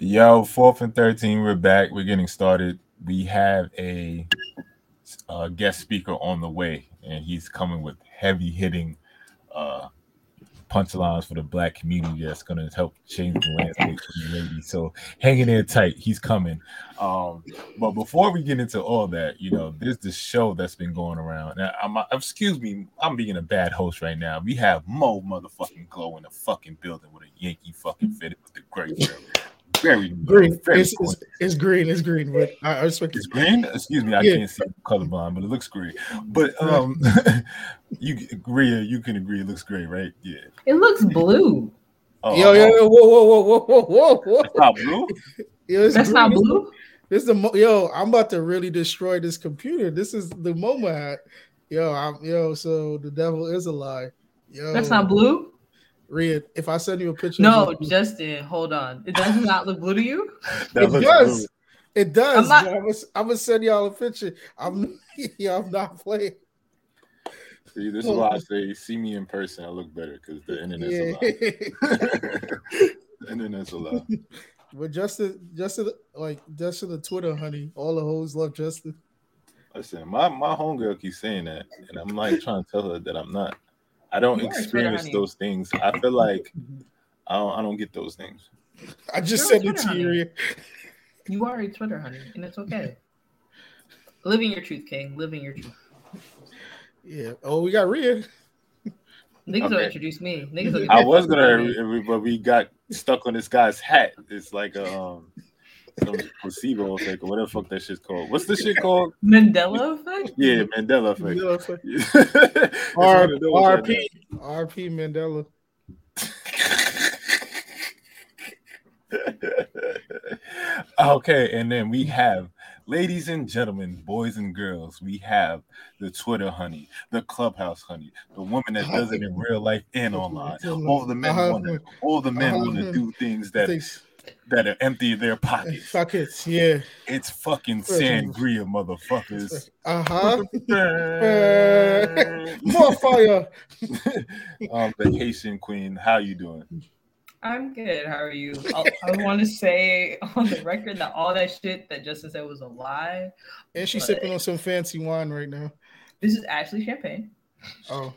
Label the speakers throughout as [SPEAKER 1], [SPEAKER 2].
[SPEAKER 1] Yo, fourth and 13, we're back. We're getting started. We have a, uh guest speaker on the way, and he's coming with heavy hitting uh, punchlines for the black community that's going to help change the landscape for you ladies. So hang in tight. He's coming. Um, but before we get into all that, you know, there's this show that's been going around. Now, I'm, excuse me, I'm being a bad host right now. We have Mo motherfucking Glow in the fucking building with a Yankee fucking fitted with the great very
[SPEAKER 2] green. Very it's, it's, it's, green. It's green. But I, I respect
[SPEAKER 1] it's green. Excuse me, I yeah. can't see colorblind, but it looks green. But um, you agree? You can agree. It looks great, right? Yeah.
[SPEAKER 3] It looks blue.
[SPEAKER 2] Oh, yo, yo, yo, whoa, whoa, whoa, whoa, whoa, whoa.
[SPEAKER 1] That's not blue.
[SPEAKER 3] Yo, That's green. not blue.
[SPEAKER 2] This is the yo. I'm about to really destroy this computer. This is the moment. Yo, I'm yo. So the devil is a lie. Yo,
[SPEAKER 3] that's not blue.
[SPEAKER 2] Red, if I send you a picture,
[SPEAKER 3] no, Justin, hold on. It does not look blue to you.
[SPEAKER 2] it does. Blue. It does. I'm, not, I'm, gonna, I'm, gonna, send y'all a picture. I'm yeah, I'm not playing.
[SPEAKER 1] See, this is why I say see me in person. I look better because the internet's yeah. a lot. the internet's a lot.
[SPEAKER 2] But Justin, Justin, like Justin, the Twitter honey, all the hoes love Justin.
[SPEAKER 1] Listen, my my homegirl keeps saying that, and I'm like trying to tell her that I'm not. I don't you experience those things. I feel like I don't, I don't get those things.
[SPEAKER 2] I just You're said it to you.
[SPEAKER 3] You are a Twitter honey, and it's okay. Living your truth, King. Living your truth.
[SPEAKER 2] Yeah. Oh, we got Rhea.
[SPEAKER 3] Niggas okay. will introduce me. Niggas
[SPEAKER 1] I was gonna, but we got stuck on this guy's hat. It's like a um, some placebo effect or whatever fuck that shit's called. What's this shit called?
[SPEAKER 3] Mandela effect?
[SPEAKER 1] Yeah, Mandela effect. Mandela
[SPEAKER 2] effect. R- RP. RP Mandela.
[SPEAKER 1] okay, and then we have, ladies and gentlemen, boys and girls, we have the Twitter honey, the clubhouse honey, the woman that does it in real life and online. All the men uh-huh. want to, all the men uh-huh. want to do things that that are empty their pockets.
[SPEAKER 2] Pockets, yeah.
[SPEAKER 1] It's fucking sangria, motherfuckers.
[SPEAKER 2] Uh huh. more fire.
[SPEAKER 1] um, vacation queen, how you doing?
[SPEAKER 3] I'm good. How are you? I'll, i want to say on the record that all that shit that Justin said was a lie.
[SPEAKER 2] And she's sipping on some fancy wine right now.
[SPEAKER 3] This is actually champagne.
[SPEAKER 2] Oh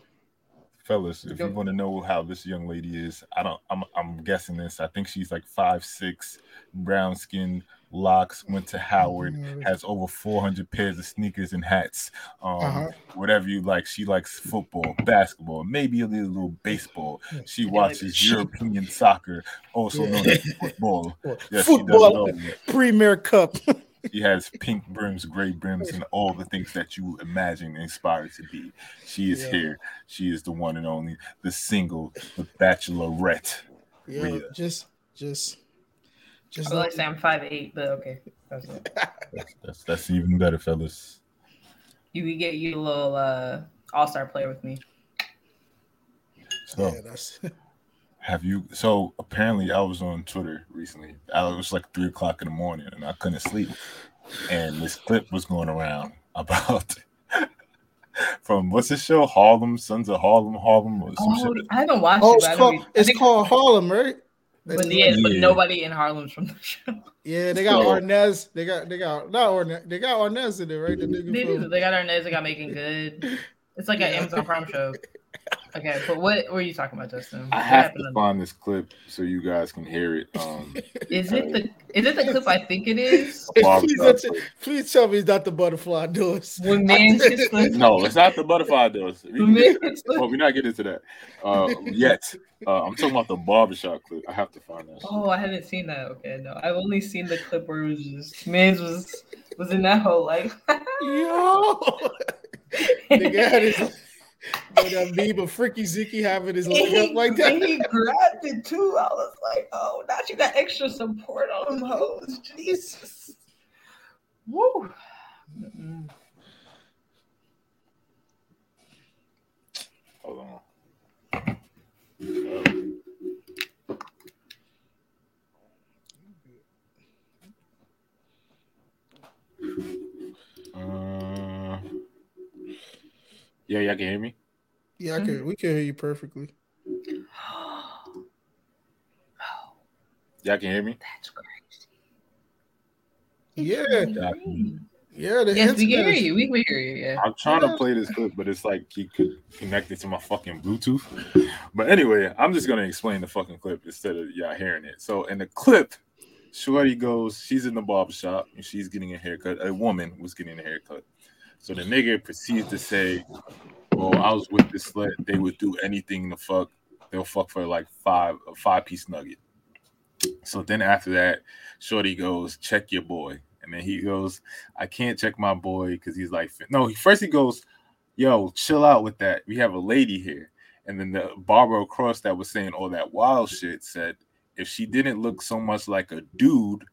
[SPEAKER 1] fellas, if you want to know how this young lady is, I don't. I'm I'm guessing this. I think she's like five six, brown skin, locks. Went to Howard. Mm-hmm. Has over 400 pairs of sneakers and hats. Um, uh-huh. whatever you like. She likes football, basketball, maybe a little, little baseball. She watches European soccer, also known as football.
[SPEAKER 2] Yeah, football, Premier Cup.
[SPEAKER 1] She has pink brims, gray brims, and all the things that you imagine inspired to be. She is yeah. here. She is the one and only, the single, the bachelorette.
[SPEAKER 2] Yeah, Rhea. just, just,
[SPEAKER 3] just. I like say I'm five eight, but okay,
[SPEAKER 1] that's, that's, that's, that's even better, fellas.
[SPEAKER 3] You can get you a little uh, all star player with me.
[SPEAKER 1] So, yeah, that's. Have you? So apparently, I was on Twitter recently. I was like three o'clock in the morning, and I couldn't sleep. And this clip was going around about from what's this show? Harlem Sons of Harlem, Harlem. Or some
[SPEAKER 3] oh, shit. I haven't watched
[SPEAKER 2] oh,
[SPEAKER 3] it.
[SPEAKER 2] It's, called, it's called Harlem, right?
[SPEAKER 3] But yeah, yeah, but nobody in Harlem's from the show.
[SPEAKER 2] Yeah, they got Arnez. They got they got not Arnez. They got Arnez in there, right? The
[SPEAKER 3] they do. They got Arnez. They got Meagan Good. It's like yeah. an Amazon Prime show. Okay, but what were you talking about, Justin?
[SPEAKER 1] I have to find this clip so you guys can hear it. Um,
[SPEAKER 3] is it the is it the clip I think it is?
[SPEAKER 2] please, please tell me it's not the butterfly doors.
[SPEAKER 3] When man
[SPEAKER 1] no, it's not the butterfly doors. We well, we're not getting into that uh, yet. Uh, I'm talking about the barbershop clip. I have to find that.
[SPEAKER 3] Oh, I haven't seen that. Okay, no, I've only seen the clip where it was just Miz was was in that whole like
[SPEAKER 2] yo. Nigga had his but that meme of Freaky Zeke having his leg up like that.
[SPEAKER 3] And He grabbed it too. I was like, oh, now you got extra support on them hoes. Jesus. Woo. Mm-mm.
[SPEAKER 1] Hold on. Uh, yeah, y'all can hear me.
[SPEAKER 2] Yeah, I can. Mm-hmm. We can hear you perfectly.
[SPEAKER 1] Oh, y'all can hear me?
[SPEAKER 3] That's crazy.
[SPEAKER 2] Yeah.
[SPEAKER 1] Yeah.
[SPEAKER 2] Yeah, the
[SPEAKER 3] Yes, we can hear you. We can hear you. Yeah.
[SPEAKER 1] I'm trying
[SPEAKER 2] Yeah.
[SPEAKER 1] to play this clip, but it's like he could connect it to my fucking Bluetooth. But anyway, I'm just gonna explain the fucking clip instead of y'all hearing it. So in the clip, Shorty goes, she's in the barber shop and she's getting a haircut. A woman was getting a haircut. So the nigga proceeds to say, "Well, I was with this slut. They would do anything to fuck. They'll fuck for like five a five piece nugget." So then after that, Shorty goes, "Check your boy," and then he goes, "I can't check my boy because he's like no." First he goes, "Yo, chill out with that. We have a lady here." And then the barber across that was saying all that wild shit said, "If she didn't look so much like a dude,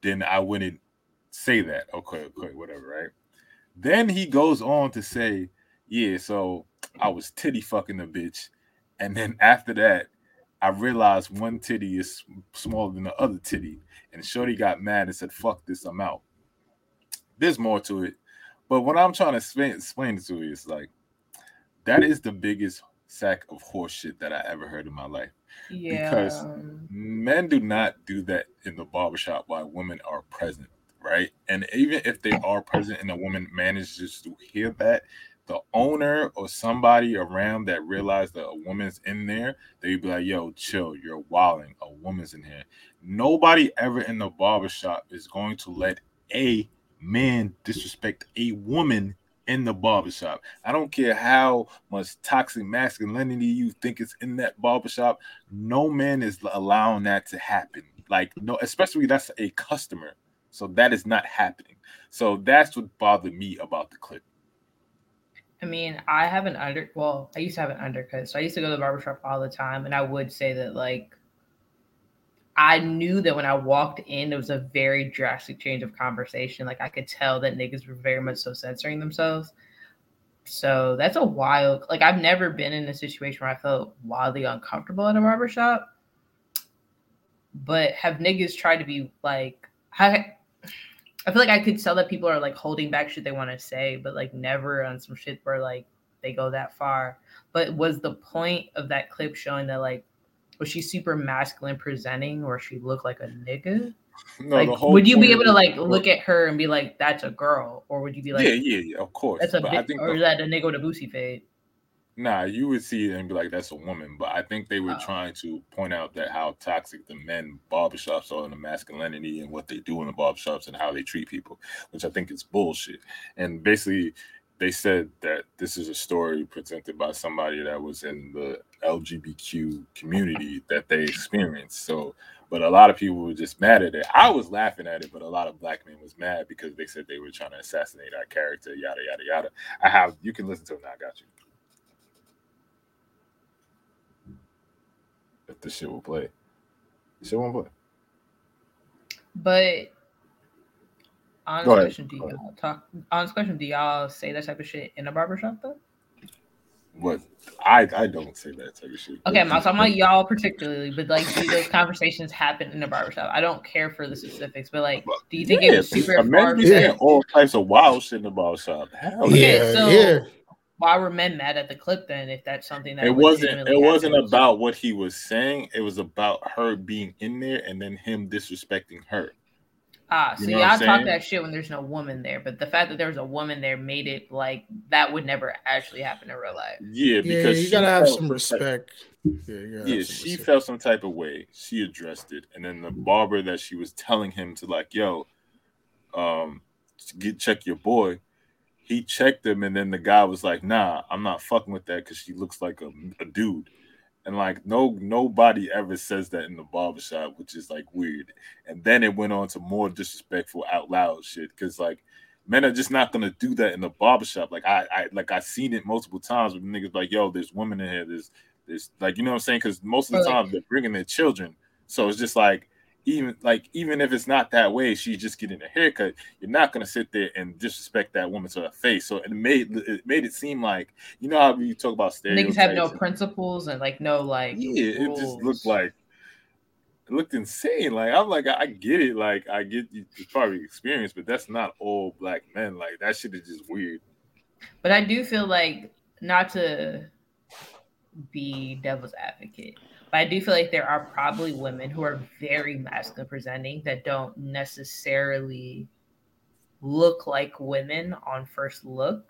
[SPEAKER 1] then I wouldn't say that." Okay, okay, whatever, right? Then he goes on to say, "Yeah, so I was titty fucking the bitch." And then after that, I realized one titty is smaller than the other titty. And Shorty got mad and said, fuck this, I'm out. There's more to it. But what I'm trying to explain, explain to you is like, that is the biggest sack of horseshit that I ever heard in my life.
[SPEAKER 3] Yeah.
[SPEAKER 1] Because- Men do not do that in the barbershop while women are present, right? And even if they are present and a woman manages to hear that, the owner or somebody around that realized that a woman's in there, they'd be like, yo, chill, you're wilding. A woman's in here. Nobody ever in the barbershop is going to let a man disrespect a woman in the barbershop. I don't care how much toxic masculinity you think is in that barbershop. No man is allowing that to happen. Like, no, especially that's a customer. So that is not happening. So that's what bothered me about the clip.
[SPEAKER 3] I mean, I have an under. Well, I used to have an undercut, so I used to go to the barbershop all the time, and I would say that like I knew that when I walked in, it was a very drastic change of conversation. Like I could tell that niggas were very much so censoring themselves. So that's a wild. Like I've never been in a situation where I felt wildly uncomfortable at a barbershop. But have niggas tried to be like I feel like I could tell that people are like holding back shit they want to say, but like never on some shit where like they go that far. But was the point of that clip showing that like was she super masculine presenting or she looked like a nigga?
[SPEAKER 1] No,
[SPEAKER 3] like would you be able to like look at her and be like, that's a girl? Or would you be like
[SPEAKER 1] yeah, yeah, yeah, of course.
[SPEAKER 3] that's a
[SPEAKER 1] think
[SPEAKER 3] or is that a nigga with a boosie fade?
[SPEAKER 1] Nah, you would see it and be like, that's a woman. But I think they were
[SPEAKER 3] Oh.
[SPEAKER 1] trying to point out that how toxic the men barbershops are and the masculinity and what they do in the barbershops and how they treat people, which I think is bullshit. And basically, they said that this is a story presented by somebody that was in the LGBTQ community that they experienced. So, but a lot of people were just mad at it. I was laughing at it, but a lot of black men was mad because they said they were trying to assassinate our character, yada yada yada. I have you can listen to it now. I got you. If the shit will play, the shit won't play.
[SPEAKER 3] But honest question, do y'all talk honest question, do y'all say that type of shit in a barbershop though?
[SPEAKER 1] What I I don't say that type of shit.
[SPEAKER 3] Okay, I'm not talking about y'all particularly, but like do those conversations happen in a barbershop? I don't care for the specifics, but like do you think it was super
[SPEAKER 1] a man be saying all types of wild shit in the barbershop. Hell yeah.
[SPEAKER 2] yeah,
[SPEAKER 3] so-
[SPEAKER 2] yeah.
[SPEAKER 3] Why were men mad at the clip then if that's something that
[SPEAKER 1] It wasn't.
[SPEAKER 3] legitimately
[SPEAKER 1] It wasn't
[SPEAKER 3] happened?
[SPEAKER 1] about what he was saying. It was about her being in there and then him disrespecting her.
[SPEAKER 3] Ah, so
[SPEAKER 1] You know what
[SPEAKER 3] y'all
[SPEAKER 1] I'm
[SPEAKER 3] talk that shit when there's no woman there, but the fact that there was a woman there made it like that would never actually happen in real life.
[SPEAKER 1] Yeah,
[SPEAKER 2] Yeah,
[SPEAKER 1] because
[SPEAKER 2] you gotta have some
[SPEAKER 1] type-
[SPEAKER 2] respect. Yeah,
[SPEAKER 1] Yeah,
[SPEAKER 2] some
[SPEAKER 1] she
[SPEAKER 2] respect.
[SPEAKER 1] felt some type of way. She addressed it, and then the barber that she was telling him to like, yo, um, get check your boy. He checked him, and then the guy was like, "Nah, I'm not fucking with that because she looks like a, a dude." And like, no, nobody ever says that in the barbershop, which is like weird. And then it went on to more disrespectful, out loud shit because like men are just not gonna do that in the barbershop. Like I, I like I seen it multiple times with niggas like, yo, there's women in here, there's there's like you know what I'm saying? Because most of the time they're bringing their children, so it's just like even like even if it's not that way, she's just getting a haircut. You're not gonna sit there and disrespect that woman to her face. So it made it made it seem like you know how you talk about stereotypes.
[SPEAKER 3] Niggas have no
[SPEAKER 1] and-
[SPEAKER 3] principles and like no like
[SPEAKER 1] yeah, it just looked like it looked insane. Like I'm like I get it. Like I get you- it's probably experience, but that's not all black men. Like that shit is just weird.
[SPEAKER 3] But I do feel like not to be devil's advocate, But I do feel like there are probably women who are very masculine presenting that don't necessarily look like women on first look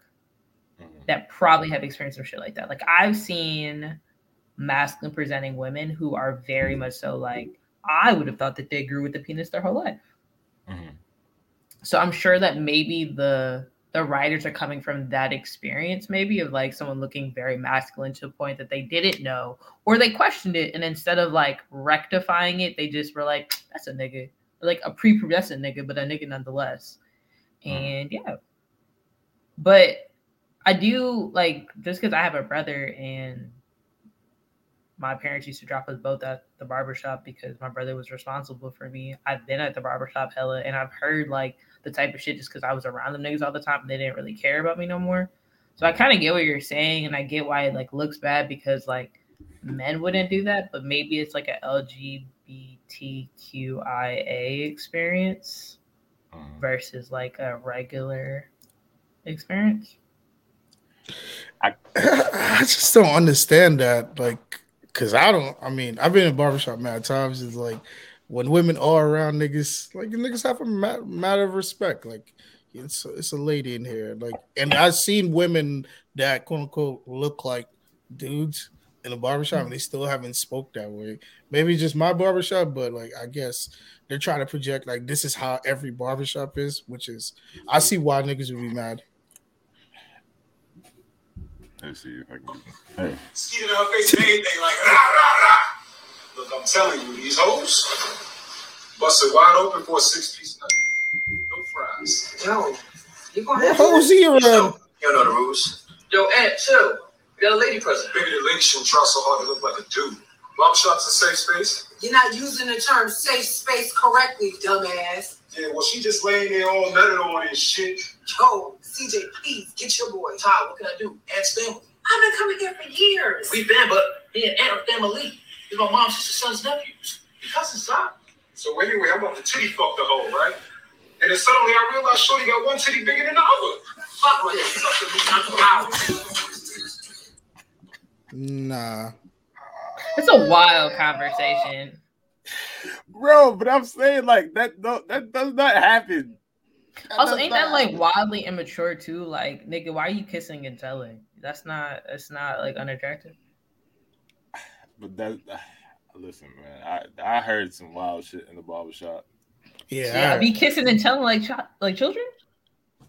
[SPEAKER 3] mm-hmm. that probably have experienced some shit like that. Like I've seen masculine presenting women who are very much so like I would have thought that they grew with the penis their whole life. Mm-hmm. So I'm sure that maybe the the writers are coming from that experience, maybe of like someone looking very masculine to a point that they didn't know, or they questioned it, and instead of like rectifying it, they just were like, "That's a nigga," or like a prepubescent nigga, but a nigga nonetheless. Mm-hmm. And yeah, but I do like just because I have a brother and my parents used to drop us both at the barbershop because my brother was responsible for me. I've been at the barbershop hella and I've heard like the type of shit just because I was around them niggas all the time and they didn't really care about me no more. So I kind of get what you're saying and I get why it like looks bad because like men wouldn't do that, but maybe it's like a LGBTQIA experience mm. versus like a regular experience.
[SPEAKER 2] I, I just don't understand that. Like, cause I don't. I mean, I've been in barbershop mad times. It's like when women are around niggas, like niggas have a matter of respect. Like it's it's a lady in here. Like, and I've seen women that quote unquote look like dudes in a barbershop, and they still haven't spoke that way. Maybe just my barbershop, but like I guess they're trying to project like this is how every barbershop is, which is I see why niggas would be mad.
[SPEAKER 1] Let's see if I can. Hey.
[SPEAKER 4] Skeet in her face and anything like rah, rah, rah. Look, I'm telling you, these hoes busted wide open for a six piece nugget. No fries.
[SPEAKER 5] Yo, you gonna have
[SPEAKER 2] hoes he around?
[SPEAKER 4] You know the rules.
[SPEAKER 5] Yo, Aunt, chill. We got a lady present.
[SPEAKER 4] Maybe the lady shouldn't try so hard to look like a dude. Barbershop's a safe space.
[SPEAKER 5] You're not using the term safe space correctly, dumbass.
[SPEAKER 4] Yeah, well, she just laying there all nutted on and shit.
[SPEAKER 5] Yo, CJ, please get your boy.
[SPEAKER 6] Todd, what can I do? Ask family.
[SPEAKER 5] I've been coming here for years.
[SPEAKER 6] We've been, but he and Aunt family. He's my mom's sister, son's nephews. Your cousin's son.
[SPEAKER 4] So anyway, I'm about to titty fuck the hoe, right? And then suddenly I realized Shorty got one titty bigger than the other. Fuck
[SPEAKER 2] this. Nah.
[SPEAKER 3] It's a wild conversation.
[SPEAKER 1] Bro, but I'm saying like that that does not happen.
[SPEAKER 3] That also, ain't that like wildly immature too? Like, nigga, why are you kissing and telling? That's not that's not like unattractive.
[SPEAKER 1] But that listen, man, I I heard some wild shit in the barbershop.
[SPEAKER 3] Yeah, yeah, be kissing and telling like like children.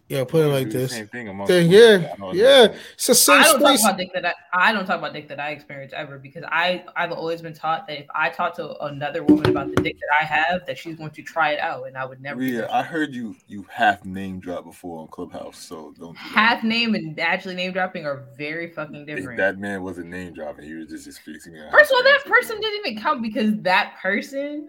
[SPEAKER 2] Yeah, put it like this. Same thing. Thing, yeah, yeah. It's a safe
[SPEAKER 3] I don't space. talk about dick that I, I don't talk about dick that I experience ever because I I've always been taught that if I talk to another woman about the dick that I have, that she's going to try it out, and I would never.
[SPEAKER 1] Yeah, I heard you you half name drop before on Clubhouse, so don't. Do
[SPEAKER 3] half name and actually name dropping are very fucking different.
[SPEAKER 1] That man wasn't name dropping; he was just experiencing.
[SPEAKER 3] First of all, that person didn't even count because that person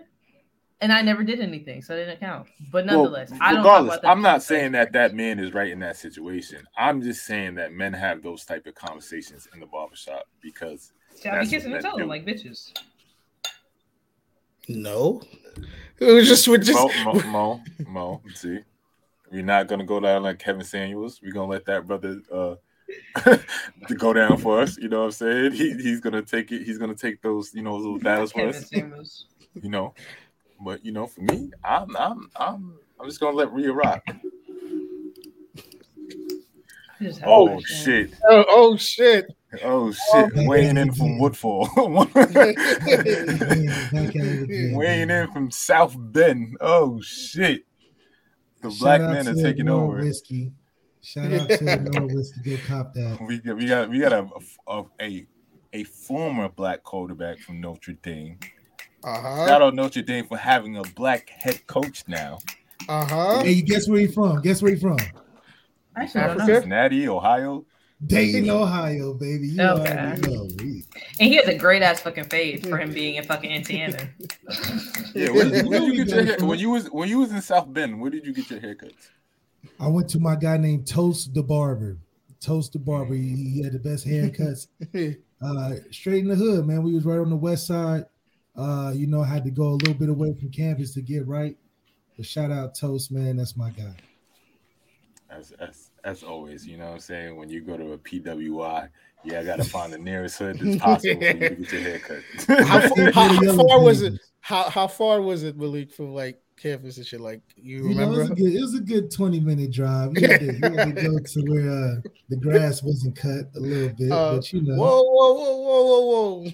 [SPEAKER 3] and I never did anything, so it didn't count. But nonetheless, well, I don't. Regardless,
[SPEAKER 1] I'm not saying that that man is right in that situation. I'm just saying that men have those type of conversations in the barbershop because.
[SPEAKER 3] Shall be kissing and telling like bitches?
[SPEAKER 2] No, it was just we just
[SPEAKER 1] Mo, Mo, Mo, Mo. See, we're not gonna go down like Kevin Samuels. We're gonna let that brother uh to go down for us. You know what I'm saying? He, he's gonna take it. He's gonna take those you know those battles for us. You know, but you know, for me, I'm I'm I'm I'm just gonna let Rhea rock. Oh shit.
[SPEAKER 2] Oh, oh shit.
[SPEAKER 1] Oh shit. Oh, Weighing in from Woodfall. Weighing in from South Bend. Oh shit. The Shout black men are taking over.
[SPEAKER 7] Whiskey. Shout out to no whiskey. Go cop that.
[SPEAKER 1] We got we got we got a a, a, a former black quarterback from Notre Dame uh-huh. Shout out Notre Dame for having a black head coach now.
[SPEAKER 2] Uh huh.
[SPEAKER 7] Hey, guess where he from? Guess where he from?
[SPEAKER 1] Actually, from Cincinnati, Ohio.
[SPEAKER 7] Dayton, Ohio, baby. You okay.
[SPEAKER 3] And he has a great ass fucking face for him being in fucking Indiana.
[SPEAKER 1] yeah, where, did, where did you get your hair? When you was when you was in South Bend, where did you get your haircuts?
[SPEAKER 7] I went to my guy named Toast the Barber. Toast the Barber. He, he had the best haircuts. uh, straight in the hood, man. We was right on the west side. Uh, you know, I had to go a little bit away from campus to get right. But shout out Toast, man. That's my guy.
[SPEAKER 1] As as as always, you know what I'm saying? When you go to a PWI, yeah, I gotta find the nearest hood that's possible for you to get your hair cut.
[SPEAKER 2] How, fa-
[SPEAKER 7] Yeah,
[SPEAKER 2] how, how far was it? How how far was it, Malik, from like campus and shit? Like you
[SPEAKER 7] You know, it was,
[SPEAKER 2] remember?
[SPEAKER 7] good, it was a good 20 minute drive. You had to, you had to go to where uh, the grass wasn't cut a little bit,
[SPEAKER 2] Uh,
[SPEAKER 7] but you know.
[SPEAKER 2] Whoa, whoa, whoa, whoa, whoa, whoa.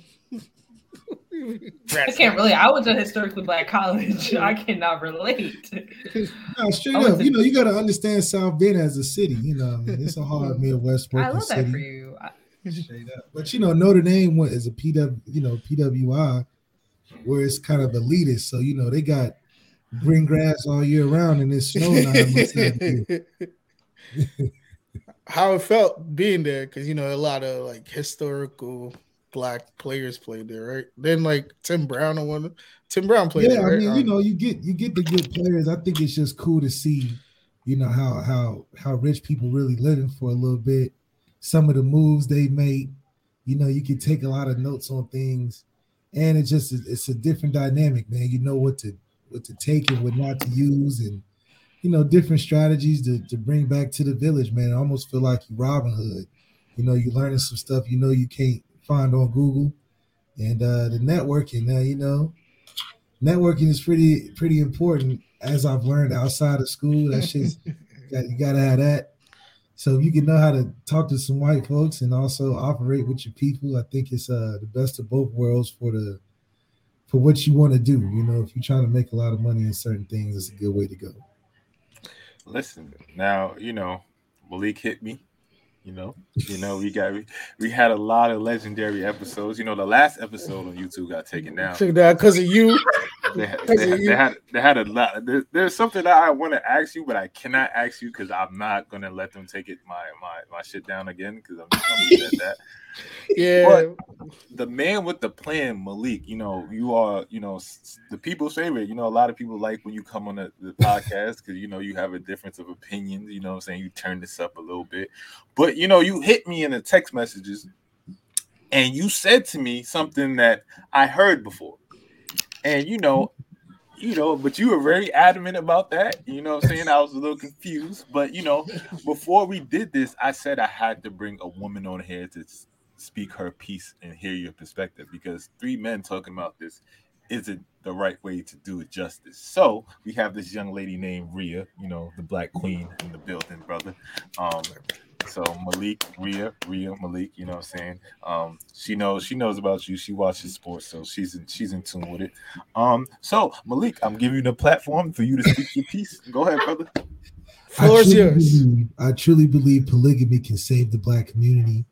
[SPEAKER 3] I can't really. I went to a historically black college. I cannot relate.
[SPEAKER 7] No, straight up.
[SPEAKER 3] to-
[SPEAKER 7] You know, you got to understand South Bend as a city. You know, I mean, it's a hard Midwest
[SPEAKER 3] I
[SPEAKER 7] working
[SPEAKER 3] love that for you. I-
[SPEAKER 7] Straight up. But you know, Notre Dame went as a PW, you know, PWI, where it's kind of elitist. So you know, they got green grass all year round and it's snow nine months out of the year.
[SPEAKER 2] How it felt being there, because you know a lot of like historical black players played there, right? Then like Tim Brown or one, Tim Brown played
[SPEAKER 7] Yeah,
[SPEAKER 2] there.
[SPEAKER 7] I mean,
[SPEAKER 2] Um,
[SPEAKER 7] you know, you get you get the good players. I think it's just cool to see, you know, how how how rich people really living for a little bit. Some of the moves they make, you know, you can take a lot of notes on things, and it's just it's a different dynamic, man. You know what to what to take and what not to use, and you know, different strategies to to bring back to the village, man. I almost feel like you Robin Hood. You know, you're learning some stuff you know you can't find on Google, and uh the networking. Now, you know, networking is pretty pretty important as I've learned outside of school. That's just got, you gotta have that. So if you can know how to talk to some white folks and also operate with your people, I think it's uh the best of both worlds for the for what you want to do. You know, if you're trying to make a lot of money in certain things, it's a good way to go.
[SPEAKER 1] Listen, now you know Malik hit me. You know, you know we got we, we had a lot of legendary episodes. You know, the last episode on YouTube got taken down.
[SPEAKER 2] Check that because of you.
[SPEAKER 1] They, had- they, had they had a lot. There, there's something that I want to ask you, but I cannot ask you because I'm not gonna let them take it my my my shit down again because I'm just gonna at that.
[SPEAKER 2] Yeah, but
[SPEAKER 1] the man with the plan, Malik, you know, you are, you know, the people's favorite. You know, a lot of people like when you come on the, the podcast because, you know, you have a difference of opinions. You know what I'm saying? You turn this up a little bit. But, you know, you hit me in the text messages and you said to me something that I heard before. And, you know, you know, but you were very adamant about that. You know I'm saying? I was a little confused. But, you know, before we did this, I said I had to bring a woman on here to speak her piece and hear your perspective because three men talking about this isn't the right way to do it justice. So we have this young lady named Rhea, you know, the black queen in the building, brother. Um, so Malik, Rhea, Rhea, Malik, you know what I'm saying? Um, she knows she knows about you. She watches sports, so she's in she's in tune with it. Um, so Malik, I'm giving you the platform for you to speak your piece. Go ahead, brother.
[SPEAKER 2] floor is yours.
[SPEAKER 7] Believe, I truly believe polygamy can save the black community.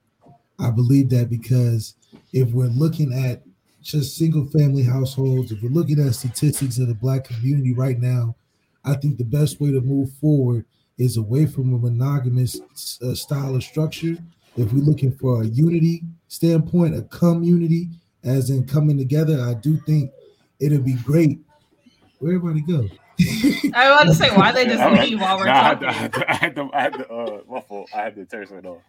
[SPEAKER 7] I believe that because if we're looking at just single family households, if we're looking at statistics of the black community right now, I think the best way to move forward is away from a monogamous uh, style of structure. If we're looking for a unity standpoint, a community, as in coming together, I do think it'll be great. Where everybody go?
[SPEAKER 3] I was about to say, why they just
[SPEAKER 1] All right.
[SPEAKER 3] leave while we're
[SPEAKER 1] Nah,
[SPEAKER 3] talking?
[SPEAKER 1] to, I had to, I had to, I had to, uh, my. I had to turn it off.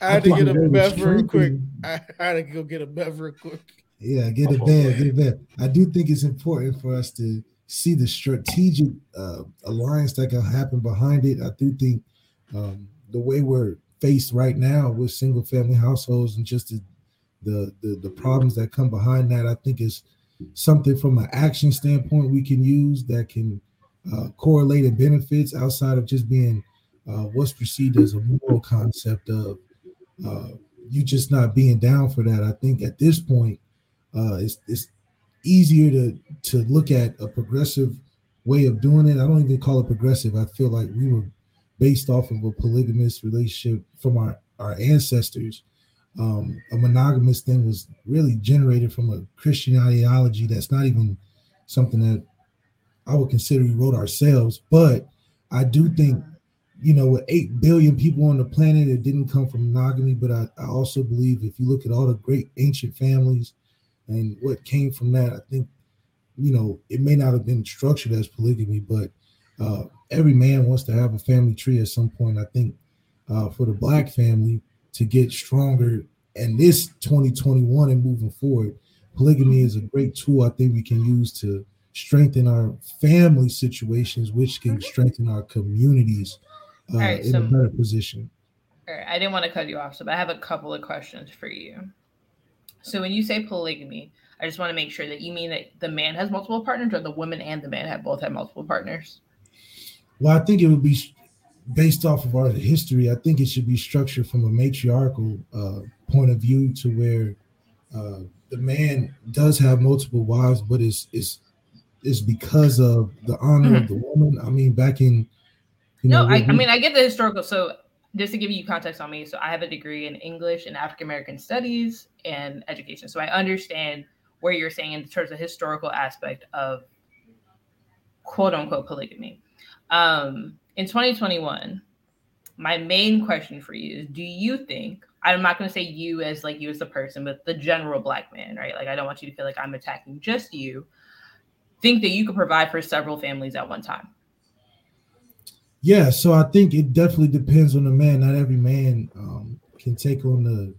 [SPEAKER 2] I had to get a
[SPEAKER 7] thought
[SPEAKER 2] bev real quick. I had to go get a bev real quick.
[SPEAKER 7] Yeah, get it back,
[SPEAKER 1] boy.
[SPEAKER 7] get it back. I do think it's important for us to see the strategic uh, alliance that can happen behind it. I do think um, the way we're faced right now with single family households and just the, the the the problems that come behind that, I think is something from an action standpoint we can use that can uh, correlate in benefits outside of just being uh, what's perceived as a moral concept of uh, you just not being down for that. I think at this point uh, it's it's easier to to look at a progressive way of doing it. I don't even call it progressive. I feel like we were based off of a polygamous relationship from our our ancestors. Um, a monogamous thing was really generated from a Christian ideology that's not even something that I would consider we wrote ourselves. But I do think, you know, with eight billion people on the planet, it didn't come from monogamy. But I, I also believe if you look at all the great ancient families and what came from that, I think, you know, it may not have been structured as polygamy, but uh, every man wants to have a family tree at some point. I think uh, for the black family to get stronger and this 2021 and moving forward, polygamy is a great tool I think we can use to strengthen our family situations, which can strengthen our communities uh,
[SPEAKER 3] right,
[SPEAKER 7] in
[SPEAKER 3] so-
[SPEAKER 7] a better position.
[SPEAKER 3] All right, I didn't want to cut you off, so but I have a couple of questions for you. So when you say polygamy, I just want to make sure that you mean that the man has multiple partners, or the woman and the man have both had multiple partners.
[SPEAKER 7] Well, I think it would be based off of our history. I think it should be structured from a matriarchal uh, point of view to where uh, the man does have multiple wives, but it's it's it's because of the honor of the woman. I mean, back in you
[SPEAKER 3] No,
[SPEAKER 7] know,
[SPEAKER 3] I,
[SPEAKER 7] what
[SPEAKER 3] I mean I get the historical. So just to give you context on me, so I have a degree in English and African American Studies and education. So I understand where you're saying in terms of historical aspect of quote unquote polygamy. Um, in 2021, my main question for you is: Do you think? I'm not going to say you as like you as the person, but the general black man, right? Like I don't want you to feel like I'm attacking just you. Think that you could provide for several families at one time.
[SPEAKER 7] Yeah, so I think it definitely depends on the man. Not every man um, can take on the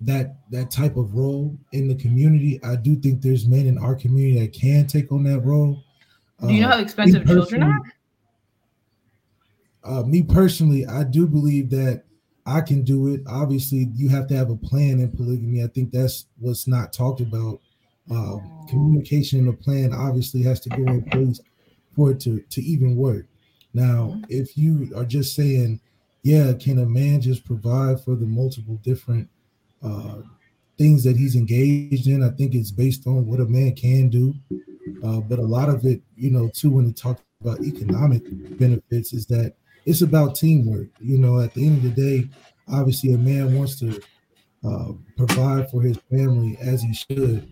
[SPEAKER 7] that that type of role in the community. I do think there's men in our community that can take on that role.
[SPEAKER 3] Do you know
[SPEAKER 7] Uh,
[SPEAKER 3] how expensive
[SPEAKER 7] me
[SPEAKER 3] children are?
[SPEAKER 7] Uh, me personally, I do believe that I can do it. Obviously, you have to have a plan in polygamy. I think that's what's not talked about. Uh, communication and a plan obviously has to go in place for it to, to even work. Now, if you are just saying, yeah, can a man just provide for the multiple different uh, things that he's engaged in? I think it's based on what a man can do. Uh, but a lot of it, you know, too, when they talk about economic benefits, is that it's about teamwork. You know, at the end of the day, obviously, a man wants to uh, provide for his family as he should.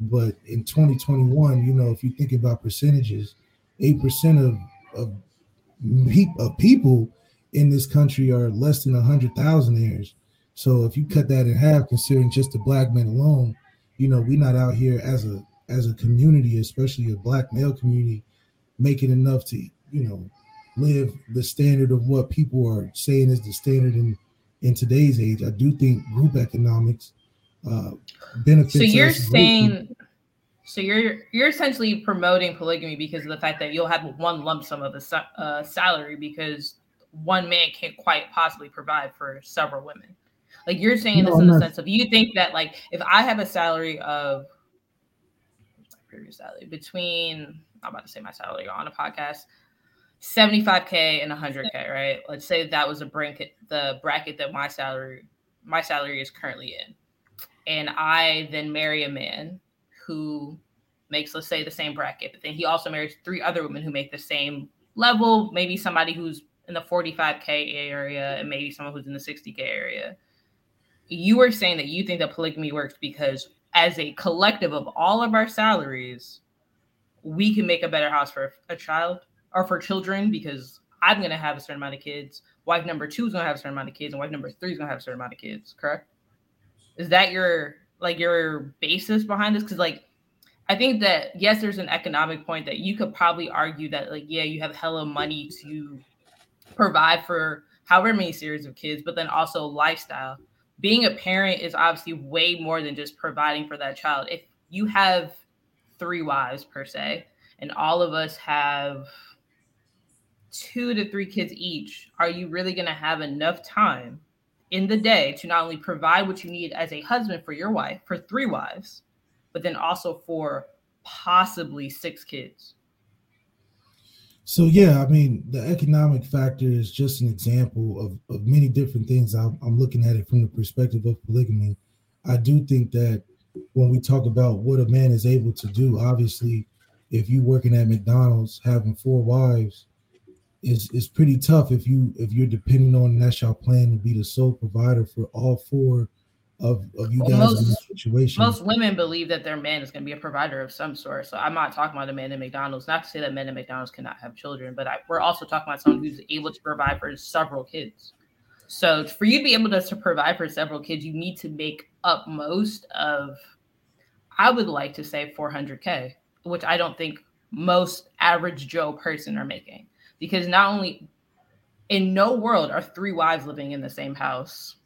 [SPEAKER 7] But in 2021, you know, if you think about percentages, eight percent of of, of people in this country are less than hundred thousandaires. So if you cut that in half, considering just the black men alone, you know, we're not out here as a as a community, especially a black male community, making enough to you know live the standard of what people are saying is the standard in in today's age. I do think group economics uh, benefits.
[SPEAKER 3] So you're saying, so you're you're essentially promoting polygamy because of the fact that you'll have one lump sum of a sa- uh, salary because one man can't quite possibly provide for several women. Like you're saying
[SPEAKER 7] No,
[SPEAKER 3] this in the
[SPEAKER 7] not-
[SPEAKER 3] sense of you think that like if I have a salary of what's my previous salary between I'm about to say my salary on a podcast. 75k and 100k, right? Let's say that was a bracket, the bracket that my salary, my salary is currently in and I then marry a man who makes, let's say, the same bracket, but then he also marries three other women who make the same level, maybe somebody who's in the 45K area and maybe someone who's in the 60K area. You are saying that you think that polygamy works because, as a collective of all of our salaries, we can make a better house for a child or for children because I'm going to have a certain amount of kids. Wife number two is going to have a certain amount of kids, and wife number three is going to have a certain amount of kids, correct? is that your like your basis behind this? Because like i think that yes there's an economic point that you could probably argue that like yeah you have hella money to provide for however many series of kids but then also lifestyle. Being a parent is obviously way more than just providing for that child. If you have three wives per se and all of us have two to three kids each are you really going to have enough time in the day to not only provide what you need as a husband for your wife, for three wives, but then also for possibly six kids.
[SPEAKER 7] So yeah, I mean, the economic factor is just an example of, of many different things. I'm, I'm looking at it from the perspective of polygamy. I do think that when we talk about what a man is able to do, obviously, if you're working at McDonald's having four wives, is is pretty tough if you if you're depending on that's your plan to be the sole provider for all four of, of you
[SPEAKER 3] Well,
[SPEAKER 7] guys in this situation.
[SPEAKER 3] Most women believe that their man is going to be a provider of some sort. So I'm not talking about a man at McDonald's. Not to say that men at McDonald's cannot have children, but I, we're also talking about someone who's able to provide for several kids. So for you to be able to, to provide for several kids, you need to make up most of, I would like to say 400k, which I don't think most average Joe person are making. Because not only in no world are three wives living in the same house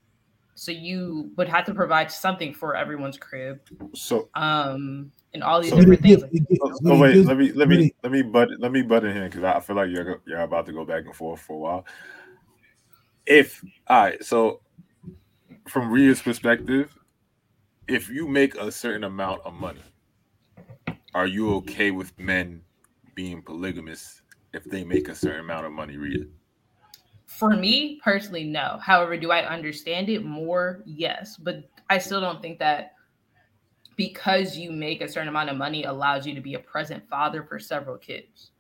[SPEAKER 3] So you would have to provide something for everyone's crib.
[SPEAKER 1] So
[SPEAKER 3] Um and all these
[SPEAKER 1] So-
[SPEAKER 3] different things. Like,
[SPEAKER 1] Oh, oh, wait, let me let me let me butt let me butt in here because I feel like you're you're about to go back and forth for a while. If all right, so from Rhea's perspective, if you make a certain amount of money, are you okay with men being polygamous if they make a certain amount of money, Rhea?
[SPEAKER 3] for me personally, no. However, do I understand it more? Yes. But I still don't think that because you make a certain amount of money allows you to be a present father for several kids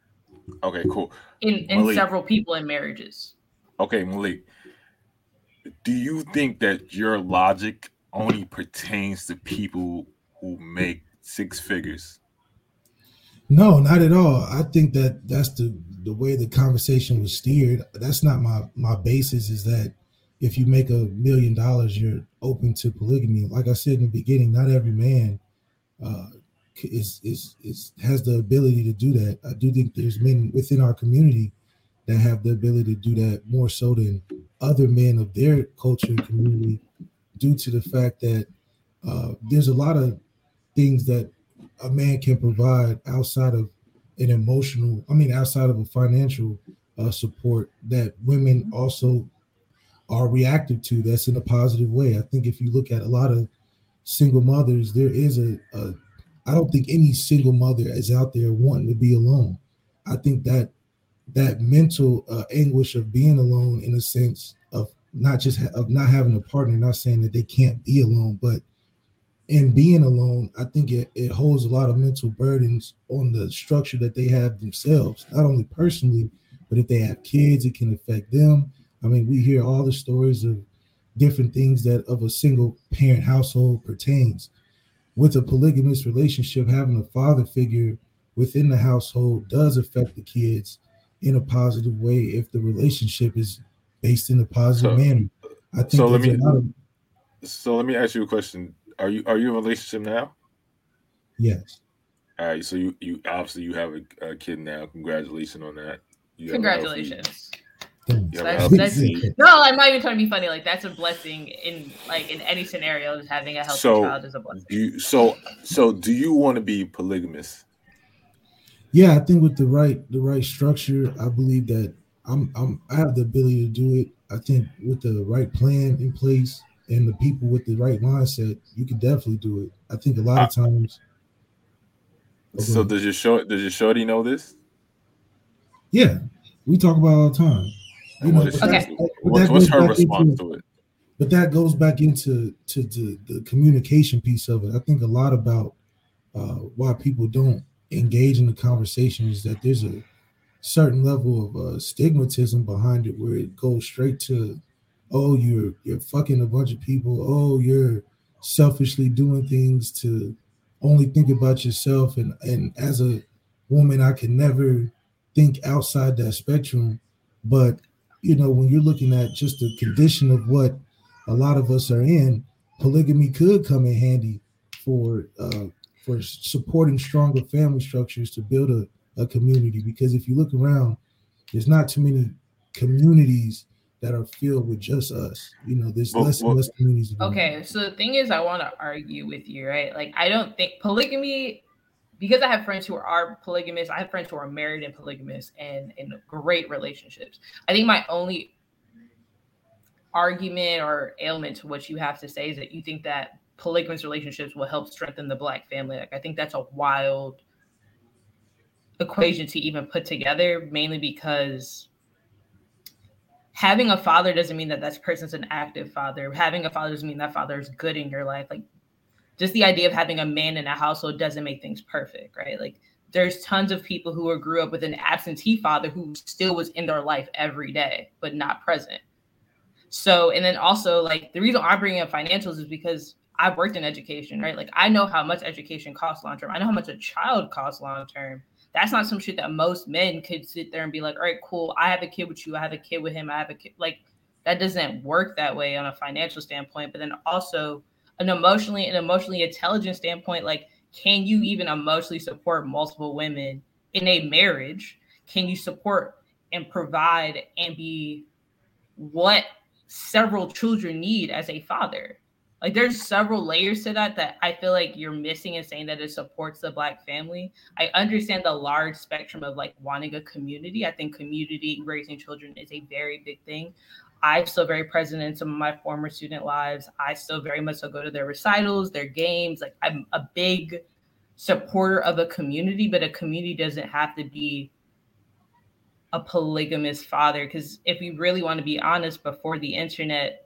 [SPEAKER 1] Okay, cool.
[SPEAKER 3] in, in
[SPEAKER 1] Malik.
[SPEAKER 3] several people in marriages.
[SPEAKER 1] Okay, Malik, do you think that your logic only pertains to people who make six figures?
[SPEAKER 7] No, not at all. I think that that's the the way the conversation was steered. That's not my my basis. Is that if you make a million dollars, you're open to polygamy. Like I said in the beginning, not every man uh, is is is has the ability to do that. I do think there's men within our community that have the ability to do that more so than other men of their culture and community, due to the fact that uh, there's a lot of things that a man can provide outside of an emotional, I mean, outside of a financial uh, support that women also are reactive to. That's in a positive way. I think if you look at a lot of single mothers, there is a, a I don't think any single mother is out there wanting to be alone. I think that that mental uh, anguish of being alone, in a sense of not just ha- of not having a partner, not saying that they can't be alone, but in being alone, I think it, it holds a lot of mental burdens on the structure that they have themselves, not only personally, but if they have kids, it can affect them. I mean, we hear all the stories of different things that of a single parent household pertains. With a polygamous relationship, having a father figure within the household does affect the kids in a positive way if the relationship is based in a positive
[SPEAKER 1] So-
[SPEAKER 7] manner. I think
[SPEAKER 1] so let me-
[SPEAKER 7] of
[SPEAKER 1] So let me ask you a question. Are you are you in a relationship now?
[SPEAKER 7] yes.
[SPEAKER 1] All right, so you you obviously you have a, a kid now. Congratulations on that. You have a healthy-
[SPEAKER 3] Congratulations.
[SPEAKER 7] Thanks.
[SPEAKER 1] You have a
[SPEAKER 3] That's- that's- No, I'm not even trying to be funny. Like that's a blessing in like in any scenario. Just having a healthy
[SPEAKER 1] So-
[SPEAKER 3] child is a blessing.
[SPEAKER 1] Do you, so so do you want to be polygamous?
[SPEAKER 7] Yeah, I think with the right the right structure, I believe that I'm I'm I have the ability to do it. I think with the right plan in place and the people with the right mindset, you can definitely do it. I think a lot of times. Oh,
[SPEAKER 1] So does your short does your shorty know this?
[SPEAKER 7] yeah, we talk about it all the time. You know, but that-
[SPEAKER 3] Okay.
[SPEAKER 1] What's, what's her response
[SPEAKER 7] into-
[SPEAKER 1] to it?
[SPEAKER 7] but that goes back into to, to the communication piece of it. I think a lot about uh, why people don't engage in the conversation is that there's a certain level of uh, stigmatism behind it, where it goes straight to, oh, you're you're fucking a bunch of people. Oh, you're selfishly doing things to only think about yourself. And and as a woman, I can never think outside that spectrum. But you know, when you're looking at just the condition of what a lot of us are in, polygamy could come in handy for uh, for supporting stronger family structures to build a, a community. Because if you look around, there's not too many communities that are filled with just us. You know, there's
[SPEAKER 1] Well,
[SPEAKER 7] less
[SPEAKER 1] well-
[SPEAKER 7] and less communities. around.
[SPEAKER 3] Okay, so the thing is, I want to argue with you, right? Like, I don't think polygamy, because I have friends who are polygamous, I have friends who are married and polygamous and in great relationships. I think my only argument or ailment to what you have to say is that you think that polygamous relationships will help strengthen the black family. Like, I think that's a wild equation to even put together, mainly because having a father doesn't mean that that person's an active father. Having a father doesn't mean that father is good in your life. Like just the idea of having a man in a household doesn't make things perfect, right? Like there's tons of people who grew up with an absentee father who still was in their life every day, but not present. So, and then also like the reason I'm bringing up financials is because I've worked in education, right? Like I know how much education costs long term. I know how much a child costs long term. That's not some shit that most men could sit there and be like, all right, cool. I have a kid with you. I have a kid with him. I have a kid. Like that doesn't work that way on a financial standpoint. But then also an emotionally and emotionally intelligent standpoint, like can you even emotionally support multiple women in a marriage? Can you support and provide and be what several children need as a father. Like there's several layers to that that I feel like you're missing in saying that it supports the black family. I understand the large spectrum of like wanting a community. I think community raising children is a very big thing. I'm still very present in some of my former student lives. I still very much so go to their recitals, their games. Like I'm a big supporter of a community, but a community doesn't have to be a polygamous father. Because if we really want to be honest, before the internet,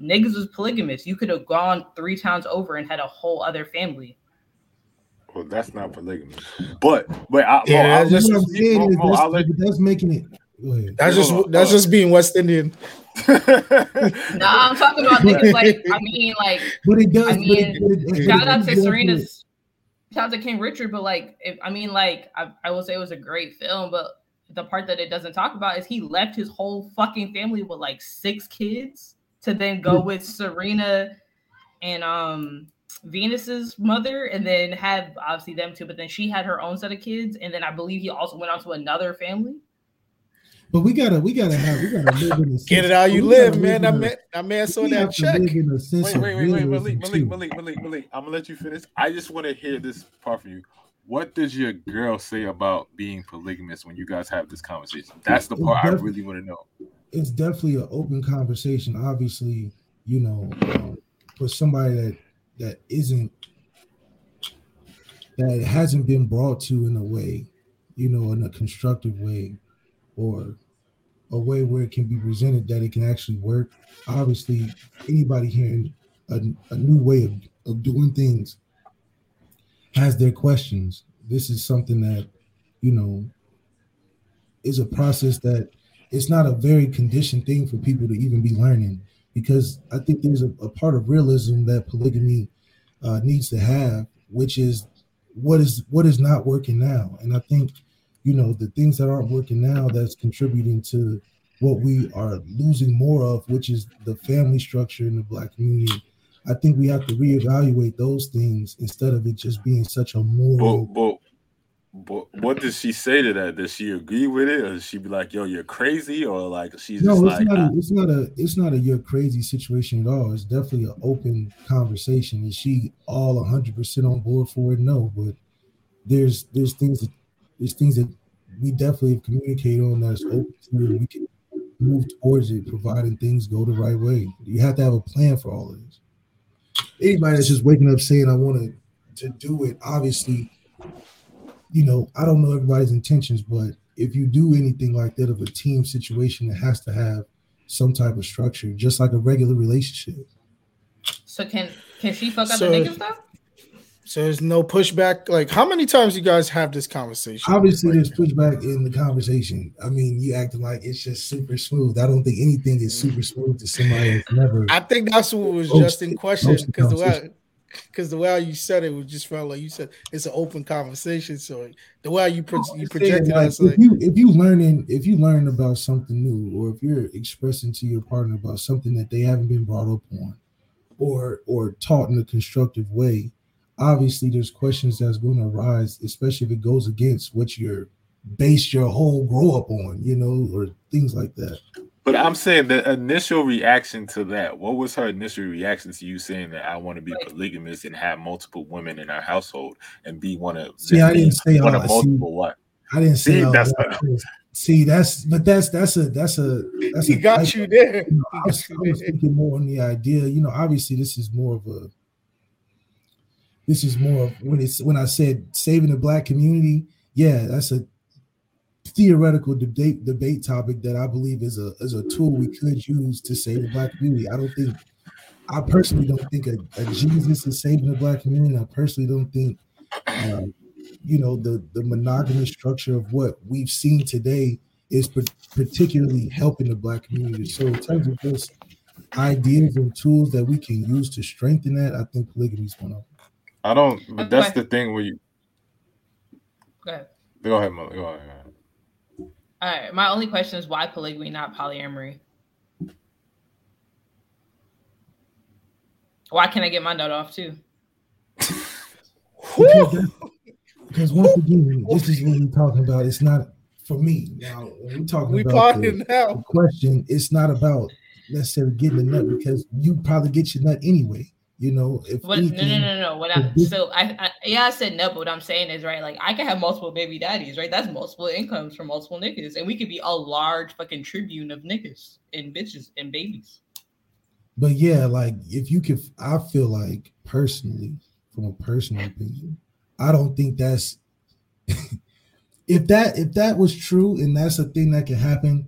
[SPEAKER 3] niggas was polygamous. You could have gone three towns over and had a whole other family.
[SPEAKER 1] Well, that's not polygamous. But but I,
[SPEAKER 2] Yeah,
[SPEAKER 1] Mo, I'll,
[SPEAKER 2] that's
[SPEAKER 7] What I'm saying
[SPEAKER 1] Mo,
[SPEAKER 7] is
[SPEAKER 1] Mo,
[SPEAKER 7] that's,
[SPEAKER 1] let-
[SPEAKER 7] that's making it.
[SPEAKER 2] That's just
[SPEAKER 1] Hold on,
[SPEAKER 2] that's
[SPEAKER 1] hold
[SPEAKER 2] just being West Indian.
[SPEAKER 3] Nah, I'm talking about niggas like I mean like
[SPEAKER 7] But it does.
[SPEAKER 3] I mean,
[SPEAKER 7] but it- but it-
[SPEAKER 3] shout out
[SPEAKER 7] it
[SPEAKER 3] to
[SPEAKER 7] does-
[SPEAKER 3] Serena's shout out to King Richard, but like if I mean like I, I will say it was a great film, but the part that it doesn't talk about is he left his whole fucking family with like six kids to then go with Serena and um Venus's mother and then have obviously them too, but then she had her own set of kids, and then I believe he also went on to another family.
[SPEAKER 7] But we gotta, we gotta have, we gotta live in a
[SPEAKER 2] Get it how you
[SPEAKER 7] we
[SPEAKER 2] live, man.
[SPEAKER 7] in
[SPEAKER 2] That
[SPEAKER 7] a-
[SPEAKER 2] man, that man saw that check.
[SPEAKER 7] live in a sense
[SPEAKER 1] Wait, wait, wait, wait, Malik, Malik. Malik, Malik, Malik. I'm gonna let you finish. I just want to hear this part from you. What does your girl say about being polygamous when you guys have this conversation? That's the part I really want to know.
[SPEAKER 7] It's definitely an open conversation. Obviously, you know, um, for somebody that that isn't that hasn't been brought to in a way, you know, in a constructive way, or a way where it can be presented that it can actually work. Obviously, anybody hearing a, a new way of, of doing things has their questions. This is something that, you know, is a process that it's not a very conditioned thing for people to even be learning because I think there's a, a part of realism that polygamy uh, needs to have, which is what is what is not working now. And I think you know the things that aren't working now that's contributing to what we are losing more of, which is the family structure in the black community. I think we have to reevaluate those things instead of it just being such a moral.
[SPEAKER 1] but, but what does she say to that? Does she agree with it, or does she be like, "Yo, you're crazy," or like she's
[SPEAKER 7] No,
[SPEAKER 1] just
[SPEAKER 7] it's
[SPEAKER 1] like,
[SPEAKER 7] not.
[SPEAKER 1] "Ah,
[SPEAKER 7] A, it's not a. It's not a you're crazy situation at all. It's definitely an open conversation. Is she all hundred percent on board for it? No, but there's there's things that there's things that we definitely have communicated on that's open to we can move towards it, providing things go the right way. You have to have a plan for all of this. Anybody that's just waking up saying I want to to do it, obviously, you know, I don't know everybody's intentions, but if you do anything like that of a team situation, it has to have some type of structure, just like a regular relationship.
[SPEAKER 3] So can can she fuck up
[SPEAKER 2] So-
[SPEAKER 3] the niggas though?
[SPEAKER 2] So there's no pushback. Like, how many times you guys have this conversation?
[SPEAKER 7] Obviously,
[SPEAKER 2] Like,
[SPEAKER 7] there's pushback in the conversation. I mean, you acting like it's just super smooth. I don't think anything is super smooth to somebody that's never.
[SPEAKER 2] I think that's what was
[SPEAKER 7] Most-
[SPEAKER 2] just in question
[SPEAKER 7] oh,
[SPEAKER 2] because the way
[SPEAKER 7] conversations.
[SPEAKER 2] Because the way you said it, it just felt like you said it's an open conversation. So the way you pro- you projected
[SPEAKER 7] like,
[SPEAKER 2] us, like
[SPEAKER 7] if you if you learning if you learn about something new, or if you're expressing to your partner about something that they haven't been brought up on, or or taught in a constructive way, obviously there's questions that's going to arise, especially if it goes against what you're based your whole grow up on, you know, or things like that.
[SPEAKER 1] But I'm saying the initial reaction to that. What was her initial reaction to you saying that I want to be polygamous and have multiple women in our household and be one of
[SPEAKER 7] See, I didn't say
[SPEAKER 1] one
[SPEAKER 7] all
[SPEAKER 1] of
[SPEAKER 7] that. See,
[SPEAKER 1] multiple what?
[SPEAKER 7] I didn't say
[SPEAKER 1] See,
[SPEAKER 7] all
[SPEAKER 1] that's
[SPEAKER 7] that. See, that's but that's that's a that's a that's
[SPEAKER 2] he
[SPEAKER 7] a
[SPEAKER 2] got
[SPEAKER 7] type-
[SPEAKER 2] you there.
[SPEAKER 7] you know, I was,
[SPEAKER 2] got
[SPEAKER 7] I was thinking more on the idea. You know, obviously, this is more of a. This is more of when it's when I said saving the black community. Yeah, that's a theoretical debate debate topic that I believe is a is a tool we could use to save the black community. I don't think. I personally don't think a, a Jesus is saving the black community. I personally don't think, uh, you know, the the monogamous structure of what we've seen today is par- particularly helping the black community. So in terms of just ideas and tools that we can use to strengthen that, I think polygamy is one of them.
[SPEAKER 1] I don't. But that's the thing where you
[SPEAKER 3] Go ahead.
[SPEAKER 1] go ahead, Mother. Go ahead. Go.
[SPEAKER 3] All right. My only question is why polygamy, not polyamory? Why can't I get my nut off too?
[SPEAKER 7] Because, once again, this is what we're talking about. It's not for me. Now, when we're talking
[SPEAKER 2] We
[SPEAKER 7] about the,
[SPEAKER 2] partying
[SPEAKER 7] the question, it's not about necessarily getting the nut because you probably get your nut anyway. You know, if
[SPEAKER 3] What, no, no, no, no. What I'm so I, I, yeah, I said no, but what I'm saying is right. Like I can have multiple baby daddies, right? That's multiple incomes from multiple niggas, and we could be a large fucking tribune of niggas and bitches and babies.
[SPEAKER 7] But yeah, like if you could, I feel like personally, from a personal opinion, I don't think that's if that if that was true and that's a thing that can happen.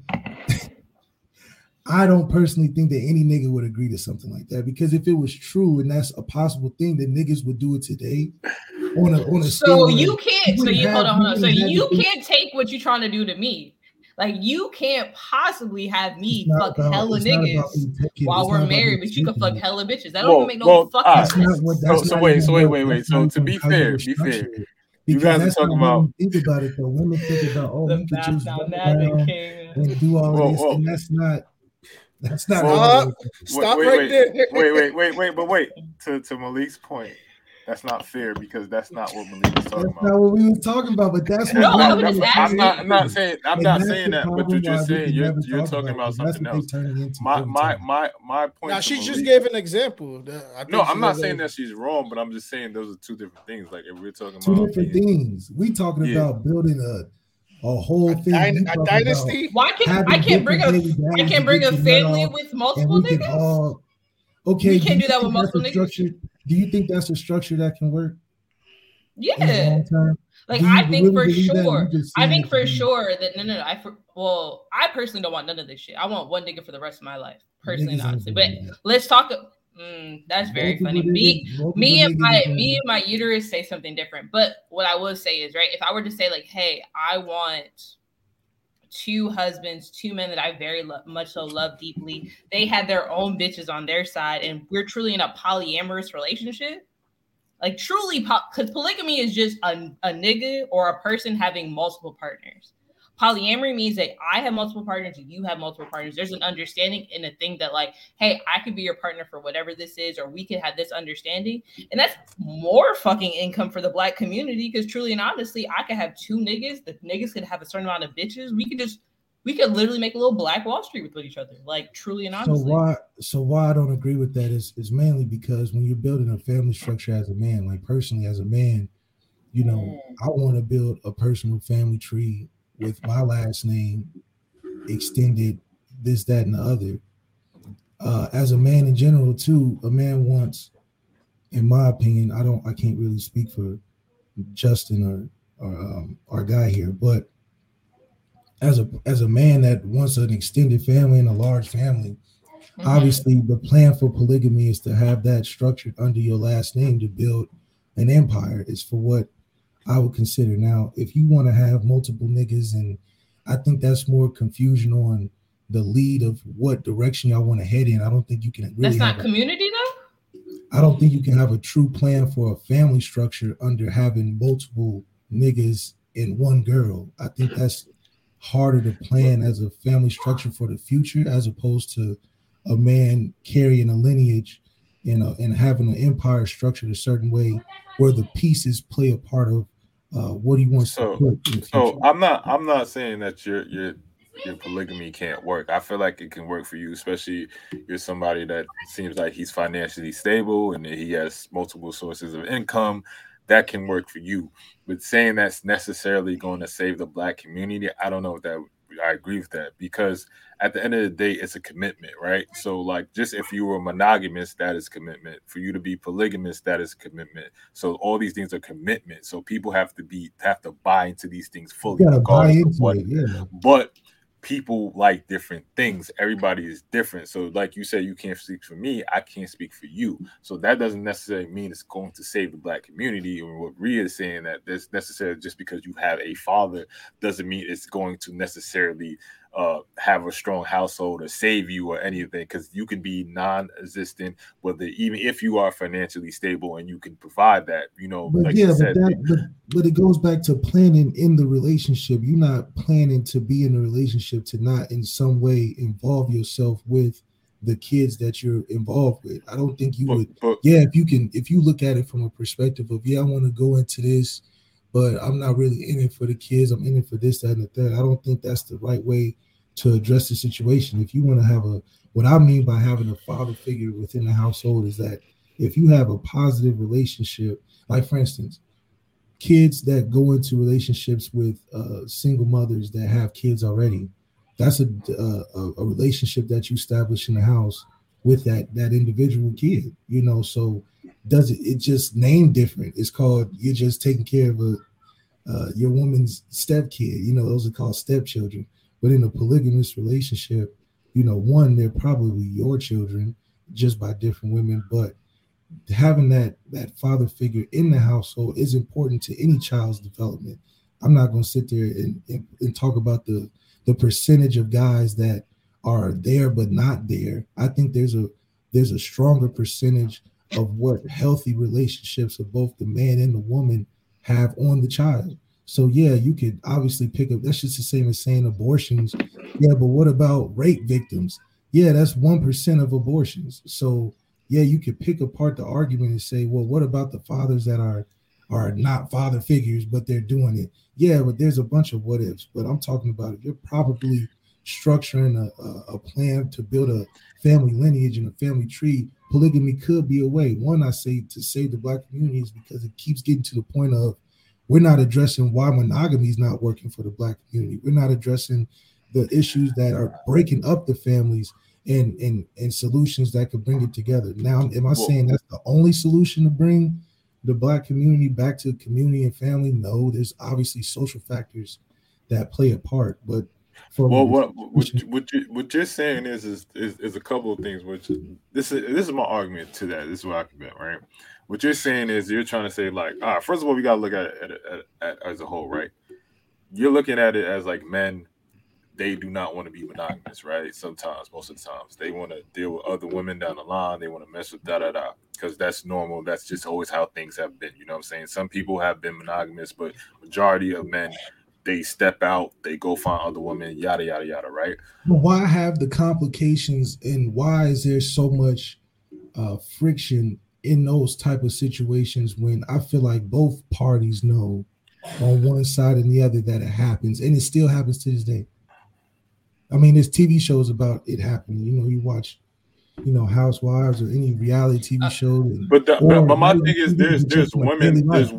[SPEAKER 7] I don't personally think that any nigga would agree to something like that because if it was true and that's a possible thing, then niggas would do it today on a on a
[SPEAKER 3] So you can't. So you hold on, hold on. So you can't take what you're trying to do to me. Like you can't possibly have me fuck
[SPEAKER 7] about-
[SPEAKER 3] hella
[SPEAKER 7] it's
[SPEAKER 3] niggas while
[SPEAKER 7] it's
[SPEAKER 3] we're married, but you can fuck
[SPEAKER 7] it.
[SPEAKER 3] hella bitches. That don't
[SPEAKER 1] Well,
[SPEAKER 3] make no
[SPEAKER 1] well,
[SPEAKER 3] fucking
[SPEAKER 1] alright.
[SPEAKER 7] That's not
[SPEAKER 3] sense.
[SPEAKER 7] what.
[SPEAKER 1] So-
[SPEAKER 7] That's
[SPEAKER 1] so wait, so wait, wait, wait. So to be fair, be fair.
[SPEAKER 7] structure it.
[SPEAKER 1] You guys are talking about-
[SPEAKER 7] women think about it though. Women think about oh,
[SPEAKER 3] The
[SPEAKER 7] you could
[SPEAKER 3] math
[SPEAKER 7] just
[SPEAKER 3] now,
[SPEAKER 7] run
[SPEAKER 3] Magic
[SPEAKER 7] around
[SPEAKER 3] King.
[SPEAKER 7] and do all
[SPEAKER 1] Whoa,
[SPEAKER 7] this,
[SPEAKER 1] whoa.
[SPEAKER 7] and that's not. That's not.
[SPEAKER 1] Whoa.
[SPEAKER 7] how it
[SPEAKER 2] Stop.
[SPEAKER 7] works.
[SPEAKER 1] Wait,
[SPEAKER 2] right
[SPEAKER 1] wait,
[SPEAKER 2] there.
[SPEAKER 1] wait, wait, wait, wait, but wait. To to Malik's point, that's not fair because that's not what Malik was talking about.
[SPEAKER 7] That's
[SPEAKER 1] about.
[SPEAKER 7] not what we were talking about, but that's
[SPEAKER 3] No,
[SPEAKER 7] what
[SPEAKER 3] I
[SPEAKER 7] women
[SPEAKER 3] was
[SPEAKER 7] are
[SPEAKER 3] just
[SPEAKER 1] I'm not. I'm not saying. I'm
[SPEAKER 7] And
[SPEAKER 1] not saying that. But you're just saying you're you're talking about
[SPEAKER 7] it. That's
[SPEAKER 1] something else.
[SPEAKER 7] turning into
[SPEAKER 1] My
[SPEAKER 7] every
[SPEAKER 1] my
[SPEAKER 7] time.
[SPEAKER 1] my my point.
[SPEAKER 2] Now
[SPEAKER 1] to
[SPEAKER 2] she just gave an example. that
[SPEAKER 1] No, I'm not saying
[SPEAKER 2] like-
[SPEAKER 1] that she's wrong, but I'm just saying those are two different things. Like if we're talking
[SPEAKER 7] two
[SPEAKER 1] about
[SPEAKER 7] different things. We talking
[SPEAKER 1] Yeah.
[SPEAKER 7] about building a a whole
[SPEAKER 2] a,
[SPEAKER 7] thing.
[SPEAKER 2] dyn-
[SPEAKER 7] You
[SPEAKER 2] a dynasty.
[SPEAKER 3] Why can
[SPEAKER 7] having
[SPEAKER 3] I can't bring a
[SPEAKER 7] different baby
[SPEAKER 3] I can't bring a family
[SPEAKER 7] off,
[SPEAKER 3] with multiple
[SPEAKER 7] we can
[SPEAKER 3] niggas?
[SPEAKER 7] all. Okay,
[SPEAKER 3] We
[SPEAKER 7] do
[SPEAKER 3] can't
[SPEAKER 7] you
[SPEAKER 3] do that
[SPEAKER 7] think
[SPEAKER 3] with
[SPEAKER 7] that's a
[SPEAKER 3] multiple niggas.
[SPEAKER 7] structure? Do you think that's a structure that can work
[SPEAKER 3] Yeah.
[SPEAKER 7] long term?
[SPEAKER 3] Like
[SPEAKER 7] Do you
[SPEAKER 3] I think for sure. I think for sure that no, no, no. I for, well, I personally don't want none of this shit. I want one nigga for the rest of my life, personally, and honestly. But
[SPEAKER 7] that.
[SPEAKER 3] let's talk. Mm, that's very
[SPEAKER 7] Multiple
[SPEAKER 3] funny. Me, me and my me and my uterus say something different. But what I will say is right. If I were to say like, hey, I want two husbands, two men that I very lo- much so love deeply. They had their own bitches on their side, and we're truly in a polyamorous relationship. Like truly, because polygamy is just a, a nigga or a person having multiple partners. Polyamory means that I have multiple partners and you have multiple partners. There's an understanding and a thing that, like, hey, I could be your partner for whatever this is, or we could have this understanding. And that's more fucking income for the black community because truly and honestly, I could have two niggas. The niggas could have a certain amount of bitches. We could just, we could literally make a little black Wall Street with each other. Like, truly and honestly.
[SPEAKER 7] So why so why I don't agree with that is is mainly because when you're building a family structure as a man, like personally as a man, you know, mm. I want to build a personal family tree with my last name extended, this, that, and the other. Uh, as a man in general, too, a man wants, in my opinion, I don't, I can't really speak for Justin or or um, our guy here, but as a as a man that wants an extended family and a large family,
[SPEAKER 3] Mhm.
[SPEAKER 7] obviously the plan for polygamy is to have that structured under your last name to build an empire is for what i would consider now if you want to have multiple niggas and i think that's more confusion on the lead of what direction y'all want to head in i don't think you can really
[SPEAKER 3] that's not
[SPEAKER 7] a-
[SPEAKER 3] community though.
[SPEAKER 7] I don't think you can have a true plan for a family structure under having multiple niggas and one girl. I think that's harder to plan as a family structure for the future as opposed to a man carrying a lineage and, a, and having an empire structured a certain way where the pieces play a part of uh, what he wants
[SPEAKER 1] So-
[SPEAKER 7] to put in the future.
[SPEAKER 1] So I'm not I'm not saying that your your your polygamy can't work. I feel like it can work for you, especially you're somebody that seems like he's financially stable and he has multiple sources of income. That can work for you. But saying that's necessarily going to save the black community, I don't know if that I agree with that because at the end of the day, it's a commitment, right? So, like, just if you were monogamous, that is commitment. For you to be polygamous, that is commitment. So, all these things are commitment. So, people have to be have to buy into these things fully,
[SPEAKER 7] buy
[SPEAKER 1] regardless of
[SPEAKER 7] into
[SPEAKER 1] what
[SPEAKER 7] it, yeah.
[SPEAKER 1] but people like different things everybody is different so like you said you can't speak for me i can't speak for you so that doesn't necessarily mean it's going to save the black community or what Rhea is saying that that's necessarily just because you have a father doesn't mean it's going to necessarily uh have a strong household or save you or anything because you can be non-existent whether even if you are financially stable and you can provide that you know
[SPEAKER 7] But
[SPEAKER 1] like
[SPEAKER 7] yeah,
[SPEAKER 1] you
[SPEAKER 7] but that but, but it goes back to planning in the relationship. You're not planning to be in a relationship to not in some way involve yourself with the kids that you're involved with. I don't think you
[SPEAKER 1] but,
[SPEAKER 7] would yeah, if you can if you look at it from a perspective of yeah, I want to go into this, but I'm not really in it for the kids. I'm in it for this, that, and the third. I don't think that's the right way to address the situation. If you want to have a what I mean by having a father figure within the household is that if you have a positive relationship, like for instance, kids that go into relationships with uh, single mothers that have kids already, that's a, a a relationship that you establish in the house with that that individual kid. You know, so does it it just named different? It's called you're just taking care of a uh, your woman's step kid. You know, those are called stepchildren. But in a polygamous relationship, you know, one, they're probably your children just by different women, but having that that father figure in the household is important to any child's development. I'm not going to sit there and, and, and, talk about the the percentage of guys that are there but not there. I think there's a there's a stronger percentage of what healthy relationships of both the man and the woman have on the child. So yeah, you could obviously pick up. That's just the same as saying abortions. Yeah, but what about rape victims? Yeah, that's one percent of abortions. So yeah, you could pick apart the argument and say, well, what about the fathers that are are not father figures, but they're doing it? Yeah, but there's a bunch of what ifs. But I'm talking about if you're probably structuring a, a, a plan to build a family lineage and a family tree, polygamy could be a way. One, I say to save the black community is because it keeps getting to the point of we're not addressing why monogamy is not working for the black community. We're not addressing the issues that are breaking up the families and and and solutions that could bring it together. Now, am I saying that's the only solution to bring the black community back to community and family? No, there's obviously social factors that play a part, but
[SPEAKER 1] well, what what what, you, what you're saying is, is is is a couple of things. Which this is this is my argument to that. This is what I can bet, right? What you're saying is you're trying to say like, all right, first of all, we gotta look at it at, at, at, as a whole, right? You're looking at it as like men they do not want to be monogamous, right? Sometimes, most of the times, they want to deal with other women down the line. They want to mess with da da da because that's normal. That's just always how things have been. You know what I'm saying? Some people have been monogamous, but majority of men they step out, they go find other women, yada yada yada, right?
[SPEAKER 7] Why have the complications, and why is there so much uh, friction in those type of situations when I feel like both parties know on one side and the other that it happens, and it still happens to this day. I mean, there's TV shows about it happening. You know, you watch, you know, Housewives or any reality TV uh, show. And,
[SPEAKER 1] but, the, but, but my thing is, there's there's women there's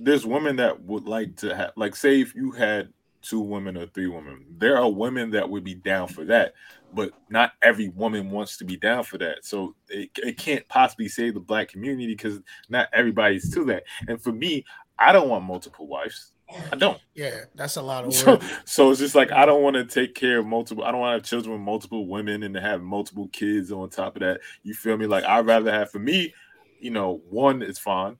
[SPEAKER 1] there's women that would like to have like say if you had two women or three women, there are women that would be down for that, but not every woman wants to be down for that. So it, it can't possibly save the black community because not everybody's to that. And for me, I don't want multiple wives. I don't.
[SPEAKER 2] Yeah, that's a lot of
[SPEAKER 1] work. So, so it's just like I don't want to take care of multiple. I don't want to have children with multiple women and to have multiple kids on top of that. You feel me? Like I'd rather have for me, you know, one is fine.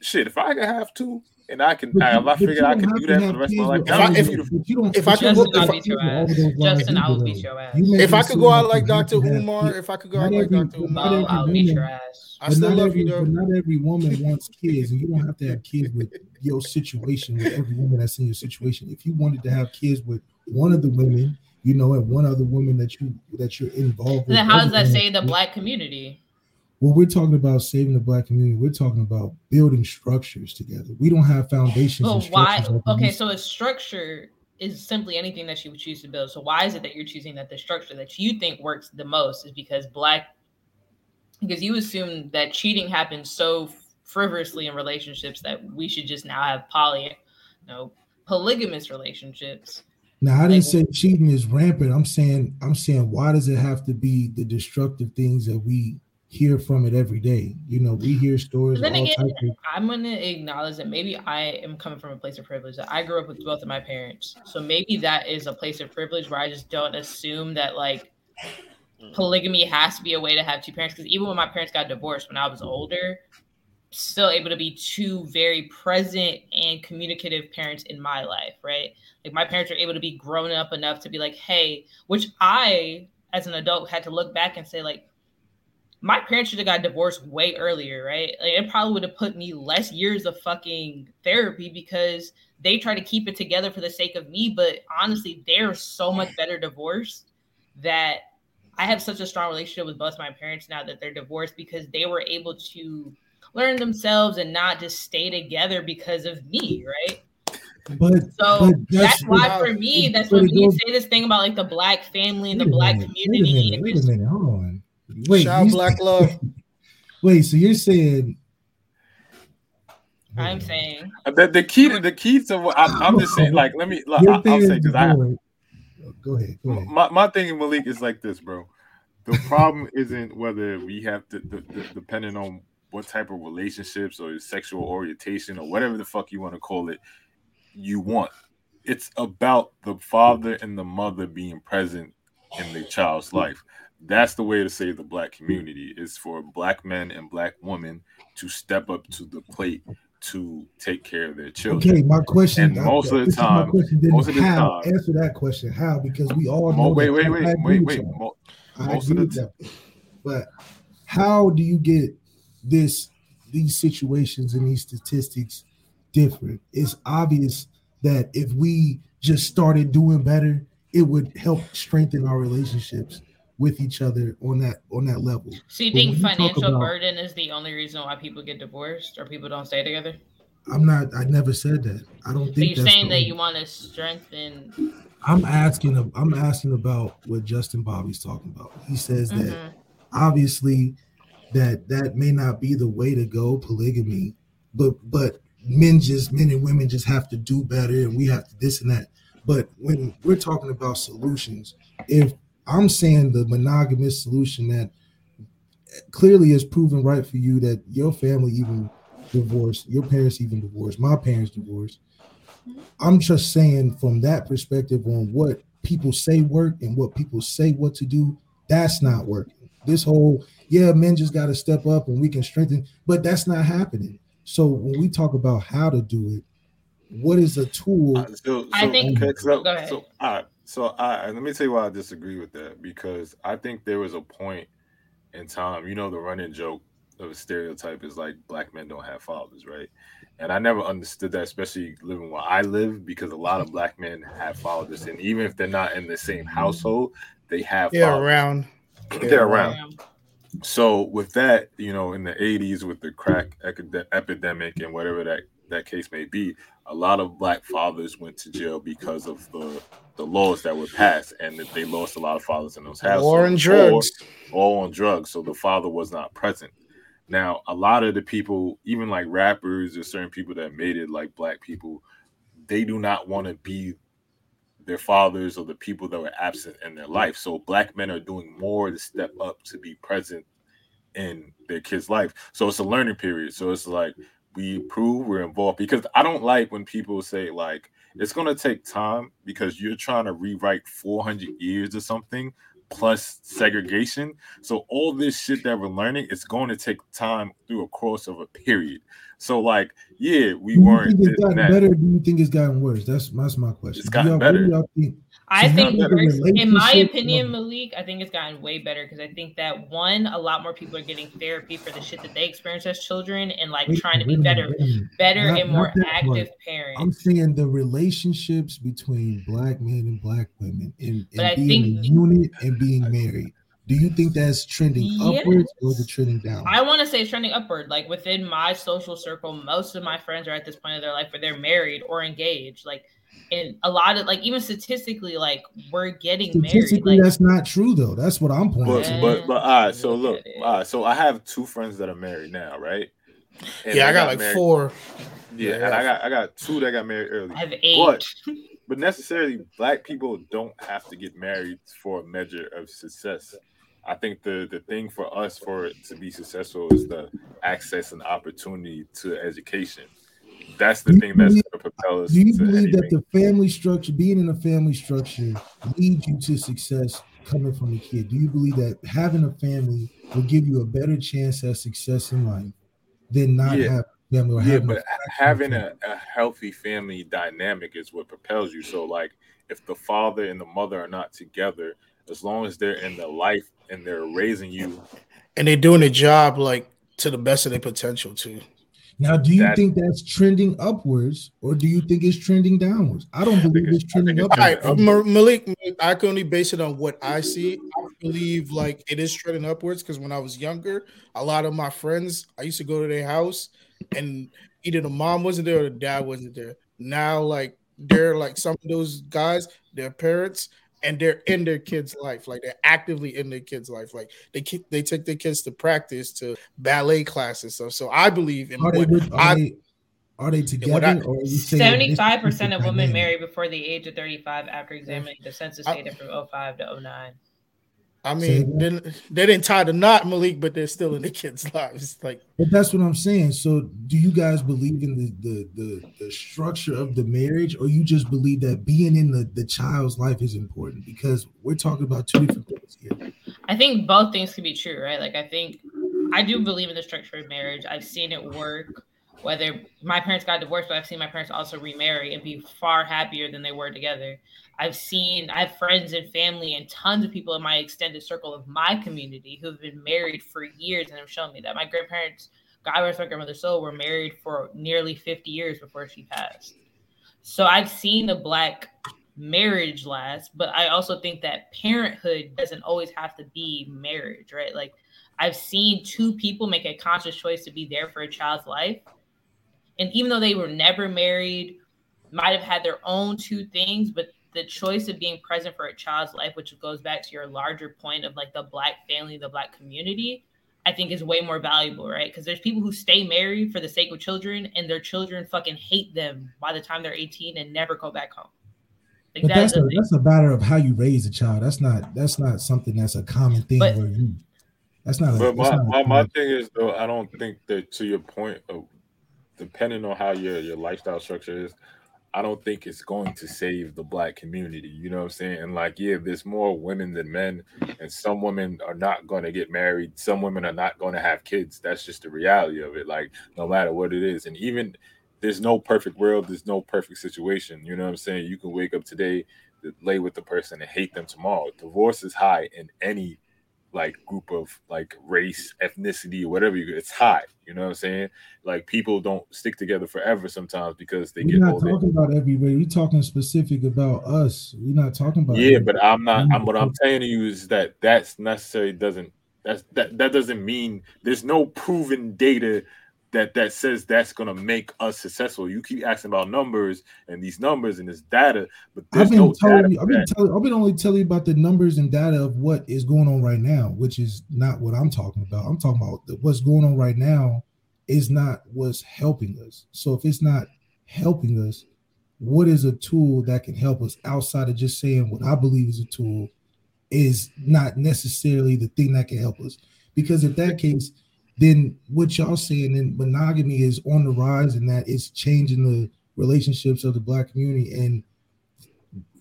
[SPEAKER 1] Shit, if I could have two, and I can, I, I figure I can do that for the rest of my life. If, I, if,
[SPEAKER 2] if, if I could go, if, Justin, I will beat your ass. If I could go out like Dr. Umar, if I could go out like Dr. Umar, I'll beat your ass. I still love
[SPEAKER 7] every,
[SPEAKER 2] you, though.
[SPEAKER 7] Not every woman wants kids, and you don't have to have kids with your situation with every woman that's in your situation. If you wanted to have kids with one of the women, you know, and one other woman that you that you're involved with.
[SPEAKER 3] Then how does that say the black community?
[SPEAKER 7] Well, we're talking about saving the black community. We're talking about building structures together. We don't have foundations.
[SPEAKER 3] But why? Okay, so a structure is simply anything that you would choose to build. So why is it that you're choosing that the structure that you think works the most is because black? Because you assume that cheating happens so frivolously in relationships that we should just now have poly, you know, polygamous relationships.
[SPEAKER 7] Now I didn't say cheating is rampant. I'm saying I'm saying why does it have to be the destructive things that we hear from it every day. You know, we hear stories.
[SPEAKER 3] Then again, of- I'm gonna acknowledge that maybe I am coming from a place of privilege. That I grew up with both of my parents, so maybe that is a place of privilege where I just don't assume that like polygamy has to be a way to have two parents. Because even when my parents got divorced when I was older, still able to be two very present and communicative parents in my life. Right, like my parents are able to be grown up enough to be like, hey, which I as an adult had to look back and say like my parents should have got divorced way earlier, right? Like it probably would have put me less years of fucking therapy because they try to keep it together for the sake of me. But honestly, they're so much better divorced that I have such a strong relationship with both my parents now that they're divorced because they were able to learn themselves and not just stay together because of me, right?
[SPEAKER 7] But
[SPEAKER 3] So
[SPEAKER 7] but
[SPEAKER 3] that's why for me, that's
[SPEAKER 7] it
[SPEAKER 3] you say this thing about like the black family and the black
[SPEAKER 7] minute,
[SPEAKER 3] community.
[SPEAKER 7] Wait a minute, wait a minute, hold on. Wait,
[SPEAKER 2] Shout
[SPEAKER 7] you
[SPEAKER 2] Black Love.
[SPEAKER 7] Wait, so you're saying
[SPEAKER 3] I'm saying
[SPEAKER 1] The, the key to the key to what I'm, I'm just saying, like, let me, like, I, I'll say because I.
[SPEAKER 7] Go ahead, go ahead.
[SPEAKER 1] my, my thing, in Malik, is like this, bro. The problem isn't whether we have to, the, the, depending on what type of relationships or sexual orientation or whatever the fuck you want to call it, you want. It's about the father and the mother being present in the child's life. That's the way to save the black community is for black men and black women to step up to the plate to take care of their children.
[SPEAKER 7] Okay, my question.
[SPEAKER 1] And most of the
[SPEAKER 7] this is my
[SPEAKER 1] time- most of the
[SPEAKER 7] how?
[SPEAKER 1] time-
[SPEAKER 7] answer that question. How? Because we all know.
[SPEAKER 1] Wait, wait, wait, wait, wait. Mo- most of the
[SPEAKER 7] that. But how do you get this these situations and these statistics different? It's obvious that if we just started doing better, it would help strengthen our relationships with each other on that on that level.
[SPEAKER 3] so you
[SPEAKER 7] But
[SPEAKER 3] think
[SPEAKER 7] you
[SPEAKER 3] financial
[SPEAKER 7] about-
[SPEAKER 3] burden is the only reason why people get divorced or people don't stay together?
[SPEAKER 7] I'm not. I never said that. I don't
[SPEAKER 3] So
[SPEAKER 7] think
[SPEAKER 3] you're saying that you want to strengthen
[SPEAKER 7] I'm asking. I'm asking about what Justin Bobby's talking about. He says that
[SPEAKER 3] Mhm.
[SPEAKER 7] obviously that that may not be the way to go polygamy but but men just men and women just have to do better and we have to this and that but when we're talking about solutions if i'm saying the monogamous solution that clearly is proven right for you that your family even divorced your parents even divorced my parents divorced i'm just saying from that perspective on what people say work and what people say what to do that's not working this whole yeah men just got to step up and we can strengthen but that's not happening so when we talk about how to do it what is a tool
[SPEAKER 1] Uh, so, so,
[SPEAKER 3] I think-
[SPEAKER 1] okay, so,
[SPEAKER 3] Go ahead.
[SPEAKER 1] so, all right. So, I let me tell you why I disagree with that because I think there was a point in time, you know, the running joke of a stereotype is like black men don't have fathers, right? And I never understood that, especially living where I live, because a lot of black men have fathers, and even if they're not in the same household, they have
[SPEAKER 2] Yeah,
[SPEAKER 1] fathers.
[SPEAKER 2] around.
[SPEAKER 1] They're around.
[SPEAKER 3] Yeah.
[SPEAKER 1] So with that, you know, in the 80s with the crack epidemic and whatever that that case may be, a lot of black fathers went to jail because of the the laws that were passed and that they lost a lot of fathers in those houses.
[SPEAKER 2] War
[SPEAKER 1] or-
[SPEAKER 2] drugs.
[SPEAKER 1] all on drugs. So the father was not present. Now, a lot of the people, even like rappers or certain people that made it, like black people, they do not want to be their fathers or the people that were absent in their life. So black men are doing more to step up to be present in their kids' life. So it's a learning period. So it's like we prove we're involved because I don't like when people say like it's going to take time because you're trying to rewrite 400 years or something plus segregation. So all this shit that we're learning, it's going to take time through a course of a period. So like, yeah, we
[SPEAKER 7] do you
[SPEAKER 1] weren't
[SPEAKER 7] think it's gotten better do you think it's gotten worse that's that's my question
[SPEAKER 1] It's gotten
[SPEAKER 7] y'all- what
[SPEAKER 1] better.
[SPEAKER 7] do y'all think?
[SPEAKER 3] I think,
[SPEAKER 7] now that the
[SPEAKER 3] first, in my opinion, Malik, I think it's gotten way better because I think that one, a lot more people are getting therapy for the shit that they experienced as children and like
[SPEAKER 7] Wait,
[SPEAKER 3] trying to be better, better
[SPEAKER 7] Not-
[SPEAKER 3] and more active parents.
[SPEAKER 7] I'm saying the relationships between black men and black women and, and being a unit and being married. Do you think that's trending
[SPEAKER 3] Yes.
[SPEAKER 7] upwards or is it trending down?
[SPEAKER 3] I want to say it's trending upward. Like within my social circle, most of my friends are at this point of their life where they're married or engaged. Like, and a lot of like even statistically, like we're getting married.
[SPEAKER 7] Statistically,
[SPEAKER 3] Like,
[SPEAKER 7] that's not true though. That's what I'm pointing
[SPEAKER 1] But
[SPEAKER 7] to.
[SPEAKER 1] But but all right, so
[SPEAKER 3] Look
[SPEAKER 1] look, all right, so I have two friends that are married now, right? And
[SPEAKER 2] yeah, I got like
[SPEAKER 1] married-
[SPEAKER 2] four.
[SPEAKER 1] Yeah,
[SPEAKER 2] Yeah,
[SPEAKER 1] and I got I got two that got married early.
[SPEAKER 3] I have eight.
[SPEAKER 1] But but necessarily black people don't have to get married for a measure of success. I think the the thing for us for it to be successful is the access and opportunity to education. That's the
[SPEAKER 7] Do you
[SPEAKER 1] thing that's
[SPEAKER 7] believe-
[SPEAKER 1] going to propel us.
[SPEAKER 7] Do you
[SPEAKER 1] to
[SPEAKER 7] believe that the family structure, being in a family structure, leads you to success coming from a kid? Do you believe that having a family will give you a better chance at success in life than not
[SPEAKER 1] Yeah.
[SPEAKER 7] having a family
[SPEAKER 1] yeah, but having a, a healthy family dynamic is what propels you. So, like, if the father and the mother are not together, as long as they're in their life and they're raising you,
[SPEAKER 2] And they're doing a job like to the best of their potential too.
[SPEAKER 7] Now, do you
[SPEAKER 1] That-
[SPEAKER 7] think that's trending upwards or do you think it's trending downwards? I don't believe
[SPEAKER 1] it's-
[SPEAKER 7] it's trending
[SPEAKER 1] it's
[SPEAKER 2] All right,
[SPEAKER 7] upwards.
[SPEAKER 1] trending
[SPEAKER 2] Ma- Malik, I can only base it on what I see. I believe like it is trending upwards because when I was younger, a lot of my friends, I used to go to their house and either the mom wasn't there or the dad wasn't there. now like they're like some of those guys, their parents, and they're in their kids' life. Like they're actively in their kids' life. Like they they take their kids to practice, to ballet classes. So so I believe in
[SPEAKER 7] Are they,
[SPEAKER 2] what
[SPEAKER 7] with- are
[SPEAKER 2] I,
[SPEAKER 7] they, are they together?
[SPEAKER 2] I-
[SPEAKER 7] or are you saying
[SPEAKER 3] Seventy-five
[SPEAKER 7] this is
[SPEAKER 3] percent of women marry before the age of thirty-five after examining the census
[SPEAKER 2] I-
[SPEAKER 3] data from 05 to 09.
[SPEAKER 2] I mean, they, they didn't tie the knot, Malik, but they're still in the kids' lives. Like
[SPEAKER 7] But that's what I'm saying. So, do you guys believe in the the the, the structure of the marriage, or you just believe that being in the the child's life is important? Because we're talking about two different things here.
[SPEAKER 3] I think both things can be true, right? Like I think I do believe in the structure of marriage. I've seen it work. Whether my parents got divorced, but I've seen my parents also remarry and be far happier than they were together. I've seen I have friends and family and tons of people in my extended circle of my community who've been married for years and have shown me that my grandparents, God rest my grandmother soul, were married for nearly 50 years before she passed. So I've seen the black marriage last, but I also think that parenthood doesn't always have to be marriage, right? Like I've seen two people make a conscious choice to be there for a child's life. And even though they were never married, might have had their own two things, but the choice of being present for a child's life, which goes back to your larger point of like the black family, the black community, I think is way more valuable, right? Because there's people who stay married for the sake of children and their children fucking hate them by the time they're 18 and never go back home. Like
[SPEAKER 7] But that's
[SPEAKER 3] that's
[SPEAKER 7] a, that's a matter of how you raise a child. That's not that's not something that's a common thing
[SPEAKER 3] But-
[SPEAKER 7] where you. That's not. A,
[SPEAKER 1] But
[SPEAKER 7] that's
[SPEAKER 1] my,
[SPEAKER 7] not a
[SPEAKER 1] my, my thing is though, I don't think that to your point of depending on how your your lifestyle structure is, I don't think it's going to save the black community. You know what I'm saying? And like, yeah, there's more women than men, and some women are not going to get married. Some women are not going to have kids. That's just the reality of it. Like, no matter what it is, and even there's no perfect world. There's no perfect situation. You know what I'm saying? You can wake up today, lay with the person, and hate them tomorrow. Divorce is high in any like group of like race, ethnicity, or whatever you it's high. You know what I'm saying? Like people don't stick together forever sometimes because they
[SPEAKER 7] We're
[SPEAKER 1] get
[SPEAKER 7] not talking about everybody. We're talking specific about us. We're not talking about.
[SPEAKER 1] Yeah,
[SPEAKER 7] everybody.
[SPEAKER 1] but I'm not. I'm, what I'm
[SPEAKER 7] mm-hmm.
[SPEAKER 1] saying to you is that that's necessarily doesn't that's that that doesn't mean there's no proven data that that says that's gonna make us successful. You keep asking about numbers and these numbers and this data, but there's
[SPEAKER 7] I've been
[SPEAKER 1] no
[SPEAKER 7] telling
[SPEAKER 1] data.
[SPEAKER 7] you. I've been telling. I've been only telling you about the numbers and data of what is going on right now, which is not what I'm talking about. I'm talking about the- what's going on right now is not what's helping us. So if it's not helping us, what is a tool that can help us outside of just saying what I believe is a tool is not necessarily the thing that can help us. Because if that case, then what y'all saying then monogamy is on the rise and that it's changing the relationships of the black community and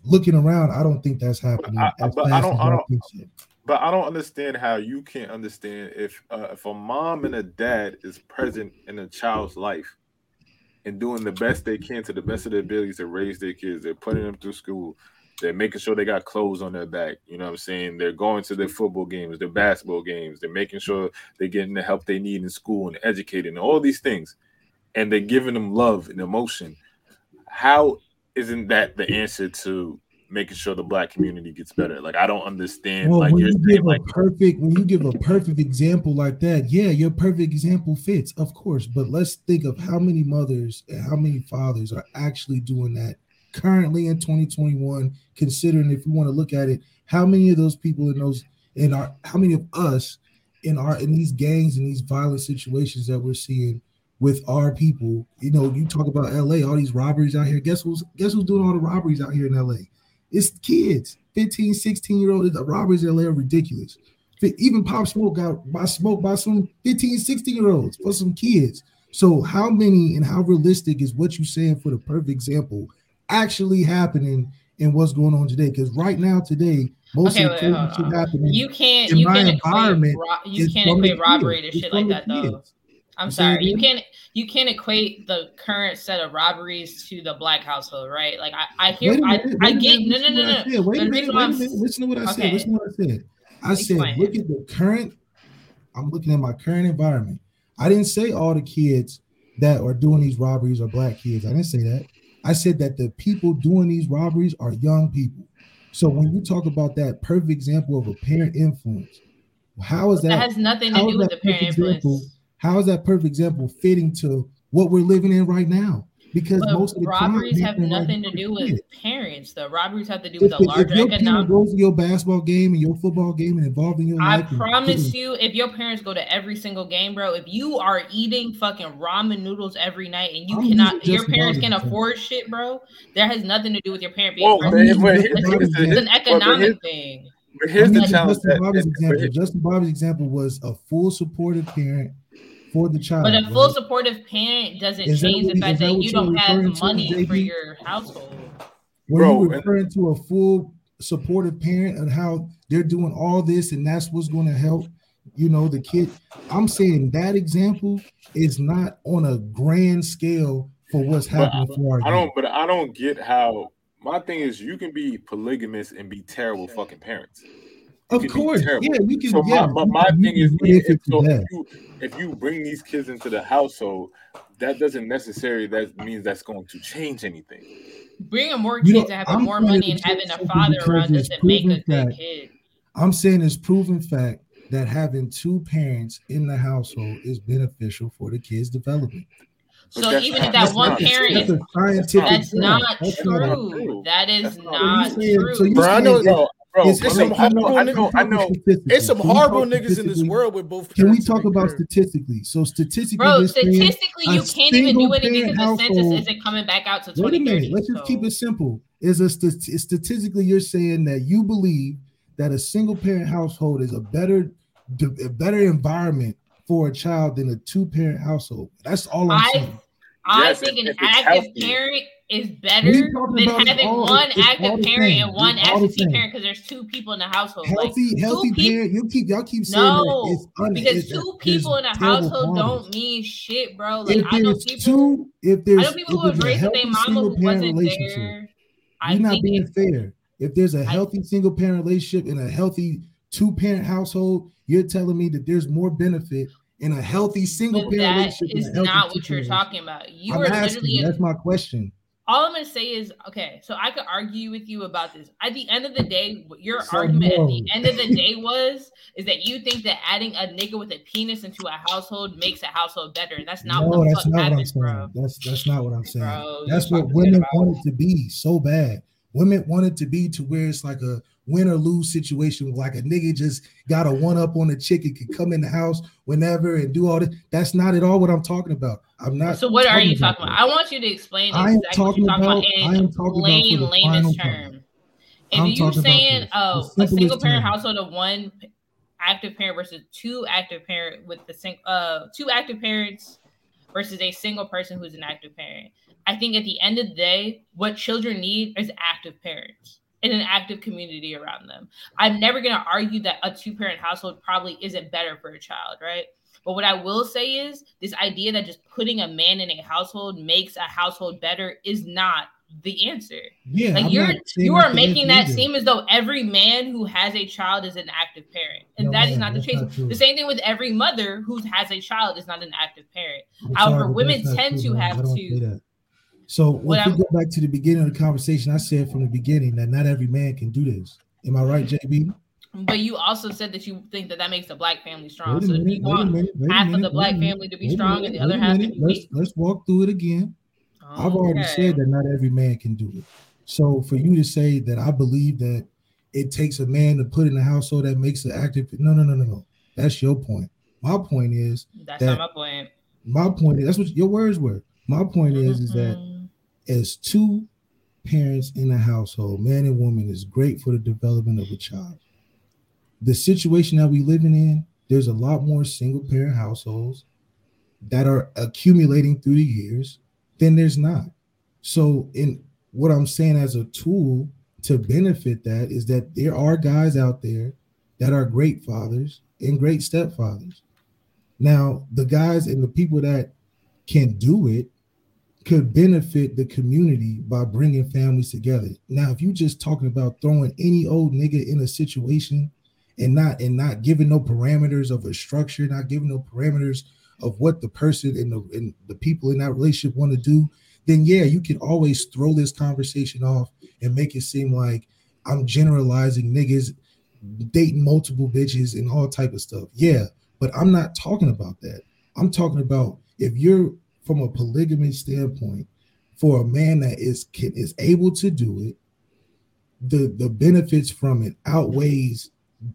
[SPEAKER 7] looking around, I don't think that's happening.
[SPEAKER 1] I-
[SPEAKER 7] as
[SPEAKER 1] but I don't- I don't-. But I don't understand how you can't understand if uh, if a mom and a dad is present in a child's life and doing the best they can to the best of their abilities to raise their kids. They're putting them through school. They're making sure they got clothes on their back. You know what I'm saying? They're going to their football games, their basketball games. They're making sure they're getting the help they need in school and educated and all these things. And they're giving them love and emotion. How isn't that the answer to making sure the black community gets better? Like I don't understand.
[SPEAKER 7] Well,
[SPEAKER 1] like
[SPEAKER 7] when you give
[SPEAKER 1] like
[SPEAKER 7] a perfect, when you give a perfect example like that, yeah, your perfect example fits, of course. But let's think of how many mothers and how many fathers are actually doing that currently in 2021. Considering if you want to look at it, how many of those people in those in our, how many of us in our in these gangs and these violent situations that we're seeing with our people, you know, you talk about LA, all these robberies out here. Guess who's guess who's doing all the robberies out here in LA? It's kids, 15, 16 year old. The robberies in LA are ridiculous. Even Pop Smoke got by smoke by some 15, 16 year olds for some kids. So, how many and how realistic is what you're saying for the perfect example actually happening in what's going on today? Because right now, today, most
[SPEAKER 3] Okay,
[SPEAKER 7] of the shit happening.
[SPEAKER 3] You can't
[SPEAKER 7] in
[SPEAKER 3] you
[SPEAKER 7] my
[SPEAKER 3] can't equate
[SPEAKER 7] environment
[SPEAKER 3] ro- you can't equate robbery to shit like that though.
[SPEAKER 7] kids.
[SPEAKER 3] I'm
[SPEAKER 7] You
[SPEAKER 3] sorry. You can't you can't equate the current set of robberies to the black household, right? Like I, I hear I,
[SPEAKER 7] minute,
[SPEAKER 3] I
[SPEAKER 7] a
[SPEAKER 3] get no no no no.
[SPEAKER 7] Wait a minute, wait a minute. Listen to what I said. Listen to what I said. I said, look at the current. I'm looking at my current environment. I didn't say all the kids that are doing these robberies are black kids. I didn't say that. I said that the people doing these robberies are young people. So when you talk about that perfect example of a parent influence, how is that?
[SPEAKER 3] That has nothing to do with the parent
[SPEAKER 7] example?
[SPEAKER 3] influence.
[SPEAKER 7] How is that perfect example fitting to what we're living in right now? Because
[SPEAKER 3] But
[SPEAKER 7] most of the crime
[SPEAKER 3] robberies have
[SPEAKER 7] happening right
[SPEAKER 3] nothing
[SPEAKER 7] now
[SPEAKER 3] to do
[SPEAKER 7] with
[SPEAKER 3] with
[SPEAKER 7] kids.
[SPEAKER 3] parents. The robberies have to do
[SPEAKER 7] If,
[SPEAKER 3] with a
[SPEAKER 7] the- if
[SPEAKER 3] larger
[SPEAKER 7] your parent
[SPEAKER 3] economic.
[SPEAKER 7] goes to your basketball game and your football game and involved in your
[SPEAKER 3] I
[SPEAKER 7] life, and
[SPEAKER 3] promise you, if your parents go to every single game, bro, if you are eating fucking ramen noodles every night and you
[SPEAKER 7] I'm
[SPEAKER 3] cannot, your parents can
[SPEAKER 7] example.
[SPEAKER 3] afford shit, bro. That has nothing to do with your parent being.
[SPEAKER 1] Well,
[SPEAKER 3] broke.
[SPEAKER 1] but,
[SPEAKER 7] using
[SPEAKER 1] but
[SPEAKER 3] it's,
[SPEAKER 7] Bieber's
[SPEAKER 1] here's the,
[SPEAKER 3] it's an
[SPEAKER 1] but here's,
[SPEAKER 3] economic thing.
[SPEAKER 1] but here's
[SPEAKER 7] I'm
[SPEAKER 1] the
[SPEAKER 7] using
[SPEAKER 1] challenge.
[SPEAKER 7] Justin Bobby's
[SPEAKER 1] but
[SPEAKER 7] example. Justin Bobby's example was a full supportive parent for the child.
[SPEAKER 3] But a full
[SPEAKER 7] right?
[SPEAKER 3] supportive parent doesn't
[SPEAKER 7] Is that
[SPEAKER 3] change
[SPEAKER 7] what-
[SPEAKER 3] the fact
[SPEAKER 7] that
[SPEAKER 3] that you don't have
[SPEAKER 7] referring to,
[SPEAKER 3] money for your household.
[SPEAKER 7] Were
[SPEAKER 1] Bro,
[SPEAKER 7] you
[SPEAKER 1] and-
[SPEAKER 7] referring to a full supportive parent and how they're doing all this and that's what's going to help, you know, the kid? I'm saying that example is not on a grand scale for what's
[SPEAKER 1] But
[SPEAKER 7] happening for our
[SPEAKER 1] I don't, but I don't get how. My thing is, you can be polygamous and be terrible fucking parents. You
[SPEAKER 7] Of course, yeah, we can.
[SPEAKER 1] So
[SPEAKER 7] yeah,
[SPEAKER 1] my, but my
[SPEAKER 7] can-
[SPEAKER 1] thing is,
[SPEAKER 7] can do it
[SPEAKER 1] if, so if you if you bring these kids into the household, that doesn't necessarily that means that's going to change anything.
[SPEAKER 3] Bringing more
[SPEAKER 7] You know,
[SPEAKER 3] kids and having
[SPEAKER 7] I'm
[SPEAKER 3] more money and having a father around
[SPEAKER 7] it's
[SPEAKER 3] doesn't make a good
[SPEAKER 7] fact.
[SPEAKER 3] kid.
[SPEAKER 7] I'm saying it's proven fact that having two parents in the household is beneficial for the kid's development.
[SPEAKER 1] But
[SPEAKER 3] So even if that one
[SPEAKER 1] not-
[SPEAKER 3] parent
[SPEAKER 7] That's
[SPEAKER 3] is
[SPEAKER 7] a scientific
[SPEAKER 3] That's not
[SPEAKER 7] That's
[SPEAKER 3] true.
[SPEAKER 1] true.
[SPEAKER 3] That is
[SPEAKER 1] That's not-
[SPEAKER 3] not
[SPEAKER 7] So you saying-
[SPEAKER 3] true.
[SPEAKER 7] so you
[SPEAKER 2] Bro, I know-
[SPEAKER 7] it-
[SPEAKER 1] Bro, bro,
[SPEAKER 7] it's-
[SPEAKER 2] It's
[SPEAKER 1] I
[SPEAKER 2] some
[SPEAKER 1] know, I know, I
[SPEAKER 2] horrible
[SPEAKER 1] know, I know.
[SPEAKER 2] It's some
[SPEAKER 7] Can
[SPEAKER 2] horrible niggas in this world with both.
[SPEAKER 7] Can we talk about
[SPEAKER 2] crib.
[SPEAKER 7] statistically? So statistically,
[SPEAKER 3] Bro, statistically, you can't even do anything
[SPEAKER 7] single-parent
[SPEAKER 3] because the census
[SPEAKER 7] household-
[SPEAKER 3] isn't coming back out to
[SPEAKER 7] Wait a
[SPEAKER 3] 2030.
[SPEAKER 7] minute. Let's just keep it simple. Is a st- statistically you're saying that you believe that a single parent household is a better a better environment for a child than a two parent household. That's all I'm
[SPEAKER 3] I-
[SPEAKER 7] saying.
[SPEAKER 3] I
[SPEAKER 1] Yes,
[SPEAKER 3] think an active
[SPEAKER 1] healthy.
[SPEAKER 3] parent is better
[SPEAKER 7] are you talking
[SPEAKER 3] than having one
[SPEAKER 7] it's
[SPEAKER 3] active parent and one absentee parent because there's two people in the household. Like,
[SPEAKER 7] Healthy, healthy parent. You keep y'all keep saying
[SPEAKER 3] No,
[SPEAKER 7] it's un,
[SPEAKER 3] because
[SPEAKER 7] it's-
[SPEAKER 3] two
[SPEAKER 7] that
[SPEAKER 3] people in a household don't mean shit, bro. Like
[SPEAKER 7] If
[SPEAKER 3] I know people.
[SPEAKER 7] two, if there's
[SPEAKER 3] I know people who
[SPEAKER 7] a
[SPEAKER 3] raised with
[SPEAKER 7] healthy
[SPEAKER 3] their mama
[SPEAKER 7] single
[SPEAKER 3] who
[SPEAKER 7] parent
[SPEAKER 3] wasn't
[SPEAKER 7] relationship,
[SPEAKER 3] there. I
[SPEAKER 7] you're not being fair. If there's a healthy single parent relationship in a healthy two parent household, you're telling me that there's more benefit in a healthy single
[SPEAKER 3] but
[SPEAKER 7] parent
[SPEAKER 3] that
[SPEAKER 7] relationship. than
[SPEAKER 3] is
[SPEAKER 7] healthy
[SPEAKER 3] not what you're talking about. You
[SPEAKER 7] I'm
[SPEAKER 3] are
[SPEAKER 7] asking.
[SPEAKER 3] literally
[SPEAKER 7] That's my question.
[SPEAKER 3] All I'm gonna say is okay. So I could argue with you about this. At the end of the day, your
[SPEAKER 7] So
[SPEAKER 3] argument at the end of the day was is that you think that adding a nigga with a penis into a household makes a household better, and that's not
[SPEAKER 7] no,
[SPEAKER 3] what
[SPEAKER 7] that's not what I'm saying.
[SPEAKER 3] bro.
[SPEAKER 7] That's that's not what I'm saying.
[SPEAKER 3] Bro,
[SPEAKER 7] that's what women
[SPEAKER 3] shit about-
[SPEAKER 7] want it to be so bad. Women want it to be to where it's like a win or lose situation, like a nigga just got a one up on a chick and can come in the house whenever and do all this. That's not at all what I'm talking about. I'm not.
[SPEAKER 3] So what are you
[SPEAKER 7] about
[SPEAKER 3] talking about? I want you to explain
[SPEAKER 7] I am
[SPEAKER 3] exactly what you're
[SPEAKER 7] talking
[SPEAKER 3] talking about,
[SPEAKER 7] about- I am
[SPEAKER 3] in
[SPEAKER 7] talking about
[SPEAKER 3] plain
[SPEAKER 7] the
[SPEAKER 3] layman's
[SPEAKER 7] time.
[SPEAKER 3] term. If
[SPEAKER 7] I'm
[SPEAKER 3] you
[SPEAKER 7] about
[SPEAKER 3] saying oh, a single parent
[SPEAKER 7] term.
[SPEAKER 3] household of one active parent versus two active parent with the sing uh two active parents versus a single person who's an active parent. I think at the end of the day, what children need is active parents and an active community around them. I'm never gonna argue that a two parent household probably isn't better for a child, right? But what I will say is this idea that just putting a man in a household makes a household better is not the answer.
[SPEAKER 7] Yeah,
[SPEAKER 3] Like
[SPEAKER 7] I'm
[SPEAKER 3] you're you are making that
[SPEAKER 7] either.
[SPEAKER 3] seem as though every man who has a child is an active parent. And
[SPEAKER 7] No,
[SPEAKER 3] that is
[SPEAKER 7] ma'am,
[SPEAKER 3] not the case.
[SPEAKER 7] not.
[SPEAKER 3] The same thing with every mother who has a child is not an active parent. However, women tend to have to-.
[SPEAKER 7] So if we go back to the beginning of the conversation, I said from the beginning that not every man can do this. Am I right, JB?
[SPEAKER 3] But you also said that you think that that makes the black family strong.
[SPEAKER 7] A
[SPEAKER 3] So if you want
[SPEAKER 7] minute,
[SPEAKER 3] half of the black
[SPEAKER 7] minute,
[SPEAKER 3] family to be strong and the other half to
[SPEAKER 7] minute.
[SPEAKER 3] be
[SPEAKER 7] Let's
[SPEAKER 3] weak.
[SPEAKER 7] let's walk through it again. I've already said that not every man can do it. So for you to say that I believe that it takes a man to put in a household that makes it active, no, no, no, no, no. That's your point. My point is,
[SPEAKER 3] That's
[SPEAKER 7] that-
[SPEAKER 3] not my point.
[SPEAKER 7] my point is that's what your words were. My point is, is that
[SPEAKER 3] Mhm.
[SPEAKER 7] As two parents in a household, man and woman, is great for the development of a child. The situation that we living in, there's a lot more single parent households that are accumulating through the years than there's not. So, in what I'm saying as a tool to benefit that is that there are guys out there that are great fathers and great stepfathers. Now, the guys and the people that can do it could benefit the community by bringing families together. Now, if you just talking about throwing any old nigga in a situation and not and not giving no parameters of a structure, not giving no parameters of what the person and the and the people in that relationship want to do, then yeah, you can always throw this conversation off and make it seem like I'm generalizing niggas dating multiple bitches and all type of stuff. Yeah, but I'm not talking about that. I'm talking about if you're from a polygamy standpoint, for a man that is can, is able to do it, the the benefits from it outweighs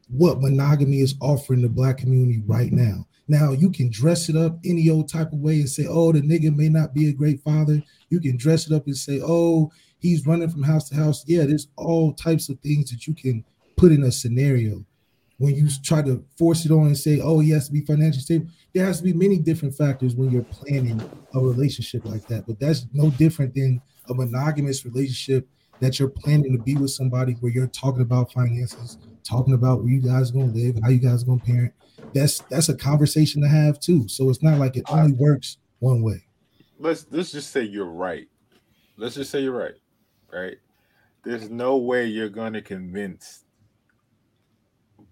[SPEAKER 7] what monogamy is offering the black community right now. Now you can dress it up any old type of way and say, "Oh, the nigga may not be a great father." You can dress it up and say, "Oh, he's running from house to house." Yeah, there's all types of things that you can put in a scenario. When you try to force it on and say, "Oh, he has to be financially stable," there has to be many different factors when you're planning a relationship like that. But that's no different than a monogamous relationship that you're planning to be with somebody where you're talking about finances, talking about where you guys are gonna live, how you guys are gonna parent. That's that's a conversation to have too. So it's not like it only works one way.
[SPEAKER 1] let's let's just say you're right. Let's just say you're right, right? There's no way you're gonna convince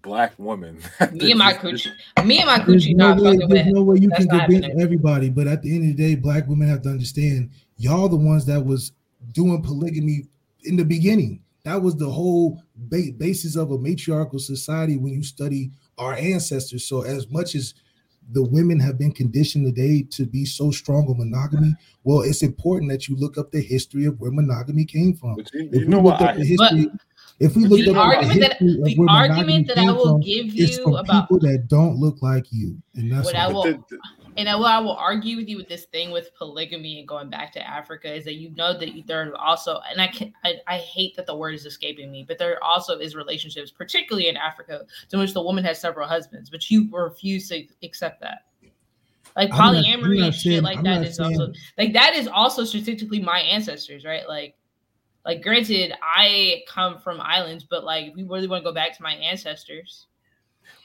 [SPEAKER 1] black women.
[SPEAKER 3] Me and my coochie. Me and my
[SPEAKER 7] There's
[SPEAKER 3] coochie
[SPEAKER 7] no
[SPEAKER 3] not
[SPEAKER 7] way,
[SPEAKER 3] fucking
[SPEAKER 7] there's
[SPEAKER 3] with.
[SPEAKER 7] no way you
[SPEAKER 3] That's
[SPEAKER 7] can
[SPEAKER 3] not
[SPEAKER 7] convince
[SPEAKER 3] happening.
[SPEAKER 7] everybody, but at the end of the day, black women have to understand y'all the ones that was doing polygamy in the beginning. That was the whole ba- basis of a matriarchal society when you study our ancestors. So as much as the women have been conditioned today to be so strong on monogamy, well, it's important that you look up the history of where monogamy came from.
[SPEAKER 1] But you,
[SPEAKER 7] If
[SPEAKER 1] you know
[SPEAKER 7] look
[SPEAKER 1] what?
[SPEAKER 7] up
[SPEAKER 1] I,
[SPEAKER 7] the history, if we look
[SPEAKER 3] The argument
[SPEAKER 7] the
[SPEAKER 3] that the
[SPEAKER 7] where
[SPEAKER 3] argument that I will
[SPEAKER 7] from,
[SPEAKER 3] give you
[SPEAKER 7] from
[SPEAKER 3] about
[SPEAKER 7] people that don't look like you, and that's
[SPEAKER 3] what
[SPEAKER 7] all.
[SPEAKER 3] I will
[SPEAKER 1] the- the-
[SPEAKER 3] and I, what I will argue with you with this thing with polygamy and going back to Africa is that you know that there are also, and I can I, I hate that the word is escaping me, but there also is relationships, particularly in Africa, to which the woman has several husbands, but you refuse to accept that. Like
[SPEAKER 7] I'm not- I'm
[SPEAKER 3] polyamory
[SPEAKER 7] not
[SPEAKER 3] and
[SPEAKER 7] saying-
[SPEAKER 3] shit like
[SPEAKER 7] I'm
[SPEAKER 3] that
[SPEAKER 7] not
[SPEAKER 3] is also like that is also statistically my ancestors, right? Like like granted, I come from islands, but like if we really want to go back to my ancestors,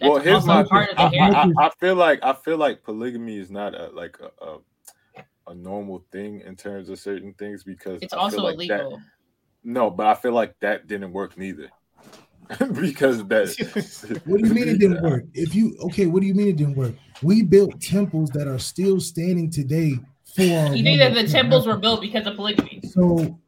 [SPEAKER 3] that's
[SPEAKER 1] well, here's
[SPEAKER 3] also
[SPEAKER 1] my.
[SPEAKER 3] part of the
[SPEAKER 1] I,
[SPEAKER 3] heritage.
[SPEAKER 1] I, I, I feel like I feel like polygamy is not a like a, a a normal thing in terms of certain things because
[SPEAKER 3] It's
[SPEAKER 1] I feel
[SPEAKER 3] also
[SPEAKER 1] like that-
[SPEAKER 3] illegal.
[SPEAKER 1] no, but I feel like that didn't work neither. because that.
[SPEAKER 7] What do you mean it didn't work? If you okay, what do you mean it didn't work? We built temples that are still standing today for.
[SPEAKER 3] You think that the temples were built because of polygamy?
[SPEAKER 7] So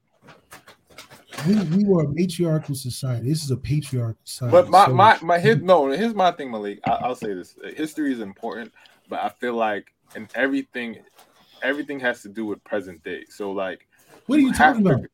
[SPEAKER 7] we, we were a matriarchal society. This is a patriarchal society.
[SPEAKER 1] But my
[SPEAKER 7] So-
[SPEAKER 1] my my his, no, here's my thing, Malik. I, I'll say this: history is important, but I feel like in everything, everything has to do with present day. So like,
[SPEAKER 7] What are you
[SPEAKER 1] have
[SPEAKER 7] talking
[SPEAKER 1] to-
[SPEAKER 7] about?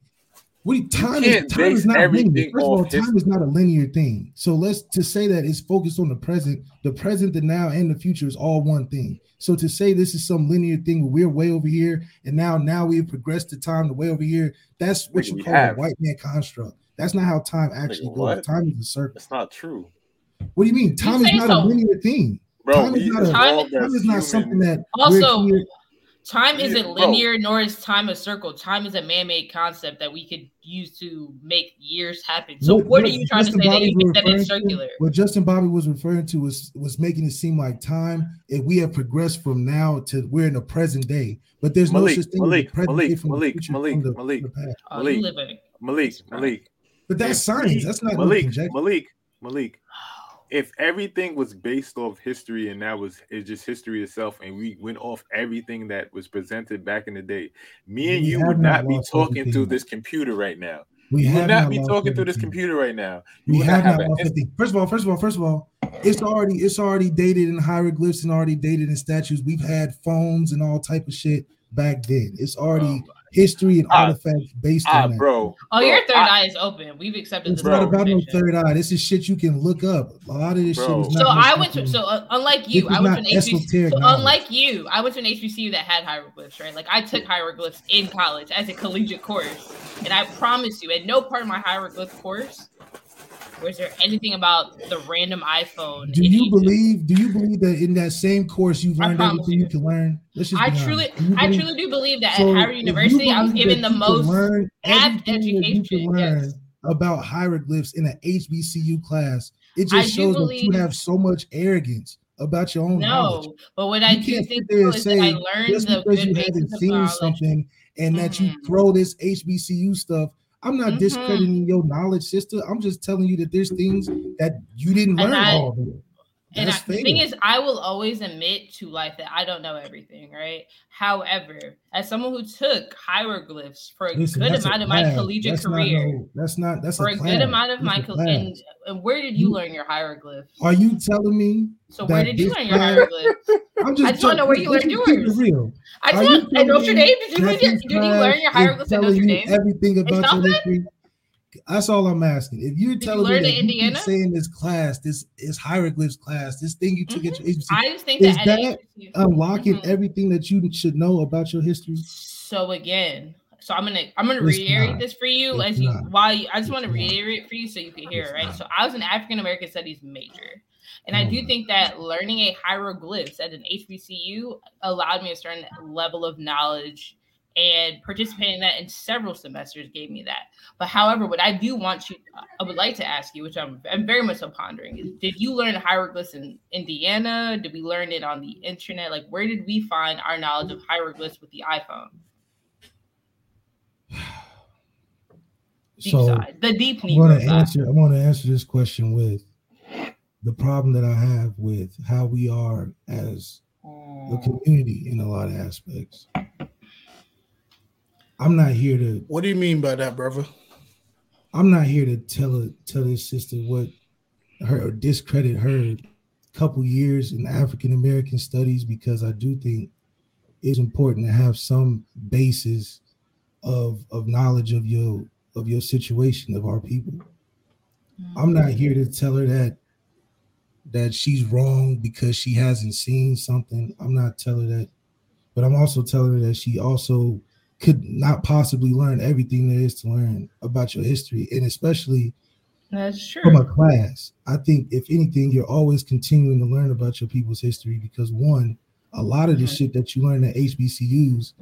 [SPEAKER 7] What do you, time
[SPEAKER 1] can't
[SPEAKER 7] is time is not linear. First of all,
[SPEAKER 1] off his-
[SPEAKER 7] time is not a linear thing. So let's to say that it's focused on the present, the present, the now, and the future is all one thing. So to say this is some linear thing where we're way over here and now now we've progressed the time the way over here, that's what
[SPEAKER 1] Nigga,
[SPEAKER 7] you call
[SPEAKER 1] have.
[SPEAKER 7] a white man construct. That's not how time actually goes.
[SPEAKER 1] what?
[SPEAKER 7] Time is a circle.
[SPEAKER 1] It's not true,
[SPEAKER 7] What do you mean? Time is not
[SPEAKER 3] so.
[SPEAKER 7] a linear thing.
[SPEAKER 1] bro.
[SPEAKER 7] Time is not a-
[SPEAKER 3] Time-
[SPEAKER 7] Time is not something that
[SPEAKER 3] Also, time isn't
[SPEAKER 1] bro.
[SPEAKER 3] linear, nor is time a circle. Time is a man-made concept that we could use to make years happen. So what, are you trying to
[SPEAKER 7] Justin
[SPEAKER 3] say that you
[SPEAKER 7] was
[SPEAKER 3] think that it's
[SPEAKER 7] referring to- What Justin Bobby was referring to was was making it seem like time. If we have progressed from now to we're in the present day, but there's
[SPEAKER 1] Malik,
[SPEAKER 7] no such thing
[SPEAKER 1] Malik,
[SPEAKER 7] as the present
[SPEAKER 1] Malik,
[SPEAKER 7] day from
[SPEAKER 1] Malik,
[SPEAKER 7] future
[SPEAKER 1] Malik,
[SPEAKER 7] from the,
[SPEAKER 1] Malik.
[SPEAKER 7] from the past.
[SPEAKER 3] Oh,
[SPEAKER 1] Malik.
[SPEAKER 3] you live in
[SPEAKER 1] Malik, Malik.
[SPEAKER 7] But that's
[SPEAKER 1] If
[SPEAKER 7] science. That's not no
[SPEAKER 1] Malik. Malik, Malik. If everything was based off history and that was it's just history itself, and we went off everything that was presented back in the day, me and
[SPEAKER 7] We
[SPEAKER 1] you would
[SPEAKER 7] not
[SPEAKER 1] not be talking through this computer right now.
[SPEAKER 7] We
[SPEAKER 1] would
[SPEAKER 7] have
[SPEAKER 1] not be talking through this computer right now. You
[SPEAKER 7] We
[SPEAKER 1] would
[SPEAKER 7] have
[SPEAKER 1] not have
[SPEAKER 7] not
[SPEAKER 1] inst-.
[SPEAKER 7] First of all, first of all, first of all, it's already it's already dated in hieroglyphs and already dated in statues. We've had phones and all type of shit back then. It's already oh history and
[SPEAKER 1] Ah,
[SPEAKER 7] artifacts based
[SPEAKER 1] Ah,
[SPEAKER 7] on that.
[SPEAKER 1] bro.
[SPEAKER 3] Oh,
[SPEAKER 1] bro,
[SPEAKER 3] your third
[SPEAKER 1] I-
[SPEAKER 3] eye is open. We've accepted
[SPEAKER 7] It's
[SPEAKER 3] this.
[SPEAKER 7] not about no third eye. This is shit you can look up. A lot of this
[SPEAKER 1] Bro.
[SPEAKER 7] shit is not.
[SPEAKER 3] So I went to so uh, unlike you, I went to an HBCU. So unlike you, I went to an HBCU that had hieroglyphs, right? Like I took hieroglyphs in college as a collegiate course, and I promise you, at no part of my hieroglyph course was there anything about the random iPhone.
[SPEAKER 7] Do you believe? Do you believe that in that same course you've learned everything you.
[SPEAKER 3] you.
[SPEAKER 7] can learn? Let's just
[SPEAKER 3] I truly.
[SPEAKER 7] Do
[SPEAKER 3] I
[SPEAKER 7] believe-
[SPEAKER 3] truly do believe that
[SPEAKER 7] So,
[SPEAKER 3] at Howard University, I was given the most apt education, yes.
[SPEAKER 7] about hieroglyphs in an HBCU class. It just
[SPEAKER 3] do
[SPEAKER 7] shows that you have so much arrogance about your own knowledge.
[SPEAKER 3] no. But what I
[SPEAKER 7] You
[SPEAKER 3] do think
[SPEAKER 7] sit there
[SPEAKER 3] though
[SPEAKER 7] and
[SPEAKER 3] is that I learned
[SPEAKER 7] just
[SPEAKER 3] the
[SPEAKER 7] because
[SPEAKER 3] good
[SPEAKER 7] you haven't seen
[SPEAKER 3] knowledge.
[SPEAKER 7] something and that you
[SPEAKER 3] Mhm.
[SPEAKER 7] throw this HBCU stuff. I'm not
[SPEAKER 3] Mhm.
[SPEAKER 7] discrediting your knowledge, sister. I'm just telling you that there's things that you didn't learn
[SPEAKER 3] I-
[SPEAKER 7] all.
[SPEAKER 3] And I, the thing is, I will always admit to life that I don't know everything, right? However, as someone who took hieroglyphs for a
[SPEAKER 7] Listen,
[SPEAKER 3] good
[SPEAKER 7] that's a
[SPEAKER 3] amount of my collegiate
[SPEAKER 7] That's not no- that's not that's
[SPEAKER 3] for
[SPEAKER 7] a
[SPEAKER 3] a good amount of
[SPEAKER 7] That's
[SPEAKER 3] my co- and, and where did you
[SPEAKER 7] You-
[SPEAKER 3] learn your hieroglyphs?
[SPEAKER 7] Are you telling me?
[SPEAKER 3] So where did you learn your
[SPEAKER 7] class-
[SPEAKER 3] hieroglyphs?
[SPEAKER 7] I'm just
[SPEAKER 3] I just wanna know where you learned yours.
[SPEAKER 7] Real.
[SPEAKER 3] I just want at Notre
[SPEAKER 7] me
[SPEAKER 3] Dame. Did you learn did you learn your hieroglyphs at Notre Dame?
[SPEAKER 7] Everything about your history. That's all I'm asking. If you're
[SPEAKER 3] you
[SPEAKER 7] telling me
[SPEAKER 3] learn
[SPEAKER 7] that
[SPEAKER 3] in
[SPEAKER 7] you saying this class, this is hieroglyphs class, this thing you took at your agency,
[SPEAKER 3] I just think
[SPEAKER 7] Is
[SPEAKER 3] that,
[SPEAKER 7] that unlocking
[SPEAKER 3] Mhm.
[SPEAKER 7] everything that you should know about your history.
[SPEAKER 3] So again, so I'm gonna I'm gonna
[SPEAKER 7] It's
[SPEAKER 3] reiterate
[SPEAKER 7] not.
[SPEAKER 3] this for you
[SPEAKER 7] It's
[SPEAKER 3] as you
[SPEAKER 7] not.
[SPEAKER 3] why you, I just want to reiterate for you so you can hear
[SPEAKER 7] It's
[SPEAKER 3] it right.
[SPEAKER 7] not.
[SPEAKER 3] So I was an African American Studies major, and I
[SPEAKER 7] Oh
[SPEAKER 3] do think that learning a hieroglyphs at an HBCU allowed me a certain level of knowledge. And participating in that in several semesters gave me that. But however, what I do want you, I would like to ask you, which I'm, I'm very much so pondering, is did you learn hieroglyphs in Indiana? Did we learn it on the internet? Like, where did we find our knowledge of hieroglyphs with the iPhone? Deep
[SPEAKER 7] So
[SPEAKER 3] side, the deep
[SPEAKER 7] I
[SPEAKER 3] want
[SPEAKER 7] gonna answer. I'm gonna answer this question with the problem that I have with how we are as a mm. community in a lot of aspects. I'm not here to.
[SPEAKER 2] What do you mean by that, brother?
[SPEAKER 7] I'm not here to tell her, tell this sister what her or discredit her couple years in African American studies because I do think it's important to have some basis of of knowledge of your of your situation of our people. I'm not here to tell her that that she's wrong because she hasn't seen something. I'm not telling her that, but I'm also telling her that she also could not possibly learn everything there is to learn about your history, and especially
[SPEAKER 3] That's true.
[SPEAKER 7] from a class. I think if anything, you're always continuing to learn about your people's history because one, a lot of the
[SPEAKER 3] Mhm.
[SPEAKER 7] shit that you learn at HBCUs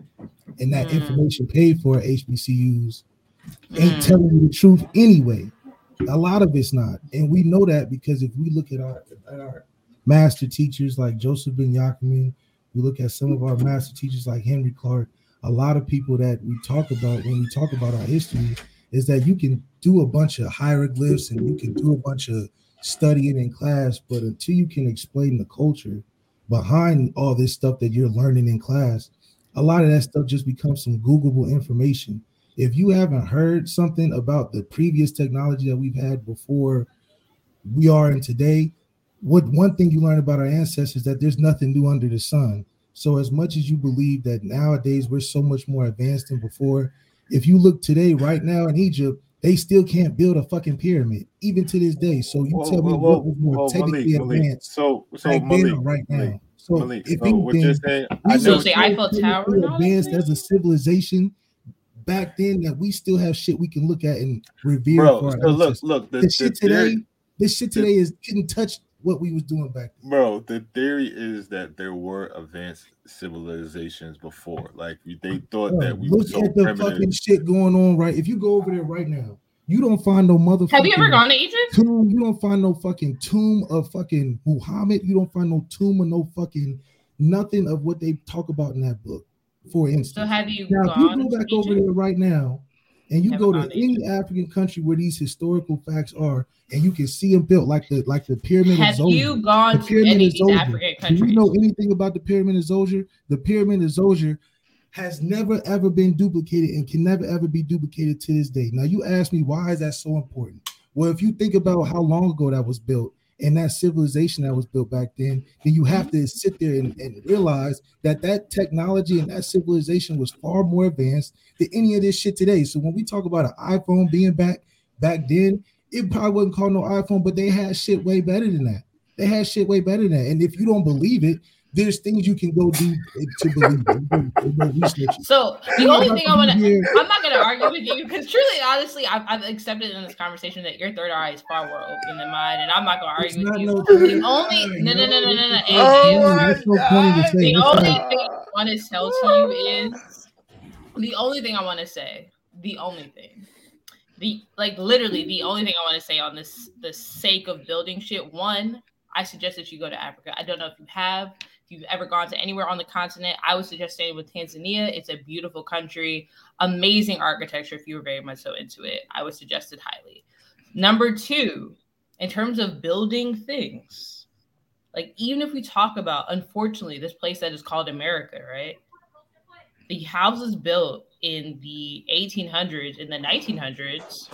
[SPEAKER 7] and that
[SPEAKER 3] Mm.
[SPEAKER 7] information paid for at HBCUs ain't
[SPEAKER 3] Mm.
[SPEAKER 7] telling you the truth anyway. A lot of it's not, and we know that because if we look at our at our master teachers like Joseph Ben Jochannan, we look at some of our master teachers like Henry Clark. A lot of people that we talk about when we talk about our history is that you can do a bunch of hieroglyphs and you can do a bunch of studying in class, but until you can explain the culture behind all this stuff that you're learning in class, a lot of that stuff just becomes some Googleable information. If you haven't heard something about the previous technology that we've had before we are in today, what one thing you learn about our ancestors that there's nothing new under the sun. So as much as you believe that nowadays we're so much more advanced than before, if you look today, right now in Egypt, they still can't build a fucking pyramid, even to this day. So you
[SPEAKER 1] Whoa,
[SPEAKER 7] tell me
[SPEAKER 1] whoa,
[SPEAKER 7] what was more
[SPEAKER 1] whoa,
[SPEAKER 7] technically
[SPEAKER 1] Malik, Malik.
[SPEAKER 7] advanced
[SPEAKER 1] So, so
[SPEAKER 7] back then
[SPEAKER 1] Malik,
[SPEAKER 7] or right now.
[SPEAKER 1] Malik,
[SPEAKER 7] So
[SPEAKER 1] Malik,
[SPEAKER 7] if
[SPEAKER 1] so what you're
[SPEAKER 7] anything,
[SPEAKER 1] saying, I
[SPEAKER 3] So
[SPEAKER 1] know
[SPEAKER 3] the Eiffel Tower
[SPEAKER 7] technically
[SPEAKER 3] and all that
[SPEAKER 7] advanced as a civilization back then that we still have shit we can look at and revere
[SPEAKER 1] bro.
[SPEAKER 7] for our
[SPEAKER 1] So look, look, the,
[SPEAKER 7] The
[SPEAKER 1] the
[SPEAKER 7] shit
[SPEAKER 1] theory,
[SPEAKER 7] today, this shit today is couldn't touch what we was doing back then.
[SPEAKER 1] bro. The theory is that there were advanced civilizations before. Like they thought
[SPEAKER 7] Bro,
[SPEAKER 1] that we were
[SPEAKER 7] look
[SPEAKER 1] so
[SPEAKER 7] at the
[SPEAKER 1] primitive.
[SPEAKER 7] fucking shit going on right. If you go over there right now, you don't find no motherfucking
[SPEAKER 3] Have you ever gone to Egypt?
[SPEAKER 7] tomb. You don't find no fucking tomb of fucking Muhammad. You don't find no tomb of no fucking nothing of what they talk about in that book. For instance,
[SPEAKER 3] So have you
[SPEAKER 7] now if you go back
[SPEAKER 3] to
[SPEAKER 7] over
[SPEAKER 3] Egypt?
[SPEAKER 7] there right now, and you go to any African country where these historical facts are, and you can see them built like the like the pyramid
[SPEAKER 3] Have
[SPEAKER 7] of Zoser.
[SPEAKER 3] you gone
[SPEAKER 7] The
[SPEAKER 3] to any
[SPEAKER 7] of
[SPEAKER 3] these. African
[SPEAKER 7] Do you know anything about the pyramid of Zoser? The pyramid of Zoser has never ever been duplicated and can never ever be duplicated to this day. Now you ask me why is that so important? Well, if you think about how long ago that was built and that civilization that was built back then, then you have to mm-hmm. sit there and, and realize that that technology and that civilization was far more advanced than any of this shit today. So when we talk about an iPhone being back back then, it probably wasn't called no iPhone, but they had shit way better than that. They had shit way better than that. And if you don't believe it, there's things you can go do to believe it. You go- you go research it.
[SPEAKER 3] So the only thing I want
[SPEAKER 7] to
[SPEAKER 3] to,
[SPEAKER 7] be here-
[SPEAKER 3] I'm not going to argue with you because truly, honestly, I've, I've accepted in this conversation that your third eye is far more open than mine, and I'm not going to argue with you.
[SPEAKER 7] no
[SPEAKER 3] The only, no, no, no, no, no, no. Hey,
[SPEAKER 7] so
[SPEAKER 3] hey,
[SPEAKER 7] funny. That's so funny to say.
[SPEAKER 3] the only thing I want to tell to you is the only thing I want to say, the only thing, the like literally the only thing I want to say on this the sake of building shit. One, I suggest that you go to Africa. I don't know if you have, you've ever gone to anywhere on the continent. I would suggest staying with Tanzania. It's a beautiful country, amazing architecture. If you were very much so into it, I would suggest it highly. Number two, in terms of building things, Like even if we talk about, unfortunately, this place that is called America, right? The houses built in the 1800s in the 1900s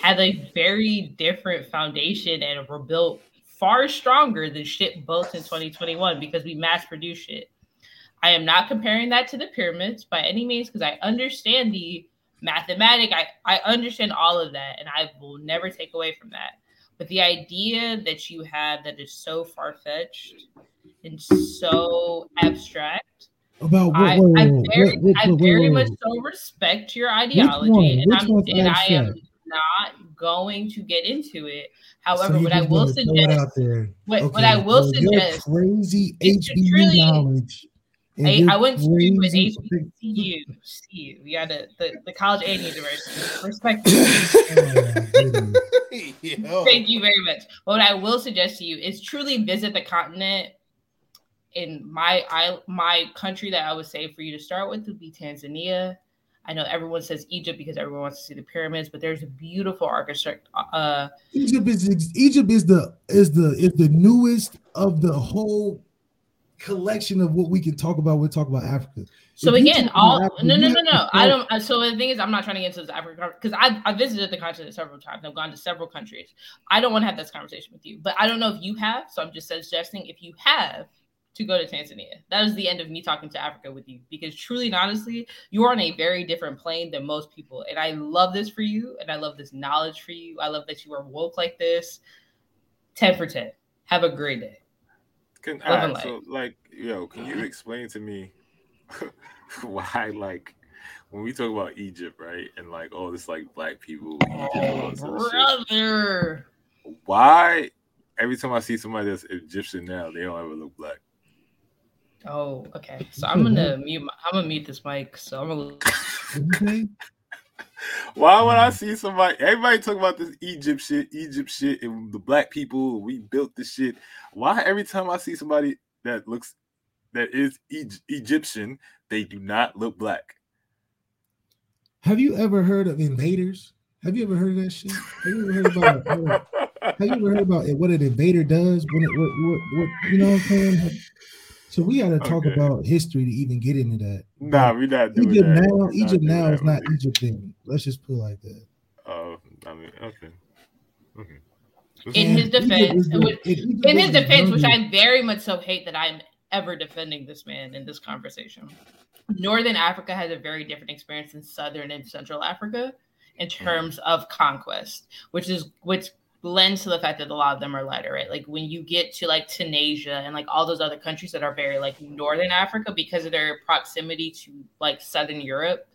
[SPEAKER 3] had a very different foundation and were built far stronger than shit built in 2021 because we mass produce shit. I am not comparing that to the pyramids by any means because I understand the mathematic. I, I understand all of that and I will never take away from that. But the idea that you have that is so far fetched and so abstract.
[SPEAKER 7] About what?
[SPEAKER 3] I,
[SPEAKER 7] wait,
[SPEAKER 3] I very,
[SPEAKER 7] wait,
[SPEAKER 3] I very much so respect your ideology, and,
[SPEAKER 7] Which
[SPEAKER 3] I'm,
[SPEAKER 7] one's
[SPEAKER 3] and I am? Not going to get into it. However,
[SPEAKER 7] you
[SPEAKER 3] what I will
[SPEAKER 7] wanna throw it
[SPEAKER 3] suggest,
[SPEAKER 7] out there.
[SPEAKER 3] what, what I will
[SPEAKER 7] so your
[SPEAKER 3] suggest,
[SPEAKER 7] crazy
[SPEAKER 3] is to
[SPEAKER 7] HBU
[SPEAKER 3] truly-
[SPEAKER 7] knowledge.
[SPEAKER 3] I, I went to school with
[SPEAKER 7] crazy-
[SPEAKER 3] HBCU, CU, you got the, the the college and university. Respect.
[SPEAKER 7] Oh,
[SPEAKER 3] Thank you very much. What I will suggest to you is truly visit the continent. In my I my country that I would say for you to start with would be Tanzania. I know everyone says Egypt because everyone wants to see the pyramids, but there's a beautiful architect. Uh,
[SPEAKER 7] Egypt is Egypt is the is the is the newest of the whole collection of what we can talk about. We'll talk about Africa.
[SPEAKER 3] so
[SPEAKER 7] If
[SPEAKER 3] again, all
[SPEAKER 7] Africa,
[SPEAKER 3] no no no no. I don't. So the thing is, I'm not trying to get into this Africa because I I visited the continent several times. I've gone to several countries. I don't want to have this conversation with you, but I don't know if you have. So I'm just suggesting if you have to go to Tanzania. That is the end of me talking to Africa with you because truly and honestly, you are on a very different plane than most people. And I love this for you and I love this knowledge for you. I love that you are woke like this. 10 for 10. Have a great day.
[SPEAKER 1] Can,
[SPEAKER 3] Live
[SPEAKER 1] alright,
[SPEAKER 3] and life.
[SPEAKER 1] so like, yo, can you explain to me why, like, when we talk about Egypt, right, and like, oh, this like black people, Egypt, all this other shit,
[SPEAKER 3] brother.
[SPEAKER 1] why every time I see somebody that's Egyptian now, they don't ever look black?
[SPEAKER 3] Oh, okay. So I'm gonna mute my, I'm gonna mute this mic. So I'm gonna
[SPEAKER 7] What?
[SPEAKER 1] Why would I see somebody? Everybody talk about this Egypt shit, Egypt shit, and the black people. We built this shit. Why every time I see somebody that looks that is Egy- Egyptian, they do not look black?
[SPEAKER 7] Have you ever heard of invaders? Have you ever heard of that shit? Have you ever heard about? uh, have you ever heard about it, what an invader does? When it, what, what, what, you know what I'm saying? So we got to talk
[SPEAKER 1] Okay.
[SPEAKER 7] about history to even get into that.
[SPEAKER 1] nah, we not doing
[SPEAKER 7] Egypt
[SPEAKER 1] that.
[SPEAKER 7] now,
[SPEAKER 1] We're
[SPEAKER 7] Egypt now
[SPEAKER 1] that
[SPEAKER 7] is not
[SPEAKER 1] one.
[SPEAKER 7] Egypt then. Let's just put it like that.
[SPEAKER 1] Oh, I mean, okay, okay.
[SPEAKER 3] In his defense,
[SPEAKER 7] the-
[SPEAKER 3] with- in his defense, which I very much so hate that I'm ever defending this man in this conversation. Northern Africa has a very different experience than Southern and Central Africa in mm. terms of conquest, which is which lends to the fact that a lot of them are lighter, right? Like when you get to like Tunisia and like all those other countries that are very like Northern Africa because of their proximity to like Southern Europe,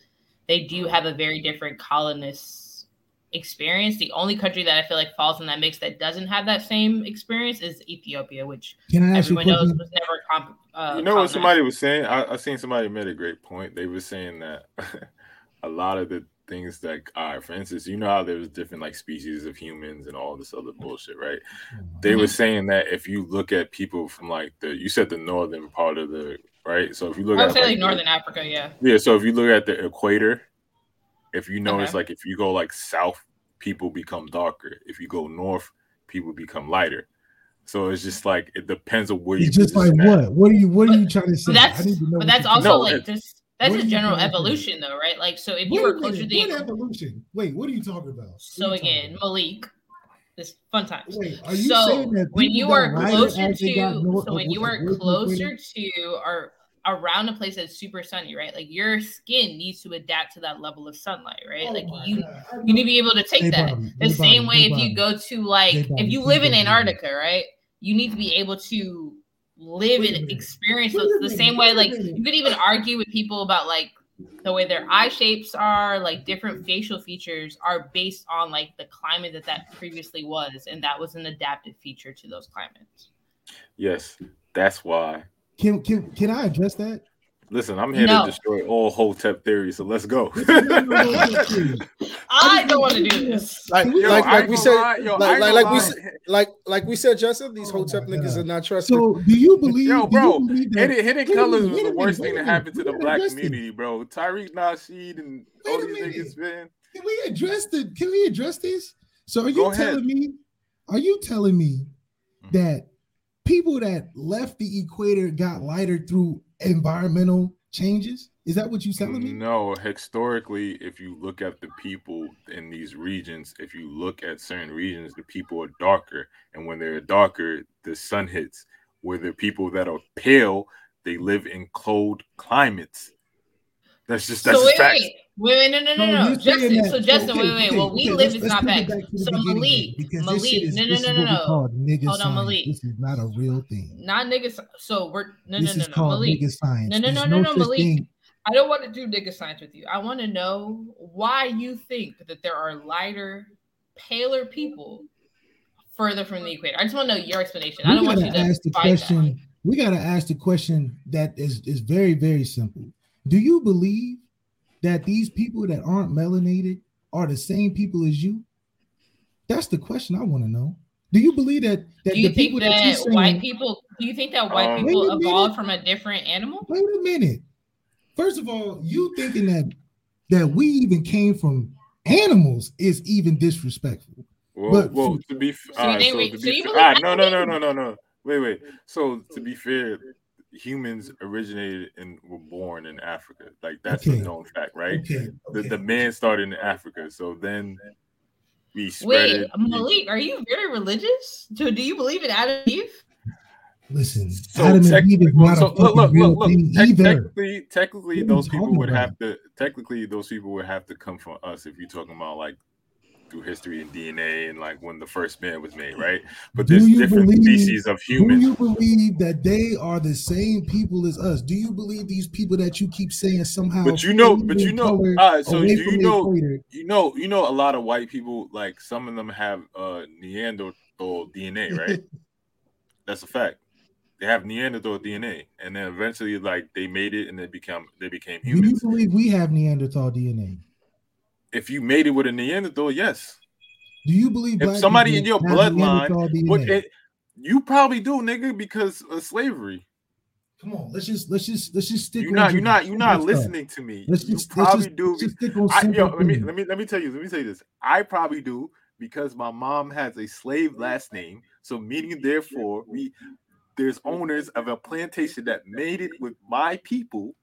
[SPEAKER 3] they do have a very different colonist experience. The only country that I feel like falls in that mix that doesn't have that same experience is Ethiopia, which
[SPEAKER 7] Can I ask you
[SPEAKER 3] everyone knows was never comp- uh,
[SPEAKER 1] you know what somebody was saying? I, I seen somebody made a great point. They were saying that a lot of the things that, all right, for instance, you know how there's different like species of humans and all this other bullshit, right? They
[SPEAKER 3] Mm-hmm.
[SPEAKER 1] were saying that if you look at people from like the, you said the northern part of the, right? So if you look
[SPEAKER 3] I
[SPEAKER 1] at
[SPEAKER 3] would say
[SPEAKER 1] like,
[SPEAKER 3] like
[SPEAKER 1] the-
[SPEAKER 3] Northern Africa, yeah.
[SPEAKER 1] Yeah, so if you look at the equator, if you notice,
[SPEAKER 3] Okay.
[SPEAKER 1] like if you go like south, people become darker. If you go north, people become lighter. So it's just like it depends on where you.
[SPEAKER 7] It's just like
[SPEAKER 1] at.
[SPEAKER 7] what? What are you? What are you trying to say?
[SPEAKER 3] But that's
[SPEAKER 7] I need to know
[SPEAKER 3] but that's also
[SPEAKER 1] No,
[SPEAKER 3] like
[SPEAKER 1] it-
[SPEAKER 3] just that's
[SPEAKER 7] What
[SPEAKER 3] just general
[SPEAKER 7] trying to say?
[SPEAKER 3] evolution though, right? Like so if you were closer
[SPEAKER 7] minute,
[SPEAKER 3] to
[SPEAKER 7] what evolution? Wait, what are you talking about? What
[SPEAKER 3] so again,
[SPEAKER 7] about?
[SPEAKER 3] Malik, this fun times.
[SPEAKER 7] Wait, are you
[SPEAKER 3] so
[SPEAKER 7] saying that
[SPEAKER 3] when you are closer
[SPEAKER 7] as they got
[SPEAKER 3] to
[SPEAKER 7] north-
[SPEAKER 3] so when you are closer to or around a place that's super sunny, right? Like your skin needs to adapt to that level of sunlight, right?
[SPEAKER 7] Oh
[SPEAKER 3] like you you need to be able to take that. The same way if you go to like if you live in
[SPEAKER 7] don't do that.
[SPEAKER 3] Antarctica, right? You need to be able to live and experience those the same way. Like you could even argue with people about like the way their eye shapes are, like different facial features are based on like the climate that that previously was, and that was an adaptive feature to those climates.
[SPEAKER 1] Yes, that's why.
[SPEAKER 7] Can can can I address that?
[SPEAKER 1] Listen, I'm here
[SPEAKER 3] No.
[SPEAKER 1] to destroy all Hotep theories, so let's go.
[SPEAKER 3] I don't want to do this.
[SPEAKER 2] Like,
[SPEAKER 7] Yo,
[SPEAKER 2] like, like we said,
[SPEAKER 1] lie, yo,
[SPEAKER 2] like, like, like we said, like, like we said, Joseph, these
[SPEAKER 7] Oh
[SPEAKER 2] Hotep
[SPEAKER 7] my
[SPEAKER 2] niggas
[SPEAKER 7] God.
[SPEAKER 2] are not trusted.
[SPEAKER 7] So do you believe?
[SPEAKER 1] Yo, bro,
[SPEAKER 7] believe
[SPEAKER 1] Hidden, hidden colors was the worst thing
[SPEAKER 7] wait a
[SPEAKER 1] that happened to the black
[SPEAKER 7] gotta address this.
[SPEAKER 1] community, bro. Tariq Nasheed and all these niggas, man.
[SPEAKER 7] Can we address the? Can we address this? So are you
[SPEAKER 1] Go ahead.
[SPEAKER 7] telling me? Are you telling me
[SPEAKER 1] Mhm.
[SPEAKER 7] that people that left the equator got lighter through environmental changes? Is that what you're telling me?
[SPEAKER 1] No, historically, if you look at the people in these regions, if you look at certain regions, the people are darker, and when they're darker, the sun hits. Where the people that are pale, they live in cold climates. That's just that's
[SPEAKER 3] so
[SPEAKER 1] just
[SPEAKER 3] wait,
[SPEAKER 1] facts.
[SPEAKER 3] wait, wait, wait, no, no, no, no. Justin,
[SPEAKER 7] that-
[SPEAKER 3] so Justin,
[SPEAKER 7] okay,
[SPEAKER 3] wait, wait.
[SPEAKER 7] okay,
[SPEAKER 3] What we
[SPEAKER 7] okay,
[SPEAKER 3] live is not
[SPEAKER 7] bring it
[SPEAKER 3] back.
[SPEAKER 7] back
[SPEAKER 3] So Malik, Malik,
[SPEAKER 7] is-
[SPEAKER 3] no, no, no, no, no. Hold on,
[SPEAKER 7] science.
[SPEAKER 3] Malik.
[SPEAKER 7] This is not a real thing.
[SPEAKER 3] Not niggas. So we're no,
[SPEAKER 7] this
[SPEAKER 3] no, no, no,
[SPEAKER 7] called
[SPEAKER 3] Malik.
[SPEAKER 7] nigga science.
[SPEAKER 3] No, no,
[SPEAKER 7] There's
[SPEAKER 3] no, no, no, Malik.
[SPEAKER 7] thing-
[SPEAKER 3] I don't want to do nigga science with you. I want to know why you think that there are lighter, paler people further from the equator. I just want to know your explanation. I don't want you
[SPEAKER 7] gotta ask the question. We gotta ask the question that is is very very simple. Do you believe that these people that aren't melanated are the same people as you? That's the question I want to know. Do you believe that that
[SPEAKER 3] that. Do you
[SPEAKER 7] the
[SPEAKER 3] think
[SPEAKER 7] people
[SPEAKER 3] that,
[SPEAKER 7] that saying,
[SPEAKER 3] white people? Do you think that white
[SPEAKER 1] Um,
[SPEAKER 3] people
[SPEAKER 7] Wait a minute.
[SPEAKER 3] evolved from a different animal?
[SPEAKER 7] Wait a minute. First of all, you thinking that that we even came from animals is even disrespectful.
[SPEAKER 1] Well,
[SPEAKER 7] But-
[SPEAKER 1] well, to be f-
[SPEAKER 3] So you
[SPEAKER 1] alright,
[SPEAKER 3] think
[SPEAKER 1] so
[SPEAKER 3] we-
[SPEAKER 1] to
[SPEAKER 3] so
[SPEAKER 1] be
[SPEAKER 3] you
[SPEAKER 1] fa-
[SPEAKER 3] believe
[SPEAKER 1] no, no, no, no, no, no. Wait, wait. So to be fair, humans originated and were born in Africa. Like that's
[SPEAKER 7] Okay.
[SPEAKER 1] a known fact, right?
[SPEAKER 7] Okay.
[SPEAKER 1] The,
[SPEAKER 7] okay.
[SPEAKER 1] the man started in Africa, so then we spread
[SPEAKER 3] Wait,
[SPEAKER 1] it.
[SPEAKER 3] Malik, are you very religious? So do you believe in Adam and Eve?
[SPEAKER 7] Listen,
[SPEAKER 1] So
[SPEAKER 7] Adam and Eve
[SPEAKER 1] technically,
[SPEAKER 7] is not
[SPEAKER 1] so
[SPEAKER 7] a
[SPEAKER 1] look,
[SPEAKER 7] fucking
[SPEAKER 1] look,
[SPEAKER 7] real
[SPEAKER 1] look, look.
[SPEAKER 7] thing
[SPEAKER 1] Tec-
[SPEAKER 7] either.
[SPEAKER 1] technically, technically,
[SPEAKER 7] What are you
[SPEAKER 1] those people would
[SPEAKER 7] about?
[SPEAKER 1] have to. Technically, those people would have to come from us if you're talking about like through history and DNA and like when the first man was made, right? But
[SPEAKER 7] Do
[SPEAKER 1] there's different
[SPEAKER 7] believe-
[SPEAKER 1] species of humans.
[SPEAKER 7] Do you believe that they are the same people as us? Do you believe these people that you keep saying somehow?
[SPEAKER 1] But you know, but you know,
[SPEAKER 7] color
[SPEAKER 1] so do you know, you know, you know, a lot of white people, like some of them have uh Neanderthal DNA, right? That's a fact. They have Neanderthal DNA, and then eventually, like they made it, and they become they became humans.
[SPEAKER 7] Do you believe we have Neanderthal DNA?
[SPEAKER 1] If you made it with a Neanderthal, yes.
[SPEAKER 7] Do you believe
[SPEAKER 1] If somebody in your bloodline? But it, you probably do, nigga, because of slavery.
[SPEAKER 7] Come on, let's just let's just let's just stick.
[SPEAKER 1] You're not, you're not, you're not
[SPEAKER 7] stuff.
[SPEAKER 1] listening to me.
[SPEAKER 7] Let's
[SPEAKER 1] you
[SPEAKER 7] just let's
[SPEAKER 1] probably
[SPEAKER 7] just,
[SPEAKER 1] do.
[SPEAKER 7] let's just stick on
[SPEAKER 1] I, yo, let me let me let me tell you. Let me tell you this. I probably do because my mom has a slave last name. So meaning therefore we there's owners of a plantation that made it with my people,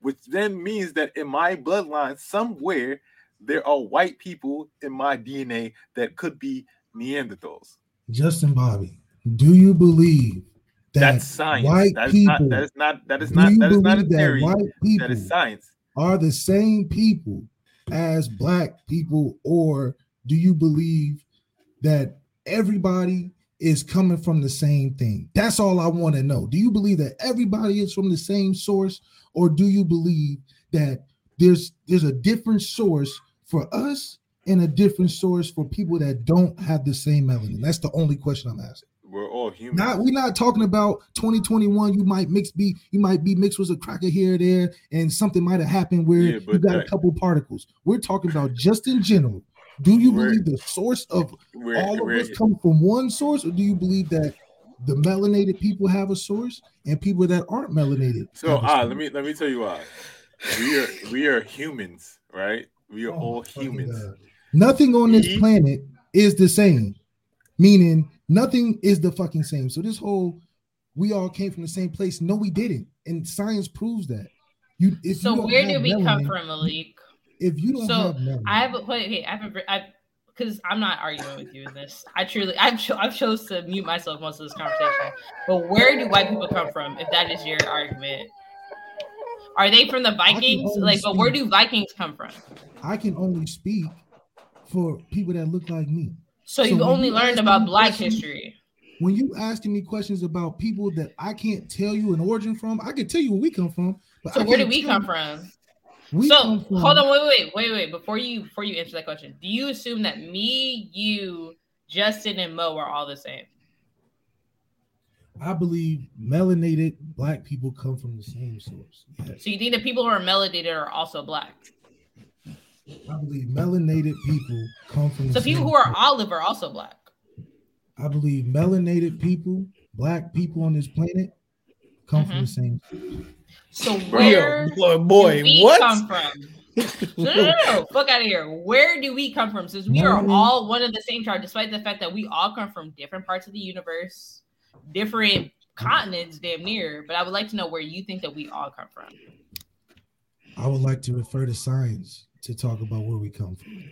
[SPEAKER 1] which then means that in my bloodline somewhere there are white people in my DNA that could be Neanderthals.
[SPEAKER 7] Justin Bobby, do you believe that
[SPEAKER 1] That's science.
[SPEAKER 7] white
[SPEAKER 1] That is
[SPEAKER 7] people?
[SPEAKER 1] not that is not that is not that is not a theory.
[SPEAKER 7] white people
[SPEAKER 1] That is science.
[SPEAKER 7] are the same people as black people, or do you believe that everybody is coming from the same thing? That's all I want to know. Do you believe that everybody is from the same source, or do you believe that there's there's a different source for us and a different source for people that don't have the same melanin? That's the only question I'm asking.
[SPEAKER 1] We're all humans.
[SPEAKER 7] Not we're not talking about 2021. You might mix be you might be mixed with a cracker here or there, and something might have happened where
[SPEAKER 1] Yeah,
[SPEAKER 7] you got a couple particles. We're talking about just in general. Do you believe the source of all of us come from one source, or do you believe that the melanated people have a source and people that aren't melanated?
[SPEAKER 1] so ah, let me let me tell you why. We are we are humans, right? We are
[SPEAKER 7] Oh
[SPEAKER 1] all humans.
[SPEAKER 7] God. Nothing on this planet is the same, meaning nothing is the fucking same. So this whole we all came from the same place. No, we didn't, and science proves that. You if
[SPEAKER 3] So
[SPEAKER 7] you don't
[SPEAKER 3] where
[SPEAKER 7] have
[SPEAKER 3] did we come from, Malik?
[SPEAKER 7] If you don't
[SPEAKER 3] So,
[SPEAKER 7] have melanin,
[SPEAKER 3] I have a wait, okay, I have a I because I'm not arguing with you in this. I truly I've cho- I've chose to mute myself most of this conversation. But where do white people come from? If that is your argument, are they from the Vikings? Like, but where do Vikings come from?
[SPEAKER 7] I can only speak for people that look like me.
[SPEAKER 3] So,
[SPEAKER 7] So
[SPEAKER 3] you've only
[SPEAKER 7] you
[SPEAKER 3] learned about Black history.
[SPEAKER 7] When you asking me questions about people that I can't tell you an origin from, I can tell you where we come from. But
[SPEAKER 3] So
[SPEAKER 7] I
[SPEAKER 3] where do we come from?
[SPEAKER 7] We
[SPEAKER 3] so
[SPEAKER 7] come from,
[SPEAKER 3] hold on, wait, wait, wait, wait. Before you before you answer that question, do you assume that me, you, Justin, and Mo are all the same?
[SPEAKER 7] I believe melanated black people come from the same source. Yes.
[SPEAKER 3] So you think that people who are melanated are also black?
[SPEAKER 7] I believe melanated people come from the
[SPEAKER 3] So people who are
[SPEAKER 7] source.
[SPEAKER 3] olive are also black.
[SPEAKER 7] I believe melanated people, black people on this planet, come from
[SPEAKER 3] Mhm.
[SPEAKER 7] the same.
[SPEAKER 3] So
[SPEAKER 2] Yo,
[SPEAKER 3] where
[SPEAKER 2] boy, boy,
[SPEAKER 3] do we
[SPEAKER 2] what?
[SPEAKER 3] come from? No, no, no, no. Fuck out of here. Where do we come from? Since we are all one of the same tribe, despite the fact that we all come from different parts of the universe, different continents, damn near. But I would like to know where you think that we all come from.
[SPEAKER 7] I would like to refer to science to talk about where we come from.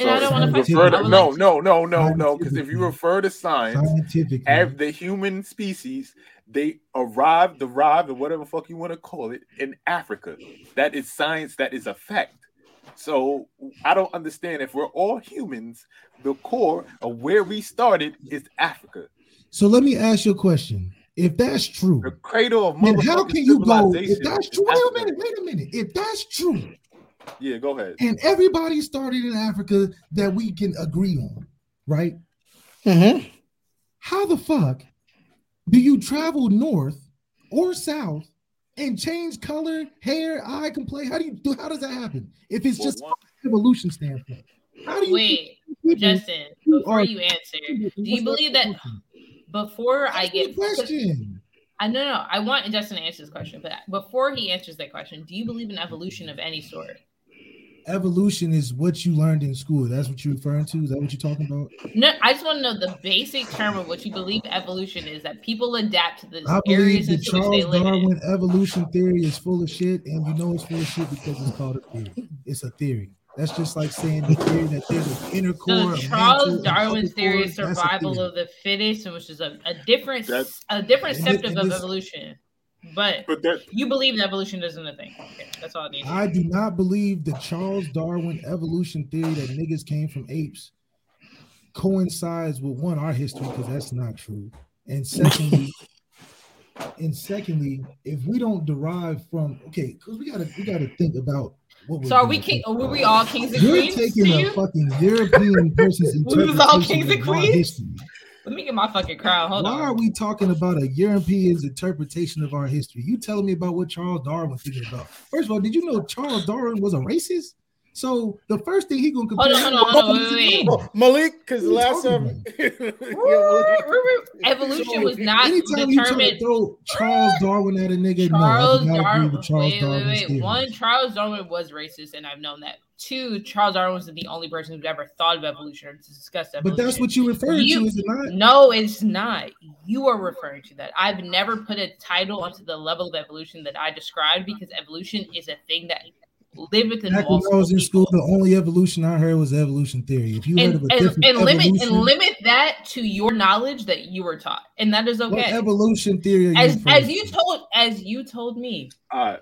[SPEAKER 3] And I don't wanna
[SPEAKER 7] fight
[SPEAKER 1] to- no,
[SPEAKER 3] like
[SPEAKER 1] no, no, no, no. Because if you refer to science,
[SPEAKER 7] Scientifically,
[SPEAKER 1] ev- the human species, they arrived, arrived, or whatever fuck you want to call it, in Africa. That is science. That is a fact. So I don't understand if we're all humans. The core of where we started is Africa,
[SPEAKER 7] so let me ask you a question. If that's true,
[SPEAKER 1] the cradle of
[SPEAKER 7] then how can you go? If that's true, wait a minute, wait a minute. If that's true,
[SPEAKER 1] Yeah, go ahead.
[SPEAKER 7] and everybody started in Africa that we can agree on, right?
[SPEAKER 2] Mhm.
[SPEAKER 7] How the fuck do you travel north or south and change color, hair, eye complexion? How do you do? How does that happen? If it's
[SPEAKER 1] Well,
[SPEAKER 7] just
[SPEAKER 1] one-
[SPEAKER 7] evolution standpoint, how do you
[SPEAKER 3] Wait,
[SPEAKER 7] people
[SPEAKER 3] Justin,
[SPEAKER 7] who
[SPEAKER 3] before
[SPEAKER 7] are-
[SPEAKER 3] you answer, do you believe that
[SPEAKER 7] evolution?
[SPEAKER 3] before I get
[SPEAKER 7] a question?
[SPEAKER 3] I no no I want Justin to answer this question, but before he answers that question, do you believe in evolution of any sort?
[SPEAKER 7] Evolution is what you learned in school. That's what you're referring to. Is that what you're talking about?
[SPEAKER 3] No, I just want to know the basic term of what you believe evolution is that people adapt to the
[SPEAKER 7] I believe
[SPEAKER 3] areas
[SPEAKER 7] the
[SPEAKER 3] into which they
[SPEAKER 7] Charles. Darwin evolution theory is full of shit, and you know it's full of shit because it's called a theory. It's a theory. That's just like saying the theory that there's an inner core.
[SPEAKER 3] So Charles
[SPEAKER 7] mantle,
[SPEAKER 3] Darwin's theory
[SPEAKER 7] core,
[SPEAKER 3] is survival
[SPEAKER 7] theory.
[SPEAKER 3] of the fittest, which is a, a different
[SPEAKER 1] That's-
[SPEAKER 3] a different
[SPEAKER 7] And and
[SPEAKER 3] of
[SPEAKER 7] this-
[SPEAKER 3] evolution. But
[SPEAKER 1] But that
[SPEAKER 3] you believe that evolution isn't a thing. Okay, that's all I need.
[SPEAKER 7] I do not believe the Charles Darwin evolution theory that niggas came from apes coincides with one our history because that's not true. And secondly, and secondly, if we don't derive from okay, because we gotta we gotta think about what we're
[SPEAKER 3] So are we
[SPEAKER 7] doing.
[SPEAKER 3] king? Were we all kings and
[SPEAKER 7] You're
[SPEAKER 3] queens? to
[SPEAKER 7] taking a
[SPEAKER 3] you?
[SPEAKER 7] fucking European person's
[SPEAKER 3] We was all
[SPEAKER 7] interpretation
[SPEAKER 3] kings and
[SPEAKER 7] of our
[SPEAKER 3] queens?
[SPEAKER 7] History.
[SPEAKER 3] Let me get my fucking crown. Hold
[SPEAKER 7] Why
[SPEAKER 3] on.
[SPEAKER 7] are we talking about a European's interpretation of our history? You telling me about what Charles Darwin was thinking about? First of all, did you know Charles Darwin was a racist? So the first thing he gonna compare.
[SPEAKER 3] Hold on, hold on, hold on, wait, wait.
[SPEAKER 2] Malik, because
[SPEAKER 7] What are you
[SPEAKER 2] last time
[SPEAKER 3] Evolution was not
[SPEAKER 7] Anytime you try to
[SPEAKER 3] determined.
[SPEAKER 7] throw Charles Darwin at a nigga, no, I
[SPEAKER 3] Charles
[SPEAKER 7] do not agree
[SPEAKER 3] Darwin.
[SPEAKER 7] with Charles
[SPEAKER 3] Wait, wait, wait.
[SPEAKER 7] theory.
[SPEAKER 3] One, Charles Darwin was racist, and I've known that. Two, Charles Darwin was the only person who'd ever thought of evolution or discussed evolution.
[SPEAKER 7] but that's what you referred
[SPEAKER 3] You-
[SPEAKER 7] to, is it not?
[SPEAKER 3] No, it's not. You are referring to that. I've never put a title onto the level of evolution that I described because evolution is a thing that live within
[SPEAKER 7] Back when I was in school, the only evolution I heard was evolution theory. If you heard
[SPEAKER 3] and,
[SPEAKER 7] of a
[SPEAKER 3] and,
[SPEAKER 7] different
[SPEAKER 3] and limit and limit that to your knowledge that you were taught, and that is
[SPEAKER 7] what
[SPEAKER 3] okay.
[SPEAKER 7] evolution theory? Are you
[SPEAKER 3] As
[SPEAKER 7] referring
[SPEAKER 3] as you told as you told me,
[SPEAKER 1] all right.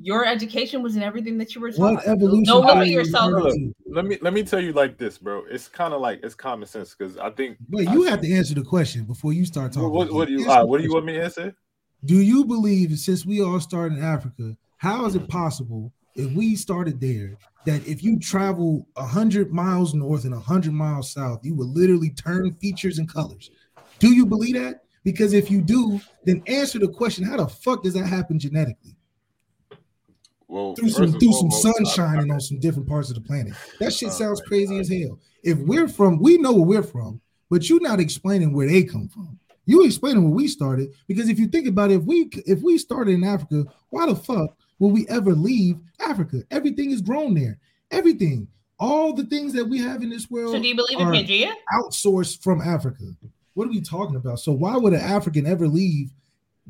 [SPEAKER 3] Your education was in everything that you were taught.
[SPEAKER 7] What evolution?
[SPEAKER 3] Don't limit
[SPEAKER 7] theory are
[SPEAKER 3] yourself.
[SPEAKER 7] referring to?
[SPEAKER 1] Let me let me tell you like this, bro. It's kind of like it's common sense because I think.
[SPEAKER 7] Wait, you have to answer the question before you start talking.
[SPEAKER 1] What, what, what do you?
[SPEAKER 7] Answer
[SPEAKER 1] All right,
[SPEAKER 7] the
[SPEAKER 1] what do you want me to answer?
[SPEAKER 7] Do you believe since we all started in Africa, how is it mm-hmm. possible if we started there that if you travel hundred miles north and hundred miles south, you would literally turn features and colors? Do you believe that? Because if you do, then answer the question: How the fuck does that happen genetically?
[SPEAKER 1] Well,
[SPEAKER 7] Through some
[SPEAKER 1] and
[SPEAKER 7] through some
[SPEAKER 1] foremost,
[SPEAKER 7] sun
[SPEAKER 1] I-
[SPEAKER 7] shining on some different parts of the planet. That shit
[SPEAKER 1] All
[SPEAKER 7] sounds crazy
[SPEAKER 1] all
[SPEAKER 7] as hell. If we're from, we know where we're from, but you're not explaining where they come from. You explaining where we started because if you think about it, if we if we started in Africa, why the fuck will we ever leave Africa? Everything is grown there. Everything, all the things that we have in this world
[SPEAKER 3] So do you believe in
[SPEAKER 7] are
[SPEAKER 3] Pangea?
[SPEAKER 7] outsourced from Africa. What are we talking about? So why would an African ever leave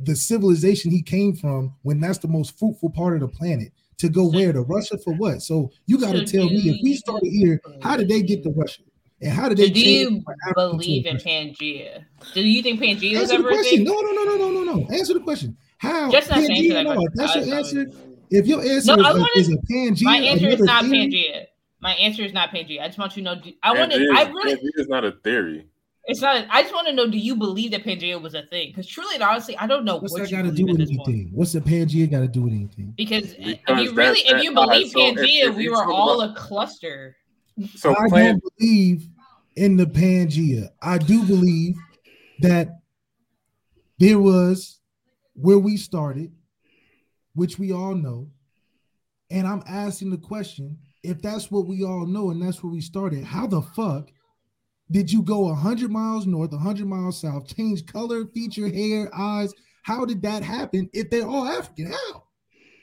[SPEAKER 7] the civilization he came from when that's the most fruitful part of the planet to go
[SPEAKER 3] So-
[SPEAKER 7] where to Russia for what? So you got to
[SPEAKER 3] So
[SPEAKER 7] tell
[SPEAKER 3] do
[SPEAKER 7] me if we
[SPEAKER 3] you-
[SPEAKER 7] started here, how did they get to Russia? And how did
[SPEAKER 3] So
[SPEAKER 7] they
[SPEAKER 3] do you
[SPEAKER 7] from Africa to
[SPEAKER 3] believe in
[SPEAKER 7] Russia?
[SPEAKER 3] Pangea? Do you think Pangea was
[SPEAKER 7] Answer the
[SPEAKER 3] ever a
[SPEAKER 7] question.
[SPEAKER 3] thing?
[SPEAKER 7] No, no, no, no, no, no, no. Answer the question. How?
[SPEAKER 3] Just not saying
[SPEAKER 7] Pangea,
[SPEAKER 3] that
[SPEAKER 7] no,
[SPEAKER 3] question.
[SPEAKER 7] that's your answer. If your answer
[SPEAKER 3] No,
[SPEAKER 7] is, a,
[SPEAKER 3] wanted-
[SPEAKER 7] is a Pangea,
[SPEAKER 3] My answer is not
[SPEAKER 7] theory,
[SPEAKER 3] Pangea. My answer is not Pangea. I just want you to know. I want to.
[SPEAKER 1] Pangea
[SPEAKER 3] I really.
[SPEAKER 1] Pangea is not a theory.
[SPEAKER 3] It's not. I just want to know. Do you believe that Pangea was a thing? Because truly and honestly, I don't know
[SPEAKER 7] What's
[SPEAKER 3] what
[SPEAKER 7] that
[SPEAKER 3] you
[SPEAKER 7] got to
[SPEAKER 3] believe
[SPEAKER 7] do with
[SPEAKER 3] this point.
[SPEAKER 7] anything? What's the Pangea got to do with anything?
[SPEAKER 3] Because if you really,
[SPEAKER 1] that-
[SPEAKER 3] if you
[SPEAKER 1] that- alright,
[SPEAKER 3] believe
[SPEAKER 1] so if-
[SPEAKER 3] Pangea,
[SPEAKER 1] if
[SPEAKER 3] we
[SPEAKER 1] you
[SPEAKER 3] were all
[SPEAKER 1] about-
[SPEAKER 3] a cluster.
[SPEAKER 1] So
[SPEAKER 7] I
[SPEAKER 1] plan.
[SPEAKER 7] don't believe in the Pangea. I do believe that there was where we started, which we all know. And I'm asking the question if that's what we all know and that's where we started, how the fuck did you go 100 miles north, 100 miles south, change color, feature, hair, eyes? How did that happen if they're all African? How?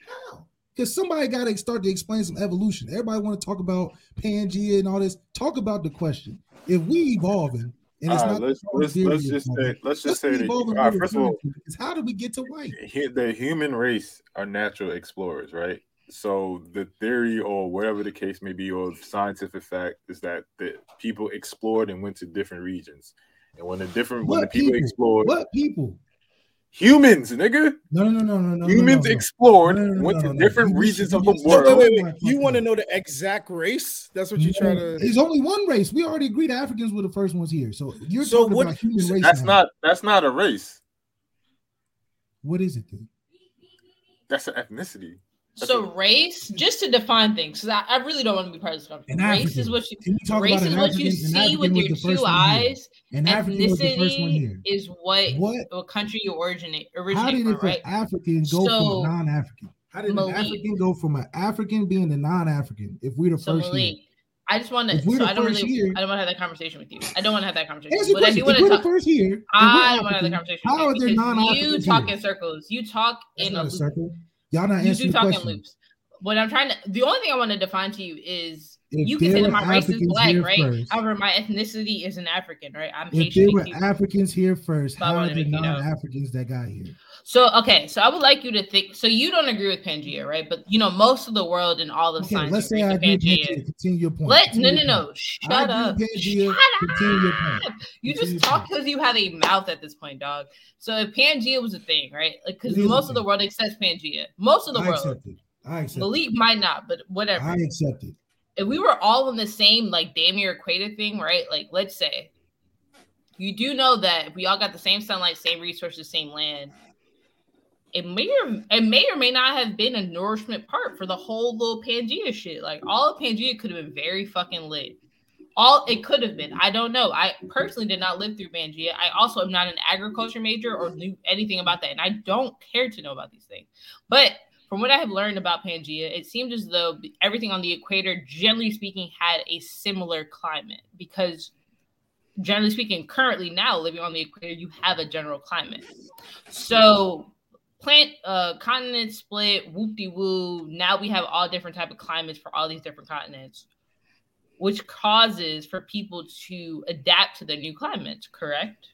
[SPEAKER 7] How? Because somebody got to start to explain some evolution. Everybody want to talk about Pangea and all this. Talk about the question. If we evolving, And it's
[SPEAKER 1] right,
[SPEAKER 7] not
[SPEAKER 1] let's let's let's just say let's just say that. All right, first of all,
[SPEAKER 7] how did we get to white?
[SPEAKER 1] the human race are natural explorers, right? So the theory, or whatever the case may be, or scientific fact, is that the people explored and went to different regions, and when the different when the people,
[SPEAKER 7] people?
[SPEAKER 1] explored,
[SPEAKER 7] What people?
[SPEAKER 1] humans, nigga,
[SPEAKER 7] No, no, no, no, no, no.
[SPEAKER 1] humans
[SPEAKER 7] no, no.
[SPEAKER 1] explored,
[SPEAKER 7] No, no, no,
[SPEAKER 1] went
[SPEAKER 7] no,
[SPEAKER 1] to
[SPEAKER 7] no.
[SPEAKER 1] different
[SPEAKER 7] You
[SPEAKER 1] regions
[SPEAKER 7] just-
[SPEAKER 1] of the world.
[SPEAKER 2] wait, wait, wait. You want to know the exact race? That's what you try to.
[SPEAKER 7] There's only one race. We already agreed Africans were the first ones here. So you're
[SPEAKER 2] So
[SPEAKER 7] talking
[SPEAKER 2] what-
[SPEAKER 7] about human race.
[SPEAKER 1] That's
[SPEAKER 7] now.
[SPEAKER 1] not that's not a race.
[SPEAKER 7] What is it then?
[SPEAKER 1] That's an ethnicity. That's
[SPEAKER 3] So
[SPEAKER 1] a-
[SPEAKER 3] race, just to define things, because I, I really don't want to be part of this conversation. Race
[SPEAKER 7] African.
[SPEAKER 3] is what you
[SPEAKER 7] Can we talk
[SPEAKER 3] race
[SPEAKER 7] about
[SPEAKER 3] is what you see with your two eyes.
[SPEAKER 7] And African was the first one
[SPEAKER 3] Ethnicity is what
[SPEAKER 7] What?
[SPEAKER 3] what country you originate
[SPEAKER 7] How did
[SPEAKER 3] from,
[SPEAKER 7] it
[SPEAKER 3] right?
[SPEAKER 7] African go
[SPEAKER 3] So,
[SPEAKER 7] from non-African? How did
[SPEAKER 3] Malik-
[SPEAKER 7] an African go from an African being a non-African? If we're the
[SPEAKER 3] So
[SPEAKER 7] first here,
[SPEAKER 3] Malik, I just want to. So I don't really.
[SPEAKER 7] here-
[SPEAKER 3] I don't want to have that conversation with you. I don't want to have that conversation. But I do want
[SPEAKER 7] we're
[SPEAKER 3] to
[SPEAKER 7] the
[SPEAKER 3] talk.
[SPEAKER 7] first we're
[SPEAKER 3] I want to have the conversation.
[SPEAKER 7] How are
[SPEAKER 3] with
[SPEAKER 7] there
[SPEAKER 3] you talk
[SPEAKER 7] here?
[SPEAKER 3] in circles. You talk
[SPEAKER 7] That's
[SPEAKER 3] in a
[SPEAKER 7] a circle. Y'all not
[SPEAKER 3] You
[SPEAKER 7] answering
[SPEAKER 3] do
[SPEAKER 7] the
[SPEAKER 3] talk in
[SPEAKER 7] question.
[SPEAKER 3] loops. What I'm trying to. The only thing I want to define to you is you can say
[SPEAKER 7] there
[SPEAKER 3] that
[SPEAKER 7] were
[SPEAKER 3] my race is black, right?
[SPEAKER 7] first-
[SPEAKER 3] However, my ethnicity is an African, right? I'm
[SPEAKER 7] If there were
[SPEAKER 3] Cuban.
[SPEAKER 7] Africans here first,
[SPEAKER 3] So
[SPEAKER 7] how are
[SPEAKER 3] know.
[SPEAKER 7] non-Africans that got here?
[SPEAKER 3] So okay, so I would like you to think. So you don't agree with Pangea, right? But you know most of the world and all of
[SPEAKER 7] Okay,
[SPEAKER 3] science
[SPEAKER 7] let's say I agree
[SPEAKER 3] Pangea.
[SPEAKER 7] Pangea. Continue your point.
[SPEAKER 3] Let
[SPEAKER 7] Continue
[SPEAKER 3] no no no. Shut up.
[SPEAKER 7] Pangea.
[SPEAKER 3] Shut
[SPEAKER 7] Continue your
[SPEAKER 3] up.
[SPEAKER 7] point.
[SPEAKER 3] You
[SPEAKER 7] Continue
[SPEAKER 3] just talk because you have a mouth at this point, dog. So if Pangea was a thing, right? Like because most of the world accepts Pangea. Most of the
[SPEAKER 7] I
[SPEAKER 3] world.
[SPEAKER 7] accept it. I accept
[SPEAKER 3] Malik
[SPEAKER 7] it.
[SPEAKER 3] might not, but whatever.
[SPEAKER 7] I accept it.
[SPEAKER 3] If we were all in the same like damn near equator thing, right? Like let's say you do know that if we all got the same sunlight, same resources, same land, it may or it may or may not have been a nourishment part for the whole little Pangea shit. Like all of Pangea could have been very fucking lit. All it could have been. I don't know. I personally did not live through Pangea. I also am not an agriculture major or knew anything about that, and I don't care to know about these things. But from what I have learned about Pangea, it seemed as though everything on the equator, generally speaking, had a similar climate because, generally speaking, currently now living on the equator, you have a general climate. So, plant uh, continent split, whoop de woo. Now we have all different type of climates for all these different continents, which causes for people to adapt to their new climates. Correct?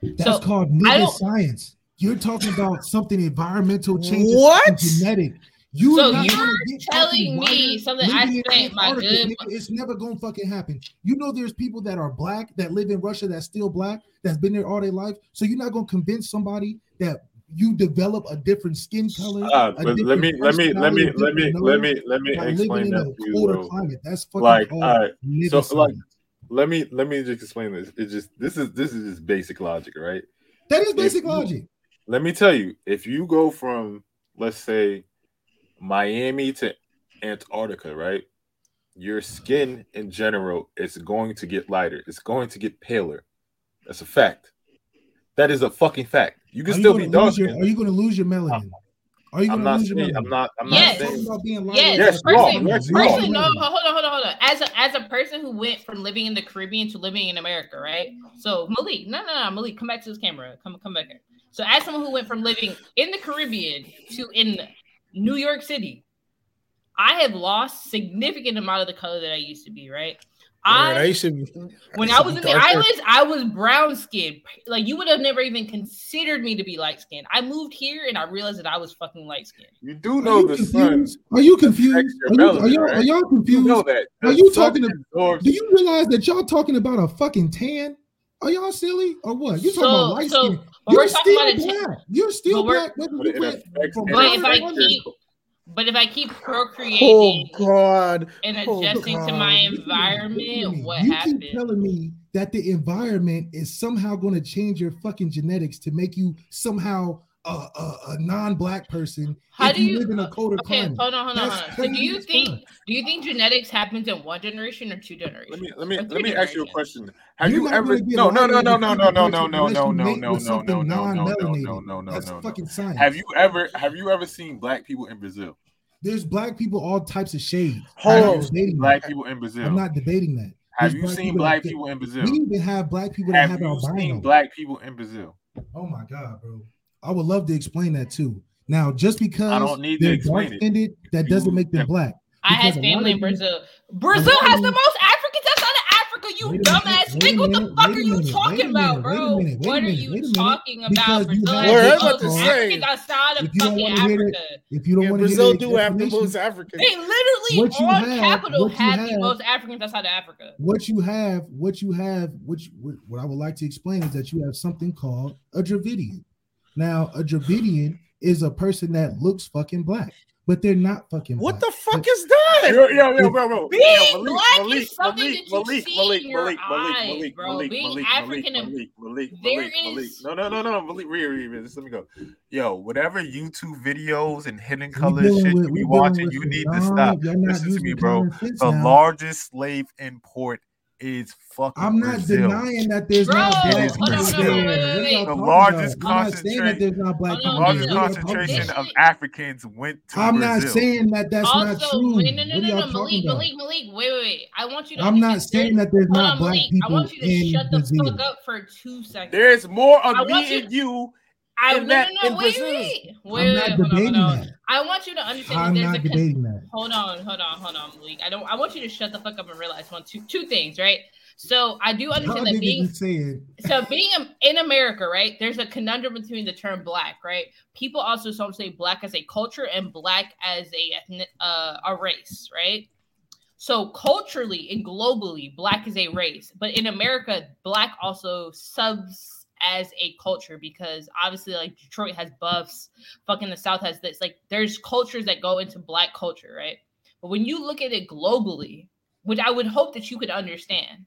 [SPEAKER 7] That's
[SPEAKER 3] So,
[SPEAKER 7] called nigga science. You're talking about something environmental changes,
[SPEAKER 2] What?
[SPEAKER 7] genetic. You
[SPEAKER 3] so you're telling me something I spent my good-
[SPEAKER 7] It's never gonna fucking happen. You know, there's people that are black that live in Russia that's still black that's been there all their life. So you're not gonna convince somebody that you develop a different skin color.
[SPEAKER 1] Ah,
[SPEAKER 7] a
[SPEAKER 1] let me let me let me let me let me let me explain
[SPEAKER 7] in
[SPEAKER 1] that
[SPEAKER 7] a
[SPEAKER 1] to you.
[SPEAKER 7] colder
[SPEAKER 1] though.
[SPEAKER 7] climate. That's fucking
[SPEAKER 1] Like,
[SPEAKER 7] called
[SPEAKER 1] all right,
[SPEAKER 7] nigga
[SPEAKER 1] so like, let me let me just explain this. It's just this is this is just basic logic, right?
[SPEAKER 7] that is basic
[SPEAKER 1] if you-
[SPEAKER 7] logic.
[SPEAKER 1] Let me tell you, if you go from let's say Miami to Antarctica, right? Your skin in general is going to get lighter. It's going to get paler. That's a fact. That is a fucking fact. You can
[SPEAKER 7] Are you
[SPEAKER 1] still
[SPEAKER 7] gonna
[SPEAKER 1] be dark.
[SPEAKER 7] lose your- Are you going to lose your melanin? Are you
[SPEAKER 1] I'm
[SPEAKER 7] going to
[SPEAKER 1] not
[SPEAKER 7] lose your
[SPEAKER 1] saying.
[SPEAKER 7] melanin?
[SPEAKER 1] I'm not. I'm
[SPEAKER 3] Yes.
[SPEAKER 1] not saying.
[SPEAKER 7] about being lighter.
[SPEAKER 3] Yes,
[SPEAKER 1] Yes,
[SPEAKER 3] person,
[SPEAKER 1] you. Yes,
[SPEAKER 3] person, no, hold on, hold on, hold on. As a as a person who went from living in the Caribbean to living in America, right? So Malik, no, no, no, Malik, come back to this camera. Come, come back here. So as someone who went from living in the Caribbean to in New York City, I have lost significant amount of the color that I used to be, right?
[SPEAKER 2] Right, I
[SPEAKER 3] I
[SPEAKER 2] used to be,
[SPEAKER 3] when I was in the islands, I was brown skinned. Like you would have never even considered me to be light skinned. I moved here and I realized that I was fucking light skinned.
[SPEAKER 1] You do know
[SPEAKER 7] you
[SPEAKER 1] the sun.
[SPEAKER 7] Are you confused? Are,
[SPEAKER 1] your
[SPEAKER 7] you, are, y'all,
[SPEAKER 1] right?
[SPEAKER 7] are y'all
[SPEAKER 1] You
[SPEAKER 7] confused?
[SPEAKER 1] know that.
[SPEAKER 7] Are you
[SPEAKER 1] sun
[SPEAKER 7] talking to-
[SPEAKER 1] absorbs-
[SPEAKER 7] Do you realize that y'all talking about a fucking tan? Are y'all silly or what? You talking
[SPEAKER 3] So-
[SPEAKER 7] about light
[SPEAKER 3] so,
[SPEAKER 7] skin?
[SPEAKER 3] But
[SPEAKER 7] You're
[SPEAKER 3] we're talking
[SPEAKER 7] still
[SPEAKER 3] about a ta-
[SPEAKER 7] black. You're still
[SPEAKER 3] but
[SPEAKER 7] black. Whether
[SPEAKER 1] But
[SPEAKER 7] you
[SPEAKER 1] it
[SPEAKER 7] from
[SPEAKER 1] it
[SPEAKER 3] But if I keep,
[SPEAKER 1] your-
[SPEAKER 3] but if I keep
[SPEAKER 2] Oh
[SPEAKER 3] procreating
[SPEAKER 2] God!
[SPEAKER 3] and
[SPEAKER 2] Oh,
[SPEAKER 3] adjusting to
[SPEAKER 2] God.
[SPEAKER 3] my
[SPEAKER 7] to me, listen to
[SPEAKER 3] environment,
[SPEAKER 7] me.
[SPEAKER 3] what
[SPEAKER 7] you
[SPEAKER 3] happened?
[SPEAKER 7] keep telling me that the environment is somehow going to change your fucking genetics to make you somehow a, a, a non-black person
[SPEAKER 3] How
[SPEAKER 7] if
[SPEAKER 3] do
[SPEAKER 7] you,
[SPEAKER 3] you-
[SPEAKER 7] live in a colder
[SPEAKER 3] Okay,
[SPEAKER 7] climate.
[SPEAKER 3] hold on, hold on, hold on. So do you think
[SPEAKER 7] fuck.
[SPEAKER 3] do you think genetics happens in one generation or two generations?
[SPEAKER 1] Let me let me let
[SPEAKER 3] three
[SPEAKER 1] me ask you a question. Have
[SPEAKER 7] You're
[SPEAKER 1] you ever
[SPEAKER 7] gonna get
[SPEAKER 1] no no no
[SPEAKER 7] lighter
[SPEAKER 1] no
[SPEAKER 7] in
[SPEAKER 1] no
[SPEAKER 7] the
[SPEAKER 1] no no
[SPEAKER 7] future
[SPEAKER 1] no no
[SPEAKER 7] unless
[SPEAKER 1] no
[SPEAKER 7] you
[SPEAKER 1] no
[SPEAKER 7] mate
[SPEAKER 1] no
[SPEAKER 7] with
[SPEAKER 1] no
[SPEAKER 7] something
[SPEAKER 1] no no no no
[SPEAKER 7] non-melanated.
[SPEAKER 1] no no no
[SPEAKER 7] That's
[SPEAKER 1] no
[SPEAKER 7] fucking
[SPEAKER 1] no.
[SPEAKER 7] science.
[SPEAKER 1] Have you ever have you ever seen black people in Brazil?
[SPEAKER 7] There's black people all types of shades.
[SPEAKER 2] Hold
[SPEAKER 7] I'm
[SPEAKER 2] on.
[SPEAKER 7] not debating
[SPEAKER 1] Black
[SPEAKER 7] that.
[SPEAKER 1] people in Brazil.
[SPEAKER 7] I'm not debating that.
[SPEAKER 1] Have
[SPEAKER 7] There's
[SPEAKER 1] you
[SPEAKER 7] black
[SPEAKER 1] seen
[SPEAKER 7] people
[SPEAKER 1] black
[SPEAKER 7] that-
[SPEAKER 1] people in Brazil?
[SPEAKER 7] We even have black people that
[SPEAKER 1] Have
[SPEAKER 7] have,
[SPEAKER 1] you
[SPEAKER 7] albino.
[SPEAKER 1] seen black people in Brazil?
[SPEAKER 7] Oh my god, bro! I would love to explain that too. Now, just because
[SPEAKER 1] I don't need
[SPEAKER 7] they're
[SPEAKER 1] explain it.
[SPEAKER 7] dark-skinned, that doesn't make them black.
[SPEAKER 3] I had
[SPEAKER 7] because a lot
[SPEAKER 3] family in Brazil. Brazil has
[SPEAKER 7] of
[SPEAKER 3] the most Africans outside of Africa. you
[SPEAKER 7] Wait a minute,
[SPEAKER 3] dumbass
[SPEAKER 7] wait
[SPEAKER 3] nigga. What the fuck are you
[SPEAKER 7] minute,
[SPEAKER 3] talking about,
[SPEAKER 7] minute,
[SPEAKER 3] bro?
[SPEAKER 7] minute, wait a
[SPEAKER 3] What are you
[SPEAKER 7] wait a minute.
[SPEAKER 3] talking about?
[SPEAKER 7] Because you
[SPEAKER 3] Brazil has
[SPEAKER 2] Word,
[SPEAKER 3] the most. Africans outside of
[SPEAKER 7] If you don't
[SPEAKER 3] fucking
[SPEAKER 7] wanna hear it, If you don't
[SPEAKER 2] Yeah,
[SPEAKER 7] want to
[SPEAKER 2] Brazil do have the most Africans.
[SPEAKER 3] They literally
[SPEAKER 7] What you
[SPEAKER 3] on
[SPEAKER 7] have-
[SPEAKER 3] capital
[SPEAKER 7] what you
[SPEAKER 3] had the most Africans outside of Africa.
[SPEAKER 7] what you have, what you have, which what I would like to explain is that you have something called a Dravidian. Now, a Dravidian is a person that looks fucking black, but they're not fucking
[SPEAKER 2] What
[SPEAKER 7] black.
[SPEAKER 2] the fuck is that?
[SPEAKER 1] Yo, yo, yo, bro, bro.
[SPEAKER 3] Being
[SPEAKER 1] Yo,
[SPEAKER 3] black is something that you
[SPEAKER 1] Malik,
[SPEAKER 3] see
[SPEAKER 1] Malik,
[SPEAKER 3] in your
[SPEAKER 1] Malik, Malik,
[SPEAKER 3] eyes,
[SPEAKER 1] Malik,
[SPEAKER 3] bro.
[SPEAKER 1] Malik,
[SPEAKER 3] Being
[SPEAKER 1] Malik,
[SPEAKER 3] African
[SPEAKER 1] Malik,
[SPEAKER 3] and-
[SPEAKER 1] Malik, Malik,
[SPEAKER 3] there
[SPEAKER 1] Malik, Malik.
[SPEAKER 3] is-
[SPEAKER 1] No, no, no, no, Malik, read, read, read. Just let me go. Yo, whatever YouTube videos and hidden
[SPEAKER 7] We
[SPEAKER 1] color
[SPEAKER 7] dealing
[SPEAKER 1] shit
[SPEAKER 7] with-
[SPEAKER 1] you
[SPEAKER 7] we
[SPEAKER 1] be
[SPEAKER 7] dealing
[SPEAKER 1] watching,
[SPEAKER 7] with
[SPEAKER 1] you
[SPEAKER 7] some
[SPEAKER 1] need to
[SPEAKER 7] dumb-
[SPEAKER 1] stop.
[SPEAKER 7] y'all not
[SPEAKER 1] Listen to
[SPEAKER 7] using
[SPEAKER 1] me, bro.
[SPEAKER 7] common sense
[SPEAKER 1] The
[SPEAKER 7] now.
[SPEAKER 1] largest slave import is fucking
[SPEAKER 7] I'm not
[SPEAKER 1] Brazil.
[SPEAKER 7] denying that there's
[SPEAKER 3] Bro,
[SPEAKER 7] not black
[SPEAKER 1] is
[SPEAKER 7] people
[SPEAKER 1] Brazil.
[SPEAKER 7] there.
[SPEAKER 3] Wait, wait, wait.
[SPEAKER 1] The largest
[SPEAKER 7] about? I'm not saying that
[SPEAKER 1] concentrate-
[SPEAKER 7] there's not black
[SPEAKER 3] Hold
[SPEAKER 7] people
[SPEAKER 3] on,
[SPEAKER 7] there.
[SPEAKER 1] largest
[SPEAKER 3] no,
[SPEAKER 7] What are
[SPEAKER 3] no.
[SPEAKER 7] y'all talking
[SPEAKER 1] concentration of Africans went to
[SPEAKER 7] I'm not saying that that's not true.
[SPEAKER 3] wait, no, no,
[SPEAKER 7] what are
[SPEAKER 3] no, no, Malik,
[SPEAKER 7] about?
[SPEAKER 3] Malik, Malik, wait, wait, wait. I want you to.
[SPEAKER 7] I'm not saying that there's
[SPEAKER 3] Hold
[SPEAKER 7] not
[SPEAKER 3] on,
[SPEAKER 7] black
[SPEAKER 3] Malik. I want you to shut the
[SPEAKER 7] Brazil.
[SPEAKER 3] fuck up for two seconds.
[SPEAKER 1] There's more of me
[SPEAKER 3] you-
[SPEAKER 1] and you.
[SPEAKER 3] I no,
[SPEAKER 1] that-
[SPEAKER 3] no, no, wait, wait, wait, wait, hold on, hold on. I want you to understand
[SPEAKER 7] I'm
[SPEAKER 3] that
[SPEAKER 7] not
[SPEAKER 3] there's a con-
[SPEAKER 7] debating that.
[SPEAKER 3] hold on, hold on, hold on, Malik. I don't. I want you to shut the fuck up and realize one, two, two things, right? So I do understand that
[SPEAKER 7] niggas
[SPEAKER 3] being so being in- in America, right? There's a conundrum between the term black, right? People also some say black as a culture and black as a ethnic, uh, a race, right? So culturally and globally, black is a race, but in America, black also subs as a culture because obviously, like Detroit has buffs, fucking the South has this. Like, there's cultures that go into black culture, right? But when you look at it globally, which I would hope that you could understand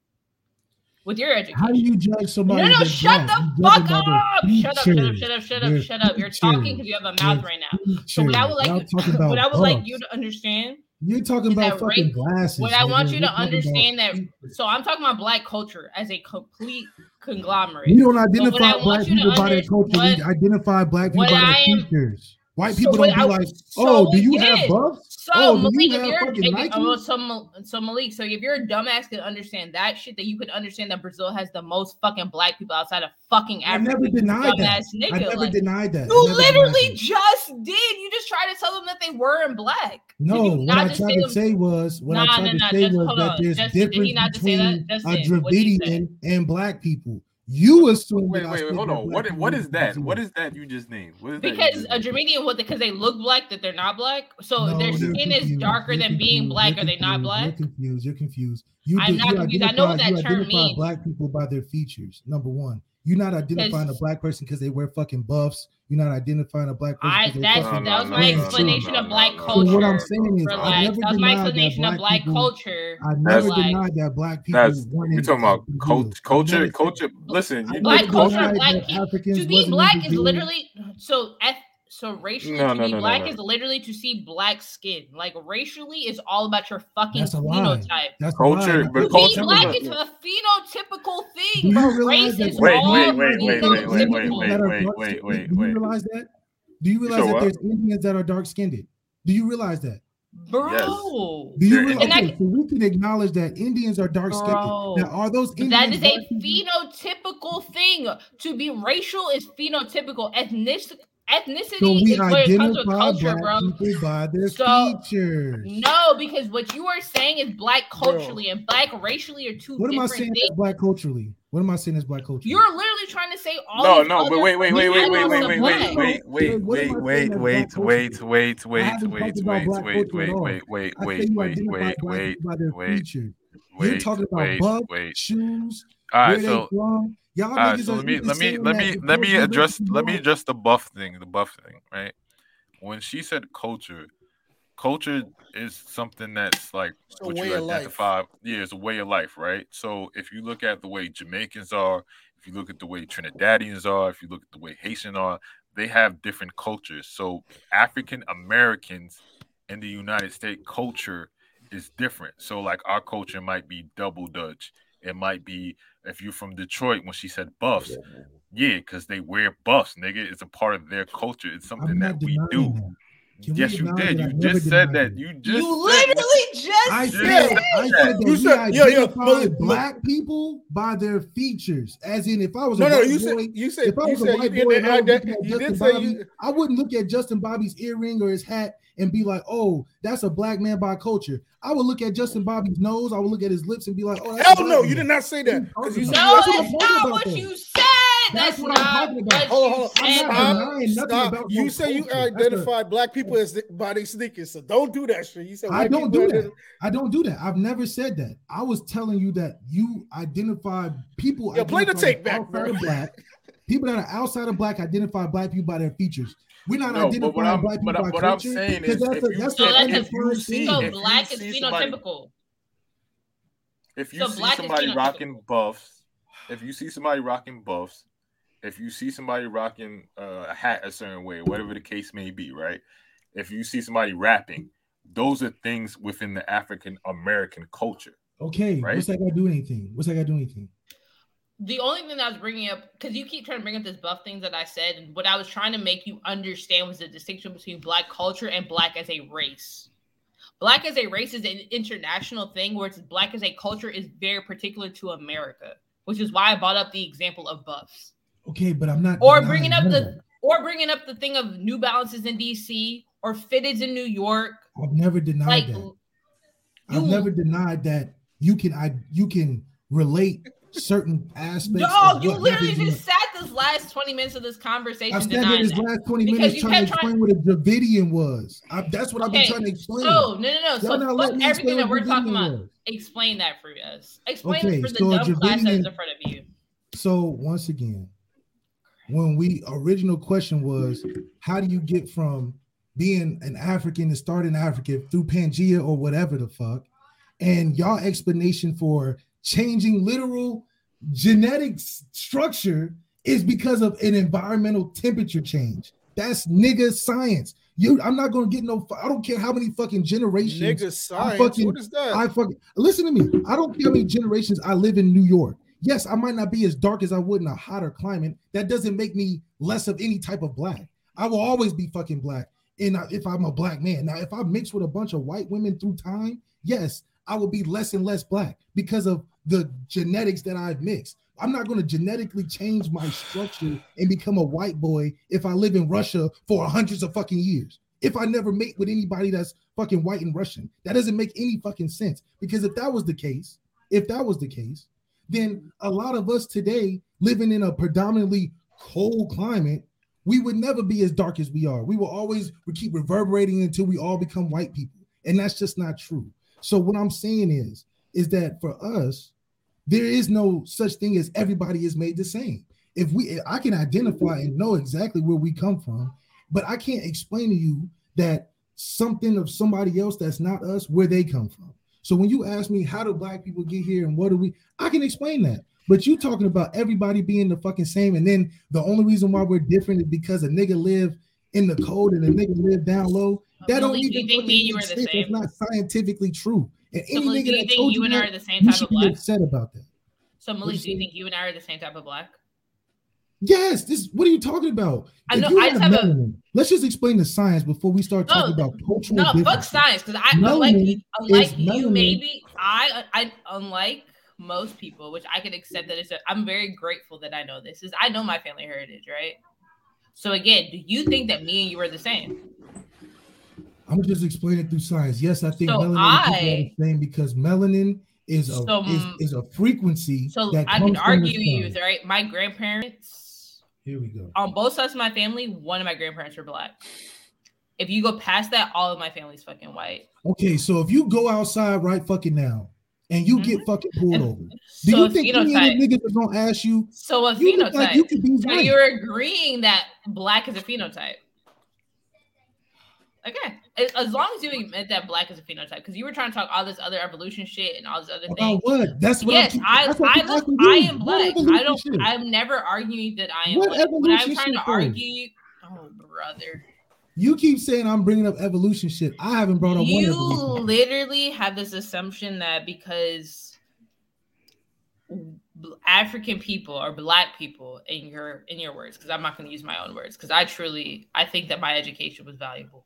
[SPEAKER 3] with your education.
[SPEAKER 7] How do you judge somebody?
[SPEAKER 3] No, no, shut the fuck
[SPEAKER 7] them by
[SPEAKER 3] up! Shut up, shut up, shut up, shut up, shut up. You're talking because you have a mouth right now. So what I would like what I would like you to understand,
[SPEAKER 7] You're talking about fucking
[SPEAKER 3] race-
[SPEAKER 7] glasses.
[SPEAKER 3] what I want you to understand that. So I'm talking about black culture as a complete conglomerate.
[SPEAKER 7] We don't identify black people by their culture.
[SPEAKER 3] what-
[SPEAKER 7] we identify black people by their
[SPEAKER 3] am-
[SPEAKER 7] features. White people
[SPEAKER 3] what
[SPEAKER 7] don't be
[SPEAKER 3] I-
[SPEAKER 7] like,
[SPEAKER 3] so
[SPEAKER 7] oh, do you have buffs?
[SPEAKER 3] So
[SPEAKER 7] oh,
[SPEAKER 3] Malik, if you're if, oh, so, so Malik, so if you're a dumbass can understand that shit, that you could understand that Brazil has the most fucking black people outside of fucking
[SPEAKER 7] I
[SPEAKER 3] Africa.
[SPEAKER 7] never denied that.
[SPEAKER 3] nigga,
[SPEAKER 7] I never
[SPEAKER 3] like-
[SPEAKER 7] denied that.
[SPEAKER 3] You literally just did. You just tried to tell them that they weren't black. Did
[SPEAKER 7] No,
[SPEAKER 3] you
[SPEAKER 7] what I tried to say was what
[SPEAKER 3] Nah,
[SPEAKER 7] I tried
[SPEAKER 3] nah,
[SPEAKER 7] to
[SPEAKER 3] nah,
[SPEAKER 7] say was
[SPEAKER 3] hold
[SPEAKER 7] that
[SPEAKER 3] on.
[SPEAKER 7] there's
[SPEAKER 3] Justin,
[SPEAKER 7] difference
[SPEAKER 3] not
[SPEAKER 7] between
[SPEAKER 3] that?
[SPEAKER 7] a
[SPEAKER 3] Justin, what did he say?
[SPEAKER 7] Dravidian and black people. You assume
[SPEAKER 1] Wait, wait, wait, hold on.
[SPEAKER 7] black
[SPEAKER 1] What
[SPEAKER 7] people
[SPEAKER 1] what
[SPEAKER 7] were
[SPEAKER 1] is that? What is that you just named? What is that
[SPEAKER 3] Because
[SPEAKER 1] just
[SPEAKER 3] a Dravidian, what? Because they look black, that they're not black. So
[SPEAKER 7] No,
[SPEAKER 3] their
[SPEAKER 7] you're
[SPEAKER 3] skin is darker
[SPEAKER 7] You're
[SPEAKER 3] than being black.
[SPEAKER 7] You're
[SPEAKER 3] Are they not black?
[SPEAKER 7] You're confused. You're confused. You
[SPEAKER 3] I'm
[SPEAKER 7] did-
[SPEAKER 3] not
[SPEAKER 7] you
[SPEAKER 3] confused. I know what that
[SPEAKER 7] you
[SPEAKER 3] term means.
[SPEAKER 7] black people by their features. Number one, you're not identifying a black person because they wear fucking buffs. You're not identifying a black person.
[SPEAKER 3] I
[SPEAKER 7] 'cause they
[SPEAKER 3] that's that was my explanation of black
[SPEAKER 1] no, no.
[SPEAKER 3] culture.
[SPEAKER 7] So what I'm saying is, I
[SPEAKER 3] Relax.
[SPEAKER 7] never
[SPEAKER 3] That was my
[SPEAKER 7] denied that
[SPEAKER 3] explanation
[SPEAKER 7] black
[SPEAKER 3] of black
[SPEAKER 7] people-
[SPEAKER 3] culture.
[SPEAKER 7] I never
[SPEAKER 3] Relax.
[SPEAKER 7] denied that black people
[SPEAKER 1] That's
[SPEAKER 7] weren't
[SPEAKER 1] we're talking about
[SPEAKER 7] Brazil.
[SPEAKER 1] cult,
[SPEAKER 7] I
[SPEAKER 1] culture. Culture. Listen,
[SPEAKER 7] I
[SPEAKER 1] you
[SPEAKER 3] Black
[SPEAKER 7] never
[SPEAKER 3] culture,
[SPEAKER 7] denied
[SPEAKER 3] black
[SPEAKER 7] that
[SPEAKER 3] people-
[SPEAKER 7] Africans
[SPEAKER 3] to be black is literally so eth- so racially
[SPEAKER 1] No,
[SPEAKER 3] to
[SPEAKER 1] no,
[SPEAKER 3] be
[SPEAKER 1] no, no,
[SPEAKER 3] black
[SPEAKER 1] no.
[SPEAKER 3] is literally to see black skin. Like racially is all about your fucking
[SPEAKER 7] That's
[SPEAKER 3] phenotype.
[SPEAKER 7] That's
[SPEAKER 1] Culture, but
[SPEAKER 3] To
[SPEAKER 1] culture-
[SPEAKER 3] be black is a phenotypical
[SPEAKER 7] Do
[SPEAKER 3] thing,
[SPEAKER 7] you realize
[SPEAKER 3] Race
[SPEAKER 7] that
[SPEAKER 3] is
[SPEAKER 1] Wait, wait, wait, wait, wait, wait, wait, wait,
[SPEAKER 7] that
[SPEAKER 1] wait, wait, wait,
[SPEAKER 7] Do you realize that? Do you realize that there's Indians that are dark skinned? Do you realize that?
[SPEAKER 3] Bro.
[SPEAKER 7] Do you realize?
[SPEAKER 3] And I-
[SPEAKER 7] Okay, so we can acknowledge that Indians are dark skinned. Now, are those Indians?
[SPEAKER 3] That is a
[SPEAKER 7] people?
[SPEAKER 3] phenotypical thing. To be racial is phenotypical. Ethnic ethnicity
[SPEAKER 7] So we
[SPEAKER 3] is where it comes with culture, bro.
[SPEAKER 7] people by their
[SPEAKER 3] So-
[SPEAKER 7] features.
[SPEAKER 3] No, because what you are saying is black culturally and black racially are two
[SPEAKER 7] What am I saying
[SPEAKER 3] things.
[SPEAKER 7] black culturally? What am I saying as black culturally?
[SPEAKER 3] You're literally trying to say all.
[SPEAKER 1] No, no, but
[SPEAKER 3] other
[SPEAKER 1] wait, wait, wait, wait, wait,
[SPEAKER 3] items
[SPEAKER 1] wait,
[SPEAKER 3] of
[SPEAKER 1] wait,
[SPEAKER 3] black.
[SPEAKER 1] wait, wait,
[SPEAKER 7] What am I
[SPEAKER 1] wait,
[SPEAKER 7] saying
[SPEAKER 1] wait,
[SPEAKER 7] as
[SPEAKER 1] wait,
[SPEAKER 7] black
[SPEAKER 1] wait,
[SPEAKER 7] culture?
[SPEAKER 1] wait, wait,
[SPEAKER 7] I
[SPEAKER 1] wait,
[SPEAKER 7] haven't
[SPEAKER 1] wait,
[SPEAKER 7] talked about
[SPEAKER 1] wait,
[SPEAKER 7] black
[SPEAKER 1] wait,
[SPEAKER 7] culture at
[SPEAKER 1] wait,
[SPEAKER 7] all.
[SPEAKER 1] wait, wait,
[SPEAKER 7] I say
[SPEAKER 1] wait,
[SPEAKER 7] you
[SPEAKER 1] wait,
[SPEAKER 7] identify
[SPEAKER 1] wait,
[SPEAKER 7] black
[SPEAKER 1] wait,
[SPEAKER 7] people by their
[SPEAKER 1] wait,
[SPEAKER 7] features. You're
[SPEAKER 1] wait,
[SPEAKER 7] talking about
[SPEAKER 1] wait,
[SPEAKER 7] buff,
[SPEAKER 1] wait.
[SPEAKER 7] shoes,
[SPEAKER 1] All
[SPEAKER 7] where
[SPEAKER 1] right,
[SPEAKER 7] they
[SPEAKER 1] so
[SPEAKER 7] from. Y'all
[SPEAKER 1] all right,
[SPEAKER 7] niggas
[SPEAKER 1] so let me let me let me let me
[SPEAKER 7] you
[SPEAKER 1] address let me address the buff thing, the buff thing, right? When she said culture, culture is something that's like
[SPEAKER 2] It's
[SPEAKER 1] what you identify. Yeah, it's a way of life, right? So if you look at the way Jamaicans are, if you look at the way Trinidadians are, if you look at the way Haitian are, they have different cultures. So African Americans in the United States culture is different. So like our culture might be double Dutch. It might be if you're from Detroit when she said buffs, yeah, because they wear buffs, nigga. It's a part of their culture. It's something that we do.
[SPEAKER 7] that. Can
[SPEAKER 1] Yes, you did. You
[SPEAKER 7] never
[SPEAKER 1] just said that. You just
[SPEAKER 3] You
[SPEAKER 1] said
[SPEAKER 3] literally just
[SPEAKER 7] I said,
[SPEAKER 1] said
[SPEAKER 7] I said that
[SPEAKER 2] You
[SPEAKER 7] we
[SPEAKER 2] said- yo, yo,
[SPEAKER 7] identify black people by their features. As in, if I was a
[SPEAKER 2] No, no,
[SPEAKER 7] white
[SPEAKER 2] you
[SPEAKER 7] boy,
[SPEAKER 2] said you said
[SPEAKER 7] if I
[SPEAKER 2] you
[SPEAKER 7] was a
[SPEAKER 2] said
[SPEAKER 7] white
[SPEAKER 2] you
[SPEAKER 7] boy and
[SPEAKER 2] did,
[SPEAKER 7] I was looking
[SPEAKER 2] you did say
[SPEAKER 7] Bobby,
[SPEAKER 2] you.
[SPEAKER 7] I wouldn't look at Justin Bobby's earring or his hat and be like, "Oh, that's a black man by culture." I would look at Justin Bobby's nose. I would look at his lips and be like, "Oh, that's a
[SPEAKER 2] Hell
[SPEAKER 7] black
[SPEAKER 2] no,
[SPEAKER 7] man."
[SPEAKER 2] you did not say that. 'Cause you
[SPEAKER 3] No,
[SPEAKER 7] That's what I'm
[SPEAKER 3] that's
[SPEAKER 7] talking
[SPEAKER 3] not what you said.
[SPEAKER 7] That's
[SPEAKER 3] That's,
[SPEAKER 7] what I'm talking about.
[SPEAKER 3] what
[SPEAKER 2] Hold on,
[SPEAKER 3] you
[SPEAKER 2] hold on.
[SPEAKER 7] I'm not
[SPEAKER 2] Stop,
[SPEAKER 7] denying nothing
[SPEAKER 2] stop.
[SPEAKER 7] about
[SPEAKER 2] You
[SPEAKER 7] no
[SPEAKER 2] say you
[SPEAKER 7] culture. A-
[SPEAKER 2] identify black people as the, by their sneakers, so don't do that shit. You said
[SPEAKER 7] I don't do
[SPEAKER 2] are
[SPEAKER 7] that. I don't do that. I've never said that. I was telling you that you identify people.
[SPEAKER 2] Yo, play the
[SPEAKER 7] identify
[SPEAKER 2] tape back, bro.
[SPEAKER 7] black. People that are outside of black identify black people by their features. We're not
[SPEAKER 1] No,
[SPEAKER 7] identifying
[SPEAKER 1] what I'm-
[SPEAKER 7] black people
[SPEAKER 1] but-
[SPEAKER 7] by
[SPEAKER 1] what I'm
[SPEAKER 7] culture.
[SPEAKER 1] saying
[SPEAKER 7] 'cause
[SPEAKER 1] is
[SPEAKER 7] that's
[SPEAKER 1] if
[SPEAKER 7] a-
[SPEAKER 1] you-
[SPEAKER 7] that's
[SPEAKER 3] So
[SPEAKER 7] a
[SPEAKER 1] if you see-
[SPEAKER 7] thing.
[SPEAKER 3] so
[SPEAKER 1] if
[SPEAKER 3] black is
[SPEAKER 1] see
[SPEAKER 3] phenotypical.
[SPEAKER 1] if you
[SPEAKER 3] So
[SPEAKER 1] see somebody rocking buffs, if you see somebody rocking buffs, if you see somebody rocking uh, a hat a certain way, whatever the case may be, right? If you see somebody rapping, those are things within the African American culture.
[SPEAKER 7] Okay,
[SPEAKER 1] Right?
[SPEAKER 7] what's that got to do anything? What's that got to do anything?
[SPEAKER 3] The only thing that I was bringing up, because you keep trying to bring up this buff things that I said, and what I was trying to make you understand was the distinction between black culture and black as a race. Black as a race is an international thing, whereas black as a culture is very particular to America, which is why I brought up the example of buffs.
[SPEAKER 7] Okay, but I'm not.
[SPEAKER 3] Or bringing up the or bringing up the thing of New Balances in DC or Fitteds in New York.
[SPEAKER 7] I've never denied
[SPEAKER 3] Like
[SPEAKER 7] that. I've never denied that you can. I you can relate certain aspects.
[SPEAKER 3] No, you literally just sat this last 20 minutes of this conversation
[SPEAKER 7] I sat in
[SPEAKER 3] denying
[SPEAKER 7] his
[SPEAKER 3] that.
[SPEAKER 7] last 20 minutes trying to
[SPEAKER 3] kept trying-
[SPEAKER 7] explain what a Dravidian was. I, that's what I've been trying to explain.
[SPEAKER 3] So no, no, no.
[SPEAKER 7] Y'all
[SPEAKER 3] So
[SPEAKER 7] not
[SPEAKER 3] fuck
[SPEAKER 7] me
[SPEAKER 3] everything
[SPEAKER 7] explain
[SPEAKER 3] that we're talking about.
[SPEAKER 7] was.
[SPEAKER 3] Explain that for us. Explain
[SPEAKER 7] Okay,
[SPEAKER 3] it for the
[SPEAKER 7] so
[SPEAKER 3] dumb class that's in front of you.
[SPEAKER 7] So once again, when we original question was, how do you get from being an African to start in Africa through Pangea or whatever the fuck, and y'all explanation for changing literal genetic structure is because of an environmental temperature change. That's nigga science. You, I'm not gonna get no. I don't care how many fucking generations.
[SPEAKER 2] Nigga science.
[SPEAKER 7] fucking-
[SPEAKER 2] what is that?
[SPEAKER 7] I fucking listen to me. I don't care how many generations I live in New York. Yes, I might not be as dark as I would in a hotter climate. That doesn't make me less of any type of black. I will always be fucking black. And uh, if I'm a black man, now if I mix with a bunch of white women through time, yes, I will be less and less black because of the genetics that I've mixed. I'm not going to genetically change my structure and become a white boy if I live in Russia for hundreds of fucking years. If I never mate with anybody that's fucking white and Russian, that doesn't make any fucking sense. Because if that was the case, if that was the case, then a lot of us today living in a predominantly cold climate, we would never be as dark as we are. We will always we keep reverberating until we all become white people. And that's just not true. So what I'm saying is, is that for us, there is no such thing as everybody is made the same. If we I can identify and know exactly where we come from, but I can't explain to you that something of somebody else that's not us where they come from. So when you ask me how do black people get here and what do we I can explain that. But you talking about everybody being the fucking same, and then the only reason why we're different is because a nigga live in the cold and a nigga live down low. That don't
[SPEAKER 3] do
[SPEAKER 7] even
[SPEAKER 3] think me you are the same?
[SPEAKER 7] It's not scientifically true. And
[SPEAKER 3] So
[SPEAKER 7] any
[SPEAKER 3] Malik,
[SPEAKER 7] nigga that
[SPEAKER 3] think
[SPEAKER 7] told
[SPEAKER 3] you
[SPEAKER 7] you
[SPEAKER 3] and I are the same type of
[SPEAKER 7] be
[SPEAKER 3] black?
[SPEAKER 7] upset about that.
[SPEAKER 3] So Malik, do you think you and I are the same type of black?
[SPEAKER 7] Yes, this what are you talking about?
[SPEAKER 3] I know- I just have a-
[SPEAKER 7] let's just explain the science before we start talking
[SPEAKER 3] No,
[SPEAKER 7] about cultural
[SPEAKER 3] No, fuck science, because I unlike unlike you, maybe I, I unlike most people, which I can accept that it's. A, I'm very grateful that I know this. Is I know my family heritage, right? So again, do you think that me and you are the same?
[SPEAKER 7] I'm just explaining it through science. Yes, I think
[SPEAKER 3] So
[SPEAKER 7] melanin
[SPEAKER 3] I-
[SPEAKER 7] the same because melanin is a
[SPEAKER 3] So,
[SPEAKER 7] is, is a frequency
[SPEAKER 3] So
[SPEAKER 7] that
[SPEAKER 3] I can argue you, right? My grandparents
[SPEAKER 7] Here we go.
[SPEAKER 3] on both sides of my family, one of my grandparents were black. If you go past that, all of my family's fucking white.
[SPEAKER 7] Okay, so if you go outside right fucking now and you get mm-hmm. fucking pulled over, do
[SPEAKER 3] So
[SPEAKER 7] you
[SPEAKER 3] a
[SPEAKER 7] think any of the niggas are gonna ask you?
[SPEAKER 3] So a
[SPEAKER 7] You
[SPEAKER 3] phenotype.
[SPEAKER 7] like you could be
[SPEAKER 3] so you're agreeing that black is a phenotype. Okay, as long as you admit that black is a phenotype, because you were trying to talk all this other evolution shit and all this other things.
[SPEAKER 7] what? That's what.
[SPEAKER 3] Yes,
[SPEAKER 7] I'm,
[SPEAKER 3] I, I,
[SPEAKER 7] I'm
[SPEAKER 3] look, I am black. I don't.
[SPEAKER 7] shit?
[SPEAKER 3] I'm never arguing that I am
[SPEAKER 7] What
[SPEAKER 3] black. When I'm trying to argue, oh brother,
[SPEAKER 7] You keep saying I'm bringing up evolution shit. I haven't brought up one
[SPEAKER 3] you literally have this assumption that because African people or black people in your in your words, because I'm not going to use my own words, because I truly I think that my education was valuable.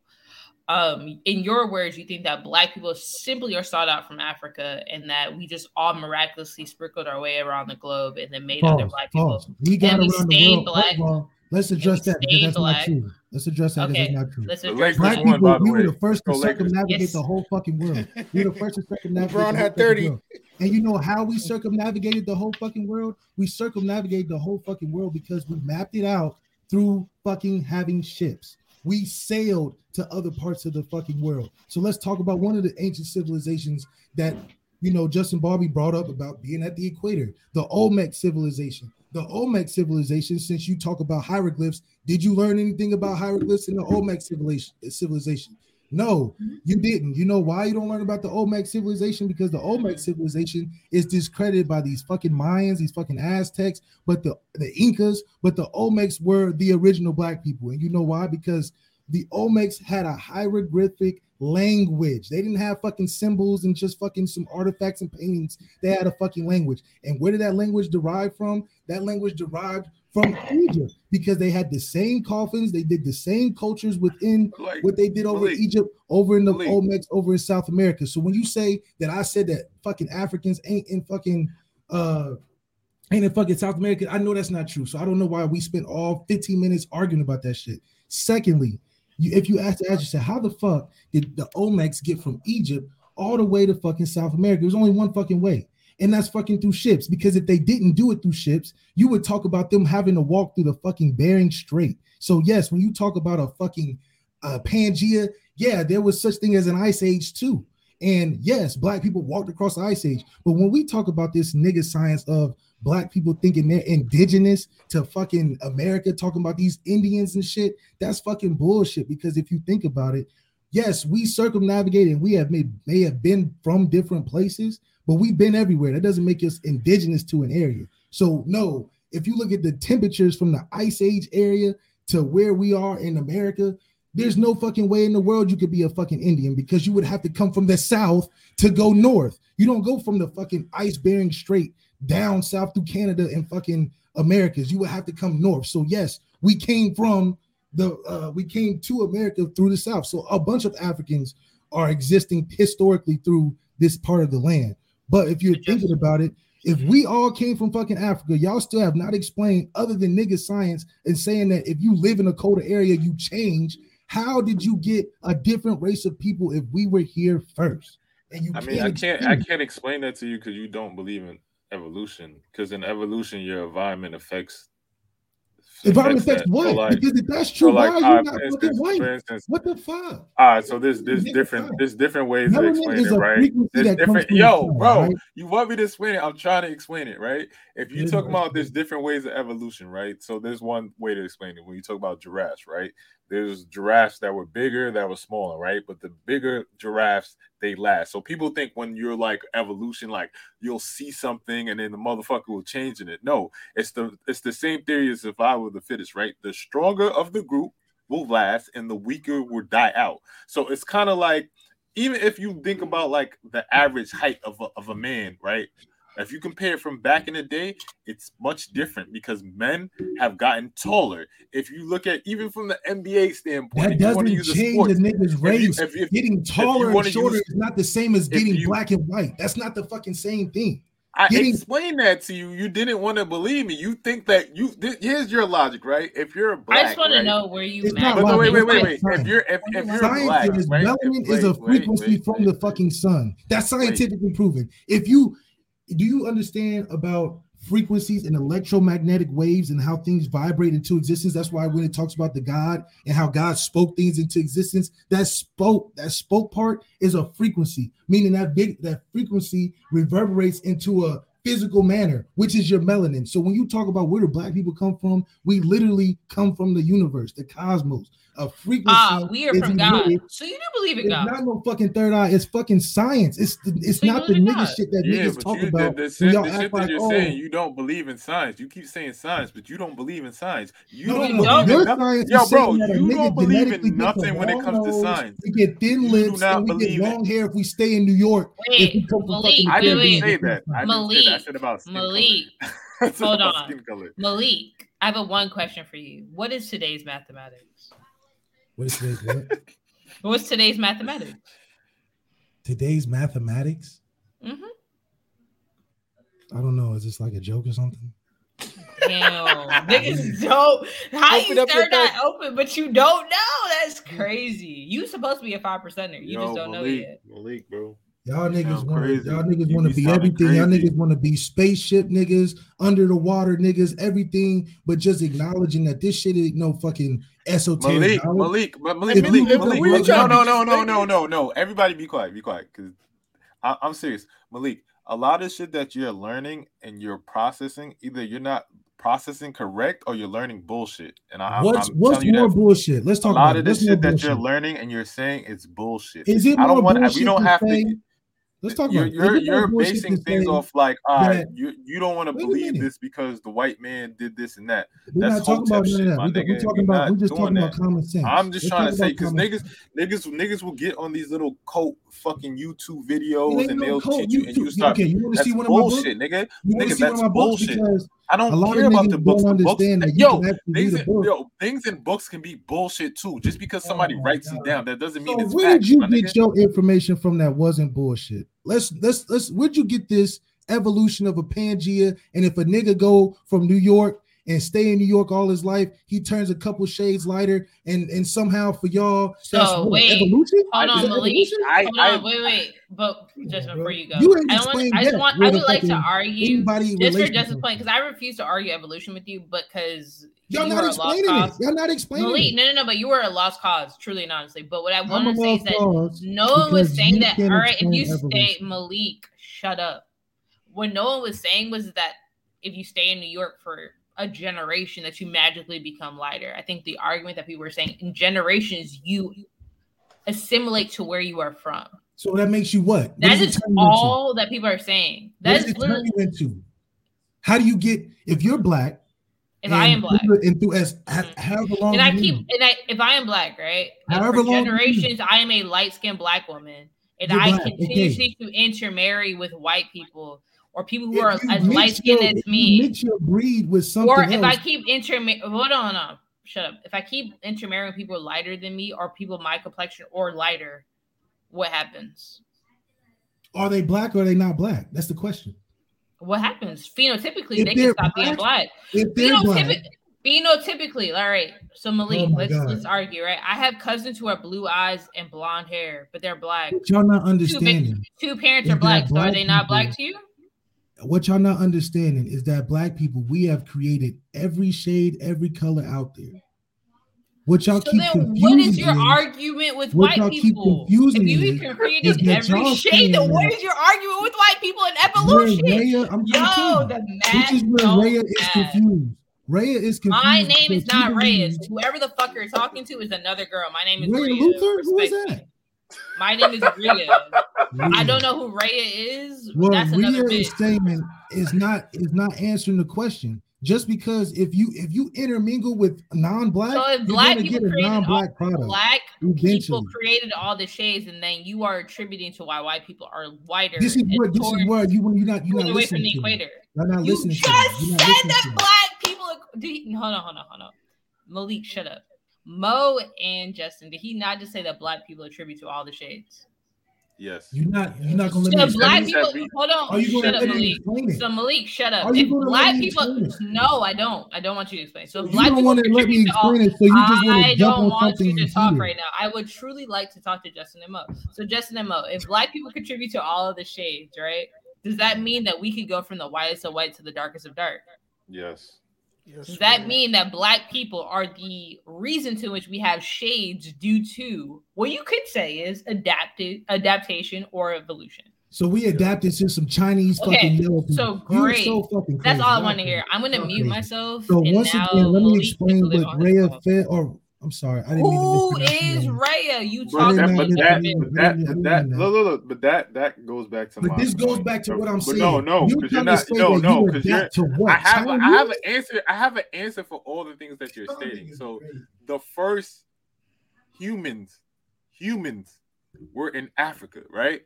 [SPEAKER 3] Um, in your words, you think that black people simply are sought out from Africa and that we just all miraculously sprinkled our way around the globe and then made other
[SPEAKER 7] False,
[SPEAKER 3] black people.
[SPEAKER 7] We got
[SPEAKER 3] And we
[SPEAKER 7] around the
[SPEAKER 3] stayed
[SPEAKER 7] world.
[SPEAKER 3] black.
[SPEAKER 7] Hold. Let's address that because that's
[SPEAKER 3] black.
[SPEAKER 7] not true. Let's address that because
[SPEAKER 3] Okay,
[SPEAKER 7] that's not true.
[SPEAKER 3] let's address
[SPEAKER 7] Black
[SPEAKER 3] that.
[SPEAKER 7] people,
[SPEAKER 1] by
[SPEAKER 7] we
[SPEAKER 1] way.
[SPEAKER 7] were the first to circumnavigate
[SPEAKER 3] Yes.
[SPEAKER 7] the whole fucking world. We were the first to circumnavigate.
[SPEAKER 2] LeBron
[SPEAKER 7] the
[SPEAKER 2] had
[SPEAKER 7] whole fucking
[SPEAKER 2] 30.
[SPEAKER 7] world. And you know how we circumnavigated the whole fucking world? We circumnavigated the whole fucking world because we mapped it out through fucking having ships. We sailed to other parts of the fucking world. So let's talk about one of the ancient civilizations that you know Justin Bobby brought up about being at the equator, the Olmec civilization. The Olmec civilization, since you talk about hieroglyphs, did you learn anything about hieroglyphs in the Olmec civilization? No, mm-hmm. you didn't. You know why you don't learn about the Olmec civilization? Because the Olmec mm-hmm. civilization is discredited by these fucking Mayans, these fucking Aztecs, but the, the Incas, but the Olmecs were the original black people. And you know why? Because the Olmecs had a hieroglyphic language. They didn't have fucking symbols and just fucking some artifacts and paintings. They had a fucking language. And where did that language derive from? That language derived from Egypt because they had the same coffins, they did the same cultures within
[SPEAKER 1] Like,
[SPEAKER 7] what they did over
[SPEAKER 1] Malik,
[SPEAKER 7] Egypt, over in the
[SPEAKER 1] Malik.
[SPEAKER 7] Olmecs, over in South America. So when you say that I said that fucking Africans ain't in fucking uh ain't in fucking South America, I know that's not true. So I don't know why we spent all 15 minutes arguing about that shit. Secondly, you, if you ask to ask yourself, how the fuck did the Olmecs get from Egypt all the way to fucking South America? There's only one fucking way, and that's fucking through ships. Because if they didn't do it through ships, you would talk about them having to walk through the fucking Bering Strait. So yes, when you talk about a fucking uh, Pangea, yeah, there was such thing as an ice age too. And yes, black people walked across the ice age. But when we talk about this nigga science of black people thinking they're indigenous to fucking America, talking about these Indians and shit, that's fucking bullshit. Because if you think about it, yes, we circumnavigated and we have may, may have been from different places, but we've been everywhere. That doesn't make us indigenous to an area. So no, if you look at the temperatures from the ice age area to where we are in America, there's no fucking way in the world you could be a fucking Indian because you would have to come from the south to go north. You don't go from the fucking ice Bering Strait down south through Canada and fucking Americas. You would have to come north. So yes, we came from the uh, we came to America through the south. So a bunch of Africans are existing historically through this part of the land. But if you're thinking about it, if we all came from fucking Africa, y'all still have not explained other than nigga science and saying that if you live in a colder area, you change. How did you get a different race of people if we were here first? And you
[SPEAKER 1] I mean, I can't I can't explain that to you because you don't believe in evolution. Because in evolution, your environment affects
[SPEAKER 7] Environment
[SPEAKER 1] affects that. So,
[SPEAKER 7] what?
[SPEAKER 1] like-
[SPEAKER 7] because if that's
[SPEAKER 1] so,
[SPEAKER 7] true,
[SPEAKER 1] like,
[SPEAKER 7] why are you not
[SPEAKER 1] for
[SPEAKER 7] fucking white?
[SPEAKER 1] instance,
[SPEAKER 7] What the fuck?
[SPEAKER 1] all right. So there's there's different there's different ways to explain it, right? There's different. Yo,
[SPEAKER 7] sun,
[SPEAKER 1] bro,
[SPEAKER 7] right?
[SPEAKER 1] you want me to explain it? I'm trying to explain it, right? If you talk about there's different ways of evolution, right? So there's one way to explain it. When you talk about giraffes, right? There's giraffes that were bigger, that were smaller, right? But the bigger giraffes, they last. So people think when you're like evolution, like you'll see something and then the motherfucker will change in it. No, it's the it's the same theory as survival of the fittest, right? The stronger of the group will last and the weaker will die out. So it's kind of like even if you think about like the average height of a, of a man, right? If you compare it from back in the day, it's much different because men have gotten taller. If you look at even from the NBA standpoint,
[SPEAKER 7] That
[SPEAKER 1] if you wanna
[SPEAKER 7] doesn't
[SPEAKER 1] use a
[SPEAKER 7] change
[SPEAKER 1] sports-
[SPEAKER 7] a nigga's
[SPEAKER 1] if you-
[SPEAKER 7] race.
[SPEAKER 1] if- if-
[SPEAKER 7] getting taller
[SPEAKER 1] wanna
[SPEAKER 7] and shorter
[SPEAKER 1] use-
[SPEAKER 7] is not the same as getting
[SPEAKER 1] you-
[SPEAKER 7] black and white. That's not the fucking same thing.
[SPEAKER 1] I
[SPEAKER 7] Getting-
[SPEAKER 1] explained that to you. You didn't want to believe me. You think that you. Th- here's your logic, right? If you're a black,
[SPEAKER 3] I just want
[SPEAKER 1] right?
[SPEAKER 3] to know where you
[SPEAKER 7] It's not
[SPEAKER 1] But no, wait, wait, wait, wait.
[SPEAKER 7] science.
[SPEAKER 1] If you're if, if you're
[SPEAKER 7] Science
[SPEAKER 1] black,
[SPEAKER 7] is
[SPEAKER 1] right?
[SPEAKER 7] melanin
[SPEAKER 1] if-
[SPEAKER 7] is a
[SPEAKER 1] wait, wait,
[SPEAKER 7] frequency
[SPEAKER 1] wait,
[SPEAKER 7] from
[SPEAKER 1] wait,
[SPEAKER 7] the fucking sun. That's scientifically proven. If you do you understand about frequencies and electromagnetic waves and how things vibrate into existence? That's why when it talks about the God and how God spoke things into existence, that spoke that spoke part is a frequency, meaning that big that frequency reverberates into a physical manner, which is your melanin. So when you talk about where do black people come from, we literally come from the universe, the cosmos. A frequency.
[SPEAKER 3] Ah, we are from God.
[SPEAKER 7] emitted
[SPEAKER 3] So you do believe in
[SPEAKER 7] it's
[SPEAKER 3] God.
[SPEAKER 7] not no fucking third eye. It's fucking science. It's it's
[SPEAKER 3] So
[SPEAKER 7] not the
[SPEAKER 3] believe
[SPEAKER 7] nigga
[SPEAKER 3] God?
[SPEAKER 7] shit that
[SPEAKER 1] Yeah,
[SPEAKER 7] niggas talk
[SPEAKER 1] you,
[SPEAKER 7] about.
[SPEAKER 1] the, the
[SPEAKER 7] when
[SPEAKER 1] shit, the shit that
[SPEAKER 7] like,
[SPEAKER 1] you're
[SPEAKER 7] oh,
[SPEAKER 1] saying, you don't believe in science. You keep saying science, but you don't believe in science. You
[SPEAKER 7] no, no,
[SPEAKER 1] don't
[SPEAKER 7] no,
[SPEAKER 1] believe
[SPEAKER 7] your
[SPEAKER 1] in
[SPEAKER 7] science
[SPEAKER 1] Yo,
[SPEAKER 7] is
[SPEAKER 1] bro,
[SPEAKER 7] saying that a
[SPEAKER 1] you
[SPEAKER 7] nigga
[SPEAKER 1] don't believe in nothing when it comes to science.
[SPEAKER 7] We get thin
[SPEAKER 1] You
[SPEAKER 7] lips
[SPEAKER 1] not
[SPEAKER 7] and we get long hair if we stay in New York.
[SPEAKER 3] Wait,
[SPEAKER 7] we
[SPEAKER 3] Malik,
[SPEAKER 1] I didn't say that. I didn't say that.
[SPEAKER 3] Malik,
[SPEAKER 1] said about skin
[SPEAKER 3] Malik.
[SPEAKER 1] I said
[SPEAKER 3] hold
[SPEAKER 1] about
[SPEAKER 3] on. Malik, I have a one question for you. What is today's mathematics?
[SPEAKER 7] What is this? What?
[SPEAKER 3] What's today's mathematics?
[SPEAKER 7] Today's mathematics.
[SPEAKER 3] hmm
[SPEAKER 7] I don't know. Is this like a joke or something?
[SPEAKER 3] Damn, niggas don't. How
[SPEAKER 8] Open
[SPEAKER 3] you
[SPEAKER 8] up
[SPEAKER 3] start that open, but you don't know? That's crazy. You supposed to be a five percenter. You just don't know yet.
[SPEAKER 8] Malik, bro.
[SPEAKER 7] Y'all niggas want
[SPEAKER 1] crazy.
[SPEAKER 7] y'all niggas want to
[SPEAKER 1] be
[SPEAKER 7] everything. Y'all niggas want to be spaceship niggas, under the water niggas, everything, but just acknowledging that this shit is no fucking esoteric.
[SPEAKER 1] Malik,
[SPEAKER 7] knowledge.
[SPEAKER 1] Malik, Ma- Malik, Malik, Malik,
[SPEAKER 7] we
[SPEAKER 1] Malik. No, no, no, no, no, no, no. Everybody be quiet, be quiet, because I'm serious. Malik, a lot of shit that you're learning and you're processing, either you're not processing correct or you're learning bullshit. And I, I'm-
[SPEAKER 7] What's
[SPEAKER 1] I'm
[SPEAKER 7] what's more bullshit? Let's talk a
[SPEAKER 1] lot
[SPEAKER 7] about
[SPEAKER 1] of this shit that you're learning and you're saying it's bullshit.
[SPEAKER 7] Is it
[SPEAKER 1] I
[SPEAKER 7] more
[SPEAKER 1] don't want.
[SPEAKER 7] bullshit
[SPEAKER 1] We don't have to.
[SPEAKER 7] Let's talk
[SPEAKER 1] You're
[SPEAKER 7] about
[SPEAKER 1] you're, you're basing things off like, all right, you you don't want to believe this because the white man did this and that.
[SPEAKER 7] We're
[SPEAKER 1] That's
[SPEAKER 7] not talking about
[SPEAKER 1] shit,
[SPEAKER 7] that.
[SPEAKER 1] my
[SPEAKER 7] We,
[SPEAKER 1] nigga.
[SPEAKER 7] we're talking about we're just talking about
[SPEAKER 1] that.
[SPEAKER 7] common sense.
[SPEAKER 1] I'm just
[SPEAKER 7] Let's
[SPEAKER 1] trying to say because niggas, niggas, niggas will get on these little cult fucking YouTube videos and
[SPEAKER 7] no
[SPEAKER 1] they'll cheat you
[SPEAKER 7] You
[SPEAKER 1] and you start.
[SPEAKER 7] okay, you wanna see one of my
[SPEAKER 1] bullshit, nigga.
[SPEAKER 7] You want
[SPEAKER 1] Nigga,
[SPEAKER 7] to see one of
[SPEAKER 1] that's
[SPEAKER 7] my
[SPEAKER 1] bullshit. I don't care about the books. The books,
[SPEAKER 7] understand that
[SPEAKER 1] yo, things in,
[SPEAKER 7] book.
[SPEAKER 1] yo, things in books can be bullshit too. Just because
[SPEAKER 7] Oh
[SPEAKER 1] somebody
[SPEAKER 7] my
[SPEAKER 1] writes it down, that doesn't mean
[SPEAKER 7] So
[SPEAKER 1] it's
[SPEAKER 7] where
[SPEAKER 1] facts,
[SPEAKER 7] did you get
[SPEAKER 1] nigga.
[SPEAKER 7] your information from that wasn't bullshit? Let's let's let's where'd you get this evolution of a Pangea? And if a nigga go from New York and stay in New York all his life, he turns a couple shades lighter, and and somehow for y'all,
[SPEAKER 3] So,
[SPEAKER 7] that's what,
[SPEAKER 3] wait.
[SPEAKER 7] evolution.
[SPEAKER 3] Hold
[SPEAKER 1] I-
[SPEAKER 3] on,
[SPEAKER 7] Is that
[SPEAKER 3] Malik.
[SPEAKER 1] I-
[SPEAKER 3] Hold
[SPEAKER 1] I-
[SPEAKER 3] on, wait, wait. But just
[SPEAKER 7] on,
[SPEAKER 3] before you go,
[SPEAKER 7] You ain't
[SPEAKER 3] I don't want. I just want. I would like to argue
[SPEAKER 7] Anybody
[SPEAKER 3] just for
[SPEAKER 7] relation
[SPEAKER 3] Justice point because I refuse to argue evolution with you, but because
[SPEAKER 7] Y'all
[SPEAKER 3] you
[SPEAKER 7] not
[SPEAKER 3] are a lost
[SPEAKER 7] explaining it.
[SPEAKER 3] cause.
[SPEAKER 7] Y'all not explaining
[SPEAKER 3] Malik,
[SPEAKER 7] it.
[SPEAKER 3] no, no, no. But you were a lost cause, truly and honestly. But what I want to say is that no one was saying that. All right, if you stay. Malik, shut up. What no one was saying was that if you stay in New York for a generation, that you magically become lighter. I think the argument that people were saying in generations, you assimilate to where you are from.
[SPEAKER 7] So that makes you what? What
[SPEAKER 3] That is all that people are saying. That is literally
[SPEAKER 7] into? How do you get if you're black?
[SPEAKER 3] if I am black.
[SPEAKER 7] and through as
[SPEAKER 3] Mhm.
[SPEAKER 7] however long
[SPEAKER 3] And I keep and I if I am black, right?
[SPEAKER 7] However
[SPEAKER 3] for
[SPEAKER 7] long
[SPEAKER 3] generations, I am a light skinned black woman, and
[SPEAKER 7] You're
[SPEAKER 3] I
[SPEAKER 7] black,
[SPEAKER 3] continuously to intermarry with white people or people who
[SPEAKER 7] if
[SPEAKER 3] are as light skinned as
[SPEAKER 7] if
[SPEAKER 3] me.
[SPEAKER 7] mix your breed with something
[SPEAKER 3] Or if
[SPEAKER 7] else.
[SPEAKER 3] I keep intermarrying, hold on, shut up. If I keep intermarrying people lighter than me or people my complexion or lighter, what happens?
[SPEAKER 7] are they black or are they not black? That's the question.
[SPEAKER 3] What happens? Phenotypically,
[SPEAKER 7] If
[SPEAKER 3] they can stop being black.
[SPEAKER 7] If they're black,
[SPEAKER 3] phenotypically, all right. So oh Malik,
[SPEAKER 7] Oh
[SPEAKER 3] let's
[SPEAKER 7] God.
[SPEAKER 3] let's argue, right? I have cousins who have blue eyes and blonde hair, but they're black.
[SPEAKER 7] what y'all not understanding.
[SPEAKER 3] Two parents
[SPEAKER 7] Is
[SPEAKER 3] are black, so are they not black to you?
[SPEAKER 7] What y'all not understanding is that black people, we have created every shade, every color out there. What y'all
[SPEAKER 3] So
[SPEAKER 7] keep
[SPEAKER 3] then,
[SPEAKER 7] confusing
[SPEAKER 3] what is your
[SPEAKER 7] is-
[SPEAKER 3] argument with white people? If you
[SPEAKER 7] is-
[SPEAKER 3] can create every shade, then what is your argument with white people in evolution?
[SPEAKER 7] Raya, I'm trying to tell
[SPEAKER 3] Yo, the
[SPEAKER 7] which
[SPEAKER 3] math
[SPEAKER 7] is where Raya is
[SPEAKER 3] math.
[SPEAKER 7] confused. Raya is confused.
[SPEAKER 3] My name is not Reyes. Whoever the fuck you're talking to is another girl. My name is
[SPEAKER 7] Raya
[SPEAKER 3] Rhea.
[SPEAKER 7] Luther? Who is that?
[SPEAKER 3] My name is Rhea. I don't know who Rhea is.
[SPEAKER 7] Well,
[SPEAKER 3] That's another
[SPEAKER 7] Rhea
[SPEAKER 3] bitch.
[SPEAKER 7] is is not is not answering the question. Just because if you if you intermingle with non-black,
[SPEAKER 3] So if
[SPEAKER 7] you're
[SPEAKER 3] black people
[SPEAKER 7] get a non-black product.
[SPEAKER 3] black people created all the shades, and then you are attributing to why white people are whiter.
[SPEAKER 7] This is where this is where you when you're not you're not
[SPEAKER 3] away from
[SPEAKER 7] listening
[SPEAKER 3] the
[SPEAKER 7] to
[SPEAKER 3] equator.
[SPEAKER 7] You're not
[SPEAKER 3] You
[SPEAKER 7] listening
[SPEAKER 3] just
[SPEAKER 7] to me.
[SPEAKER 3] said
[SPEAKER 7] You're not listening
[SPEAKER 3] that black people. Hold on, hold on, hold on. Malik, shut up. Mo and Justin, did he not just say that black people attribute to all the shades?
[SPEAKER 1] Yes.
[SPEAKER 7] You're not you're not gonna let
[SPEAKER 3] So
[SPEAKER 7] me
[SPEAKER 3] black people,
[SPEAKER 1] that
[SPEAKER 3] hold on,
[SPEAKER 7] Are you
[SPEAKER 3] shut
[SPEAKER 7] gonna
[SPEAKER 3] up,
[SPEAKER 7] let
[SPEAKER 3] Malik.
[SPEAKER 7] explain it?
[SPEAKER 3] So Malik, shut up.
[SPEAKER 7] Are you
[SPEAKER 3] If
[SPEAKER 7] gonna let
[SPEAKER 3] black
[SPEAKER 7] me
[SPEAKER 3] people, no, I don't. I don't want you to explain. So if
[SPEAKER 7] you
[SPEAKER 3] black
[SPEAKER 7] don't
[SPEAKER 3] people
[SPEAKER 7] want to let me
[SPEAKER 3] contribute to all-
[SPEAKER 7] explain it, so you just want
[SPEAKER 3] I
[SPEAKER 7] to jump
[SPEAKER 3] don't
[SPEAKER 7] on
[SPEAKER 3] want
[SPEAKER 7] something
[SPEAKER 3] you to talk
[SPEAKER 7] hear.
[SPEAKER 3] right now. I would truly like to talk to Justin and Mo. So Justin and Mo, if black people contribute to all of the shades, right? Does that mean that we could go from the whitest of white to the darkest of dark?
[SPEAKER 1] Yes.
[SPEAKER 3] Does that mean that black people are the reason to which we have shades due to what you could say is adapted adaptation or evolution?
[SPEAKER 7] So we adapted to some Chinese
[SPEAKER 3] Okay,
[SPEAKER 7] fucking yellow people.
[SPEAKER 3] so
[SPEAKER 7] You're
[SPEAKER 3] great.
[SPEAKER 7] so fucking
[SPEAKER 3] That's all I want to hear. I'm gonna
[SPEAKER 7] Y'all
[SPEAKER 3] mute myself.
[SPEAKER 7] So
[SPEAKER 3] and
[SPEAKER 7] once
[SPEAKER 3] now
[SPEAKER 7] again, let me explain
[SPEAKER 3] can live
[SPEAKER 7] what
[SPEAKER 3] on his
[SPEAKER 7] Rhea fed. Or I'm sorry, I didn't mean to
[SPEAKER 3] Who
[SPEAKER 7] mispronounce your
[SPEAKER 3] is. Raya? You
[SPEAKER 1] But
[SPEAKER 3] talking
[SPEAKER 1] that,
[SPEAKER 7] didn't
[SPEAKER 1] but that,
[SPEAKER 7] that.
[SPEAKER 1] that,
[SPEAKER 7] didn't
[SPEAKER 1] but
[SPEAKER 7] mean
[SPEAKER 1] that,
[SPEAKER 7] that.
[SPEAKER 1] look, look, look, but that, that goes back to
[SPEAKER 7] But
[SPEAKER 1] my
[SPEAKER 7] this goes back to what I'm
[SPEAKER 1] but
[SPEAKER 7] saying.
[SPEAKER 1] No, no,
[SPEAKER 7] You're
[SPEAKER 1] because you're not. No, no, because you're.
[SPEAKER 7] adapt to what?
[SPEAKER 1] I have,
[SPEAKER 7] Chinese?
[SPEAKER 1] I have an answer. I have an answer for all the things that you're stating. So the first humans, humans were in Africa, right?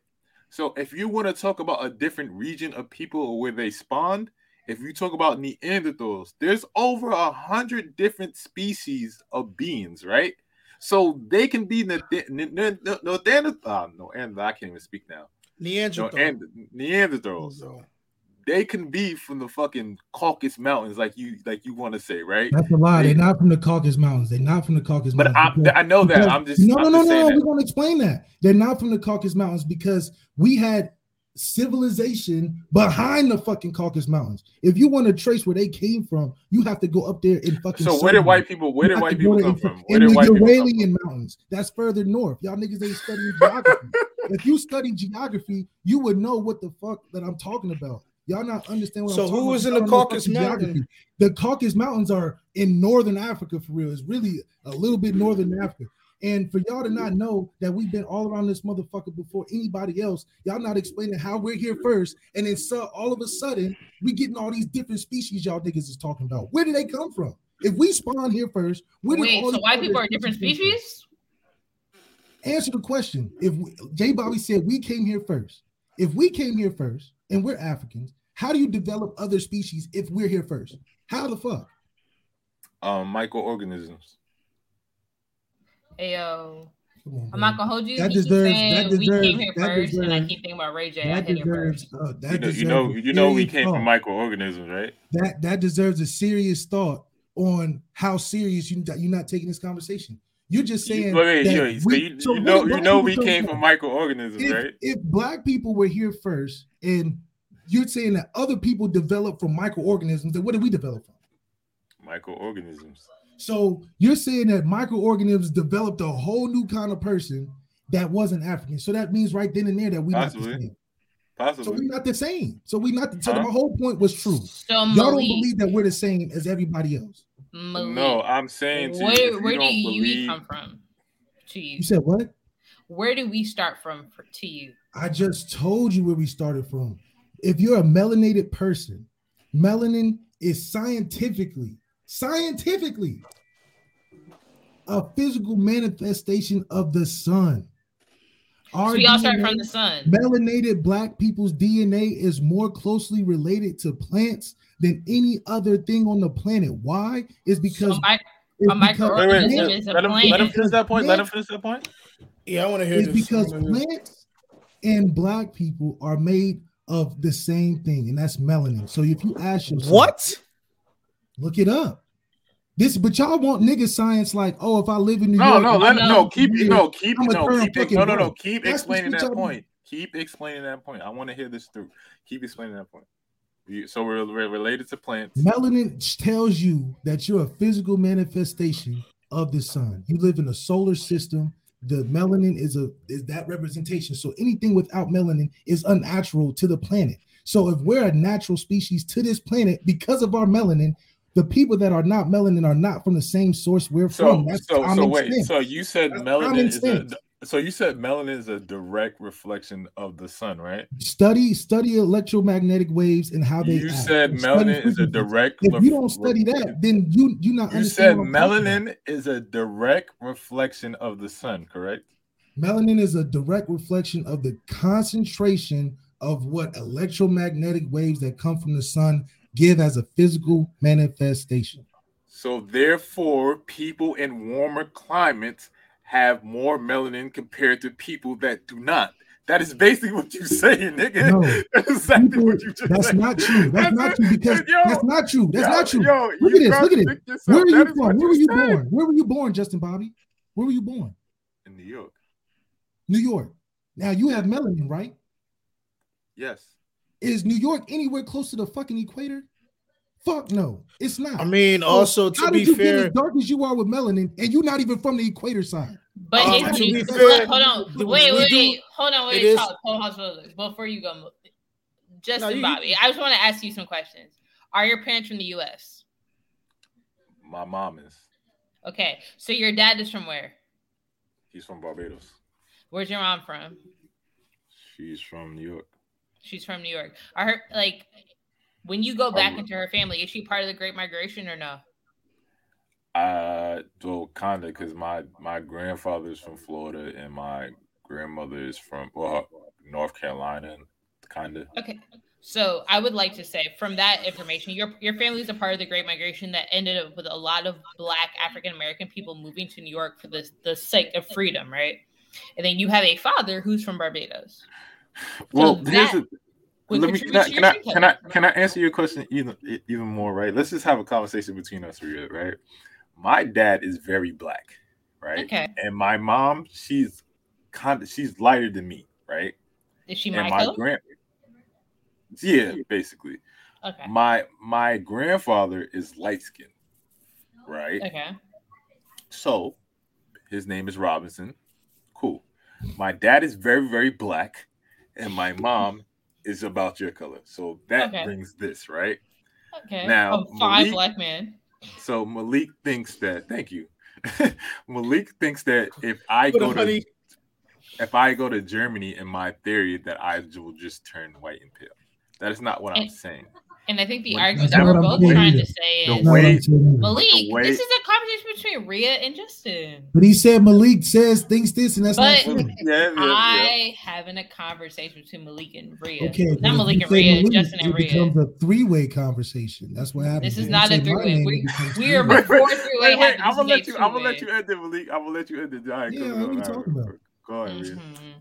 [SPEAKER 1] So if you want to talk about a different region of people or where they spawned, if you talk about Neanderthals, there's over a hundred different species of beings, right? So they can be ah, no no no Neanderthal. No, and I can't even speak now. No,
[SPEAKER 2] Neanderthal.
[SPEAKER 1] and Neanderthals.
[SPEAKER 2] So,
[SPEAKER 1] They can be from the fucking Caucasus Mountains, like you like you want to say, right?
[SPEAKER 7] That's a lie. They're not from the Caucasus Mountains. They're not from the Caucasus
[SPEAKER 1] But
[SPEAKER 7] Mountains.
[SPEAKER 1] I, I know that.
[SPEAKER 7] because-
[SPEAKER 1] I'm just
[SPEAKER 7] no,
[SPEAKER 1] I'm
[SPEAKER 7] no, no,
[SPEAKER 1] just
[SPEAKER 7] no, no.
[SPEAKER 1] that.
[SPEAKER 7] We're gonna explain that. They're not from the Caucasus Mountains because we had civilization behind the fucking Caucasus Mountains. If you want to trace where they came from, you have to go up there in fucking.
[SPEAKER 1] So where did white people? Where did white people come
[SPEAKER 7] in-
[SPEAKER 1] from? Where
[SPEAKER 7] In
[SPEAKER 1] did
[SPEAKER 7] the
[SPEAKER 1] white
[SPEAKER 7] Uralian Mountains. That's further north. Y'all niggas ain't studying geography. if you study geography, you would know what the fuck that I'm talking about. Y'all not understand what
[SPEAKER 2] So
[SPEAKER 7] I'm
[SPEAKER 2] who
[SPEAKER 7] talking
[SPEAKER 2] was
[SPEAKER 7] about.
[SPEAKER 2] in the
[SPEAKER 7] Y'all don't
[SPEAKER 2] Caucasus
[SPEAKER 7] fucking
[SPEAKER 2] Mountain?
[SPEAKER 7] geography. The Caucasus Mountains are in northern Africa for real. It's really a little bit northern Africa. And for y'all to not know that we've been all around this motherfucker before anybody else, y'all not explaining how we're here first, and then so all of a sudden we getting all these different species y'all niggas is talking about. Where did they come from? If we spawn here first, where did
[SPEAKER 3] Wait,
[SPEAKER 7] all
[SPEAKER 3] so
[SPEAKER 7] these
[SPEAKER 3] white people are different
[SPEAKER 7] come
[SPEAKER 3] species?
[SPEAKER 7] Answer the question. If we, J. Bobby said we came here first, if we came here first and we're Africans, how do you develop other species if we're here first? How the fuck?
[SPEAKER 1] Um, microorganisms.
[SPEAKER 3] Ayo.
[SPEAKER 7] Come on,
[SPEAKER 3] I'm not gonna hold you.
[SPEAKER 7] That
[SPEAKER 3] He keeps
[SPEAKER 7] deserves-
[SPEAKER 3] saying
[SPEAKER 7] that
[SPEAKER 3] we
[SPEAKER 7] deserves-
[SPEAKER 3] came here
[SPEAKER 7] that
[SPEAKER 3] first, and I
[SPEAKER 7] deserves-
[SPEAKER 3] keep thinking about Ray J. I
[SPEAKER 7] That
[SPEAKER 3] came here
[SPEAKER 7] deserves,
[SPEAKER 3] first.
[SPEAKER 7] uh, that
[SPEAKER 1] You know, you know, you know, we
[SPEAKER 7] serious
[SPEAKER 1] came from microorganisms, right?
[SPEAKER 7] that that deserves a serious thought on how serious you you're not taking this conversation. You're just saying
[SPEAKER 1] wait, wait,
[SPEAKER 7] that
[SPEAKER 1] yo, so
[SPEAKER 7] we-
[SPEAKER 1] you,
[SPEAKER 7] so
[SPEAKER 1] you know,
[SPEAKER 7] did
[SPEAKER 1] you know, we came from microorganisms,
[SPEAKER 7] if,
[SPEAKER 1] right?
[SPEAKER 7] if black people were here first and you're saying that other people developed from microorganisms, then what did we develop from?
[SPEAKER 1] Microorganisms.
[SPEAKER 7] So you're saying that microorganisms developed a whole new kind of person that wasn't African. So that means right then and there that we're not the
[SPEAKER 1] Possibly.
[SPEAKER 7] same. So we're not the same. So we not. So
[SPEAKER 1] Huh?
[SPEAKER 7] my whole point was true.
[SPEAKER 3] So
[SPEAKER 7] Y'all don't believe that we're the same as everybody else.
[SPEAKER 3] Malik,
[SPEAKER 1] No, I'm saying to you,
[SPEAKER 3] where
[SPEAKER 1] you
[SPEAKER 3] where do
[SPEAKER 1] don't
[SPEAKER 3] you
[SPEAKER 1] believe,
[SPEAKER 3] come from? To you,
[SPEAKER 7] You said what?
[SPEAKER 3] where do we start from for, to you?
[SPEAKER 7] I just told you where we started from. If you're a melanated person, melanin is scientifically, scientifically, a physical manifestation of the sun. Our
[SPEAKER 3] So we all start from the sun.
[SPEAKER 7] melanated black people's DNA is more closely related to plants than any other thing on the planet. Why? Is because
[SPEAKER 3] so mi-
[SPEAKER 7] it's
[SPEAKER 3] a
[SPEAKER 1] wait, wait,
[SPEAKER 3] microorganism
[SPEAKER 1] let,
[SPEAKER 3] is a
[SPEAKER 1] let him, let him finish that point. Let him finish that point.
[SPEAKER 2] yeah, I want to hear
[SPEAKER 7] It's
[SPEAKER 2] this.
[SPEAKER 7] because
[SPEAKER 2] I wanna hear-
[SPEAKER 7] plants and black people are made of the same thing, and that's melanin. So if you ask yourself,
[SPEAKER 2] what?
[SPEAKER 7] Look it up. This, but y'all want nigga science like, oh, if I live in New
[SPEAKER 1] No,
[SPEAKER 7] York,
[SPEAKER 1] no, let
[SPEAKER 3] no.
[SPEAKER 1] no, keep, no, keep, no, keep,
[SPEAKER 7] fucking
[SPEAKER 1] no, no, no, keep
[SPEAKER 7] That's
[SPEAKER 1] explaining that point. Keep explaining that point. I want to hear this through. Keep explaining that point. So we're, we're related to plants.
[SPEAKER 7] melanin tells you that you're a physical manifestation of the sun. You live in a solar system. The melanin is a is that representation. So anything without melanin is unnatural to the planet. So if we're a natural species to this planet because of our melanin, the people that are not melanin are not from the same source we're
[SPEAKER 1] So,
[SPEAKER 7] from. That's
[SPEAKER 1] so, so wait.
[SPEAKER 7] sense.
[SPEAKER 1] So you said
[SPEAKER 7] That's
[SPEAKER 1] melanin is a. So you said melanin is a direct reflection of the sun, right?
[SPEAKER 7] study study electromagnetic waves and how they
[SPEAKER 1] You
[SPEAKER 7] act.
[SPEAKER 1] said melanin is a direct.
[SPEAKER 7] If you don't study that, then you you not
[SPEAKER 1] You said
[SPEAKER 7] understand what I'm talking about.
[SPEAKER 1] melanin is a direct reflection of the sun, correct?
[SPEAKER 7] Melanin is a direct reflection of the concentration of what electromagnetic waves that come from the sun give as a physical manifestation.
[SPEAKER 1] So therefore, people in warmer climates have more melanin compared to people that do not. That is basically what you're saying, nigga.
[SPEAKER 7] No.
[SPEAKER 1] That's exactly
[SPEAKER 7] People-
[SPEAKER 1] what you just
[SPEAKER 7] That's
[SPEAKER 1] said.
[SPEAKER 7] not true. That's not true because
[SPEAKER 1] Yo,
[SPEAKER 7] that's not true. That's
[SPEAKER 1] yo,
[SPEAKER 7] not true.
[SPEAKER 1] Yo,
[SPEAKER 7] Look at this, look at
[SPEAKER 1] yourself.
[SPEAKER 7] Where are you from? Where were you
[SPEAKER 1] said.
[SPEAKER 7] born? Where were you born, Justin Bobby? Where were you born?
[SPEAKER 1] In New York.
[SPEAKER 7] New York. Now you have melanin, right?
[SPEAKER 1] Yes.
[SPEAKER 7] Is New York anywhere close to the fucking equator? Fuck no, it's not.
[SPEAKER 2] I mean,
[SPEAKER 7] So
[SPEAKER 2] also
[SPEAKER 7] how
[SPEAKER 2] to
[SPEAKER 7] did
[SPEAKER 2] be
[SPEAKER 7] you get
[SPEAKER 2] fair,
[SPEAKER 7] as dark as you are with melanin, and you're not even from the equator side?
[SPEAKER 3] But
[SPEAKER 2] Um,
[SPEAKER 3] his,
[SPEAKER 2] to be
[SPEAKER 3] hold-
[SPEAKER 2] fair,
[SPEAKER 3] hold on,
[SPEAKER 2] we
[SPEAKER 3] wait, wait, wait, hold on, wait,
[SPEAKER 2] is-
[SPEAKER 3] Charles, hold on, before you go, Justin
[SPEAKER 2] No, you-
[SPEAKER 3] Bobby, I just want to ask you some questions. Are your parents from the U.S.?
[SPEAKER 1] My mom is.
[SPEAKER 3] Okay, so your dad is from where?
[SPEAKER 1] He's from Barbados.
[SPEAKER 3] Where's your mom from?
[SPEAKER 1] She's from New York.
[SPEAKER 3] She's from New York. Are her like when you go back
[SPEAKER 1] Um,
[SPEAKER 3] into her family? Is she part of the Great Migration or no?
[SPEAKER 1] Uh, well, kinda, because my my grandfather is from Florida and my grandmother is from well North Carolina, kinda.
[SPEAKER 3] Okay, So I would like to say from that information, your your family is a part of the Great Migration that ended up with a lot of Black African American people moving to New York for the the sake of freedom, right? And then you have a father who's from Barbados.
[SPEAKER 1] Well,
[SPEAKER 3] So
[SPEAKER 1] here's
[SPEAKER 3] that
[SPEAKER 1] the,
[SPEAKER 3] would
[SPEAKER 1] let me
[SPEAKER 3] contribute
[SPEAKER 1] can I, can I can I can I answer your question even even more right? Let's just have a conversation between us, Rhea, right? My dad is very black, right?
[SPEAKER 3] Okay.
[SPEAKER 1] And my mom, she's kind of she's lighter than me, right?
[SPEAKER 3] Is she
[SPEAKER 1] and
[SPEAKER 3] my
[SPEAKER 1] my grand yeah, basically.
[SPEAKER 3] Okay.
[SPEAKER 1] My my grandfather is light skinned, right?
[SPEAKER 3] Okay.
[SPEAKER 1] So his name is Robinson. Cool. My dad is very, very black, and my mom is about your color. So that
[SPEAKER 3] Okay.
[SPEAKER 1] brings this, right?
[SPEAKER 3] Okay.
[SPEAKER 1] Now,
[SPEAKER 3] a fine
[SPEAKER 1] Malik-
[SPEAKER 3] black man.
[SPEAKER 1] So Malik thinks that thank you. Malik thinks that if I
[SPEAKER 2] What
[SPEAKER 1] go to
[SPEAKER 2] honey.
[SPEAKER 1] if I go to Germany in my theory that I will just turn white and pale. That is not what I'm saying.
[SPEAKER 3] And I think the
[SPEAKER 1] When-
[SPEAKER 3] argument that we're both trying to say is
[SPEAKER 1] way-
[SPEAKER 3] Malik,
[SPEAKER 1] way-
[SPEAKER 3] this is a conversation between Rhea and Justin.
[SPEAKER 7] But he said Malik says thinks this, and that's
[SPEAKER 3] But-
[SPEAKER 7] not true.
[SPEAKER 1] Yeah, yeah, yeah.
[SPEAKER 3] I having a conversation between Malik and Rhea.
[SPEAKER 7] Okay,
[SPEAKER 3] not Malik and
[SPEAKER 7] say
[SPEAKER 3] Rhea,
[SPEAKER 7] Malik,
[SPEAKER 3] Justin and
[SPEAKER 7] it becomes a three-way conversation. That's what happens.
[SPEAKER 3] This is
[SPEAKER 7] If
[SPEAKER 3] not a three-way.
[SPEAKER 7] name,
[SPEAKER 3] We-
[SPEAKER 7] it becomes
[SPEAKER 3] we are
[SPEAKER 7] three-way.
[SPEAKER 3] before three-way
[SPEAKER 1] wait, wait, I'm gonna let you. I'm gonna let you end it, Malik. I'm gonna let you end it. All right,
[SPEAKER 7] Yeah, what are you talking about?
[SPEAKER 1] Go ahead, Rhea.
[SPEAKER 3] Mm-hmm.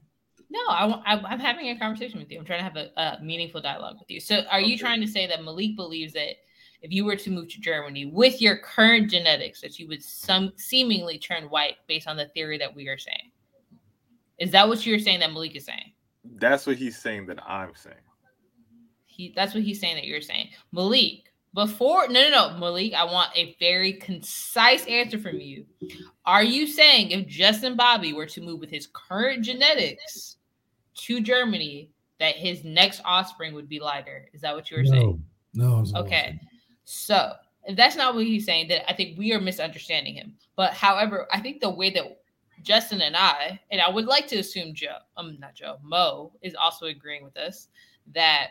[SPEAKER 3] No, I, I, I'm having a conversation with you. I'm trying to have a, a meaningful dialogue with you. So, are you trying to say that Malik believes that if you were to move to Germany with your current genetics, that you would some seemingly turn white based on the theory that we are saying? Is that what you're saying that Malik is saying?
[SPEAKER 1] That's what he's saying that I'm saying.
[SPEAKER 3] He that's what he's saying that you're saying. Malik, before no no no, Malik, I want a very concise answer from you. Are you saying if Justin Bobby were to move with his current genetics to Germany, that his next offspring would be lighter? Is that what you were saying?
[SPEAKER 7] No, no. what I'm
[SPEAKER 3] Okay. So if that's not what he's saying, then I think we are misunderstanding him. But however, I think the way that Justin and I, and I would like to assume Joe, um, not Joe, Mo is also agreeing with us that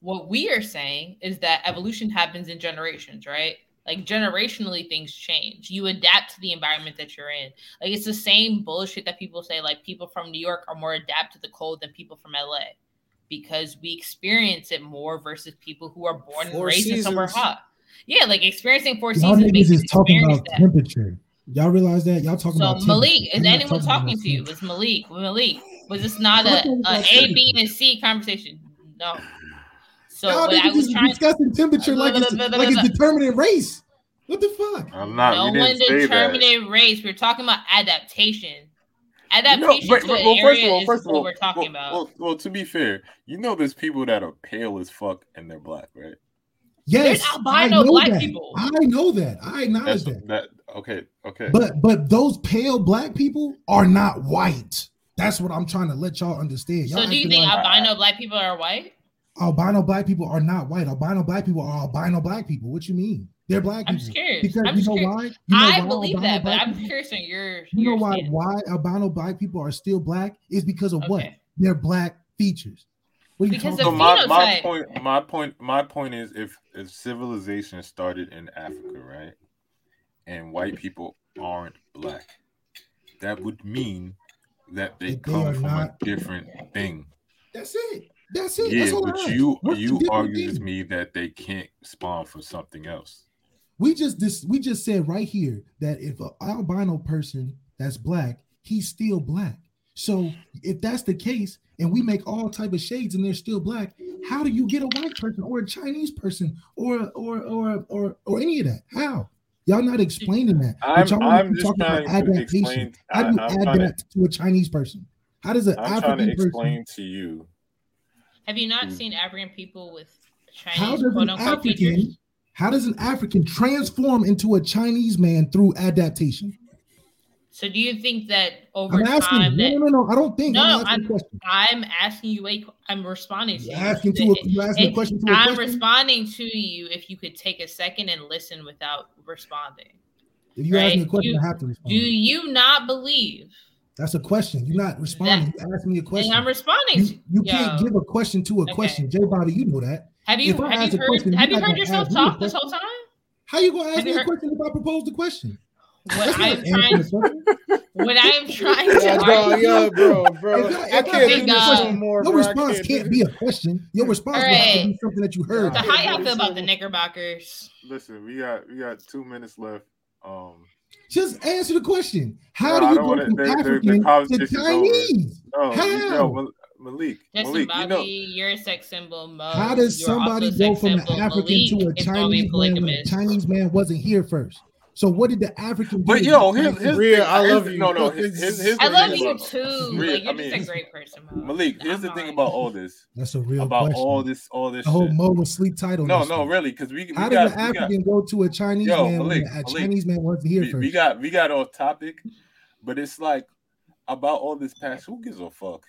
[SPEAKER 3] what we are saying is that evolution happens in generations, right? Like generationally, things change. You adapt to the environment that you're in. Like it's the same bullshit that people say. Like people from New York are more adapt to the cold than people from LA because we experience it more versus people who are born and
[SPEAKER 2] Four
[SPEAKER 3] raised in somewhere hot. Yeah, like experiencing four
[SPEAKER 7] Y'all
[SPEAKER 3] seasons makes
[SPEAKER 7] niggas is talking about
[SPEAKER 3] that.
[SPEAKER 7] temperature. Y'all realize that? Y'all talking
[SPEAKER 3] So
[SPEAKER 7] about
[SPEAKER 3] Malik,
[SPEAKER 7] temperature.
[SPEAKER 3] is anyone
[SPEAKER 7] about
[SPEAKER 3] talking to you? Was Malik. Malik, was this not a,
[SPEAKER 7] talking
[SPEAKER 3] a A, B, and C conversation? No. So
[SPEAKER 7] Y'all
[SPEAKER 3] what I
[SPEAKER 7] niggas
[SPEAKER 3] was
[SPEAKER 7] is
[SPEAKER 3] trying.
[SPEAKER 7] discussing temperature like it's, like it's determining race. What the fuck?
[SPEAKER 1] I'm not.
[SPEAKER 3] no
[SPEAKER 1] we
[SPEAKER 3] one
[SPEAKER 1] didn't say
[SPEAKER 3] race. We're talking about adaptation.
[SPEAKER 1] You know,
[SPEAKER 3] Adaptation
[SPEAKER 1] but-
[SPEAKER 3] to
[SPEAKER 1] but-
[SPEAKER 3] the
[SPEAKER 1] well, first of
[SPEAKER 3] area
[SPEAKER 1] all,
[SPEAKER 3] is
[SPEAKER 1] first of
[SPEAKER 3] what
[SPEAKER 1] all,
[SPEAKER 3] we're talking
[SPEAKER 1] well,
[SPEAKER 3] about.
[SPEAKER 1] Well, well, to be fair, you know, there's people that are pale as fuck and they're black, right?
[SPEAKER 7] Yes, I
[SPEAKER 3] albino
[SPEAKER 7] know
[SPEAKER 3] black
[SPEAKER 7] that.
[SPEAKER 3] people.
[SPEAKER 7] I know that. I acknowledge that.
[SPEAKER 1] that. Okay, okay.
[SPEAKER 7] But but those pale black people are not white. That's what I'm trying to let y'all understand. Y'all
[SPEAKER 3] so do you think
[SPEAKER 7] like
[SPEAKER 3] albino black people are white?
[SPEAKER 7] Albino black people are not white? Albino black people are albino black people. What you mean? They're black
[SPEAKER 3] I'm
[SPEAKER 7] people.
[SPEAKER 3] just curious.
[SPEAKER 7] Because
[SPEAKER 3] I'm
[SPEAKER 7] you
[SPEAKER 3] just
[SPEAKER 7] know
[SPEAKER 3] curious.
[SPEAKER 7] why? You know
[SPEAKER 3] I
[SPEAKER 7] why
[SPEAKER 3] believe
[SPEAKER 7] albino
[SPEAKER 3] that, but I'm curious on your.
[SPEAKER 7] You know why
[SPEAKER 3] stance.
[SPEAKER 7] why albino black people are still black is because of what?
[SPEAKER 3] Okay.
[SPEAKER 7] Their black features. What are you
[SPEAKER 3] Because
[SPEAKER 7] talking
[SPEAKER 3] the
[SPEAKER 1] so
[SPEAKER 7] about?
[SPEAKER 1] my, my point my point my point is if if civilization started in Africa, right, and white people aren't black, that would mean that they
[SPEAKER 7] they
[SPEAKER 1] come from
[SPEAKER 7] not-
[SPEAKER 1] a different thing.
[SPEAKER 7] That's it. That's it.
[SPEAKER 1] Yeah,
[SPEAKER 7] That's
[SPEAKER 1] but you
[SPEAKER 7] What's
[SPEAKER 1] you argue with me that they can't spawn from something else.
[SPEAKER 7] We just this we just said right here that if an albino person that's black, he's still black. So if that's the case, and we make all type of shades and they're still black, how do you get a white person or a Chinese person or or or or or any of that? How? Y'all not explaining that.
[SPEAKER 1] I'm
[SPEAKER 7] y'all
[SPEAKER 1] I'm just
[SPEAKER 7] talking about
[SPEAKER 1] trying to explain. I,
[SPEAKER 7] How do you
[SPEAKER 1] I'm trying to,
[SPEAKER 7] to a Chinese person? How does an
[SPEAKER 1] I'm trying to
[SPEAKER 7] African person?
[SPEAKER 1] explain to you.
[SPEAKER 3] Have you not
[SPEAKER 1] Mm.
[SPEAKER 3] seen African people with Chinese How
[SPEAKER 7] does
[SPEAKER 3] quote
[SPEAKER 7] an
[SPEAKER 3] unquote features?
[SPEAKER 7] African? How does an African transform into a Chinese man through adaptation?
[SPEAKER 3] So do you think that over
[SPEAKER 7] I'm asking.
[SPEAKER 3] time
[SPEAKER 7] No,
[SPEAKER 3] that
[SPEAKER 7] no, no, no. I don't think.
[SPEAKER 3] No,
[SPEAKER 7] I'm asking
[SPEAKER 3] I'm-. I'm asking you a I'm responding to
[SPEAKER 7] You
[SPEAKER 3] you.
[SPEAKER 7] asking to a, you asking a question to a
[SPEAKER 3] I'm
[SPEAKER 7] question.
[SPEAKER 3] responding to you if you could take a second and listen without responding.
[SPEAKER 7] if you ask me a question,
[SPEAKER 3] you-
[SPEAKER 7] I have to respond.
[SPEAKER 3] Do you not believe?
[SPEAKER 7] That's a question. You're not responding. you ask me a
[SPEAKER 3] And
[SPEAKER 7] question.
[SPEAKER 3] I'm responding
[SPEAKER 7] You, you
[SPEAKER 3] yo,
[SPEAKER 7] can't give a question to a
[SPEAKER 3] Okay.
[SPEAKER 7] question. J Bobby, you know that.
[SPEAKER 3] Have you
[SPEAKER 7] if I
[SPEAKER 3] have
[SPEAKER 7] ask
[SPEAKER 3] you
[SPEAKER 7] a
[SPEAKER 3] heard
[SPEAKER 7] question,
[SPEAKER 3] have
[SPEAKER 7] you're
[SPEAKER 3] you heard
[SPEAKER 7] gonna
[SPEAKER 3] yourself
[SPEAKER 7] ask me a
[SPEAKER 3] talk this whole time?
[SPEAKER 7] How you gonna ask
[SPEAKER 3] Have
[SPEAKER 7] me a question if I propose the question?
[SPEAKER 3] What I'm trying, what I'm trying to
[SPEAKER 2] Yeah, dog,
[SPEAKER 3] argue.
[SPEAKER 2] yeah, bro, bro.
[SPEAKER 7] If I-
[SPEAKER 2] I
[SPEAKER 7] if I
[SPEAKER 2] can't
[SPEAKER 7] think,
[SPEAKER 2] do this no more.
[SPEAKER 7] Your
[SPEAKER 2] bro.
[SPEAKER 7] Response
[SPEAKER 2] can't
[SPEAKER 7] can't be a question. Your response will have to be something that you heard.
[SPEAKER 3] So how y'all feel about the Knickerbockers?
[SPEAKER 1] Listen, we got we got two minutes left. Um,
[SPEAKER 7] Just answer the question. How
[SPEAKER 1] No,
[SPEAKER 7] do you
[SPEAKER 1] don't
[SPEAKER 7] go
[SPEAKER 1] wanna-
[SPEAKER 7] from
[SPEAKER 1] the- the- the
[SPEAKER 7] African to
[SPEAKER 1] conversation's.
[SPEAKER 7] Chinese?
[SPEAKER 1] no,
[SPEAKER 7] How?
[SPEAKER 1] yo, Mal- Malik,
[SPEAKER 3] Justin
[SPEAKER 1] Malik,
[SPEAKER 3] Bobby,
[SPEAKER 1] you know,
[SPEAKER 3] you're a sex symbol. Mo,
[SPEAKER 7] How does somebody go from an
[SPEAKER 3] symbol.
[SPEAKER 7] African
[SPEAKER 3] Malik
[SPEAKER 7] to a
[SPEAKER 3] is gonna be
[SPEAKER 7] Chinese man when the. Chinese man wasn't here first? So what did the African?
[SPEAKER 1] but
[SPEAKER 7] to
[SPEAKER 1] yo,
[SPEAKER 7] the
[SPEAKER 1] here's,
[SPEAKER 7] Chinese?
[SPEAKER 2] Rhea,
[SPEAKER 1] the-
[SPEAKER 2] I love
[SPEAKER 1] the-
[SPEAKER 2] you.
[SPEAKER 1] No, no, here's, here's, here's
[SPEAKER 3] I love you
[SPEAKER 1] about-
[SPEAKER 3] too.
[SPEAKER 1] Rhea,
[SPEAKER 3] like, you're
[SPEAKER 1] I
[SPEAKER 3] just a great person, Mo.
[SPEAKER 1] Malik, here's the
[SPEAKER 3] I'm
[SPEAKER 1] thing
[SPEAKER 3] not-
[SPEAKER 1] about all this,
[SPEAKER 7] That's a real
[SPEAKER 1] about
[SPEAKER 7] question.
[SPEAKER 1] all this, all this.
[SPEAKER 7] the whole
[SPEAKER 1] shit.
[SPEAKER 7] Mo was sleep tight on
[SPEAKER 1] No, no,
[SPEAKER 7] one.
[SPEAKER 1] really, because we, we
[SPEAKER 7] How
[SPEAKER 1] got,
[SPEAKER 7] does an
[SPEAKER 1] we got,
[SPEAKER 7] African go to a Chinese
[SPEAKER 1] Yo,
[SPEAKER 7] man
[SPEAKER 1] Malik,
[SPEAKER 7] when a
[SPEAKER 1] Malik,
[SPEAKER 7] Chinese man wasn't here
[SPEAKER 1] we,
[SPEAKER 7] first?
[SPEAKER 1] we got we got off topic, but it's like about all this past. Who gives a fuck?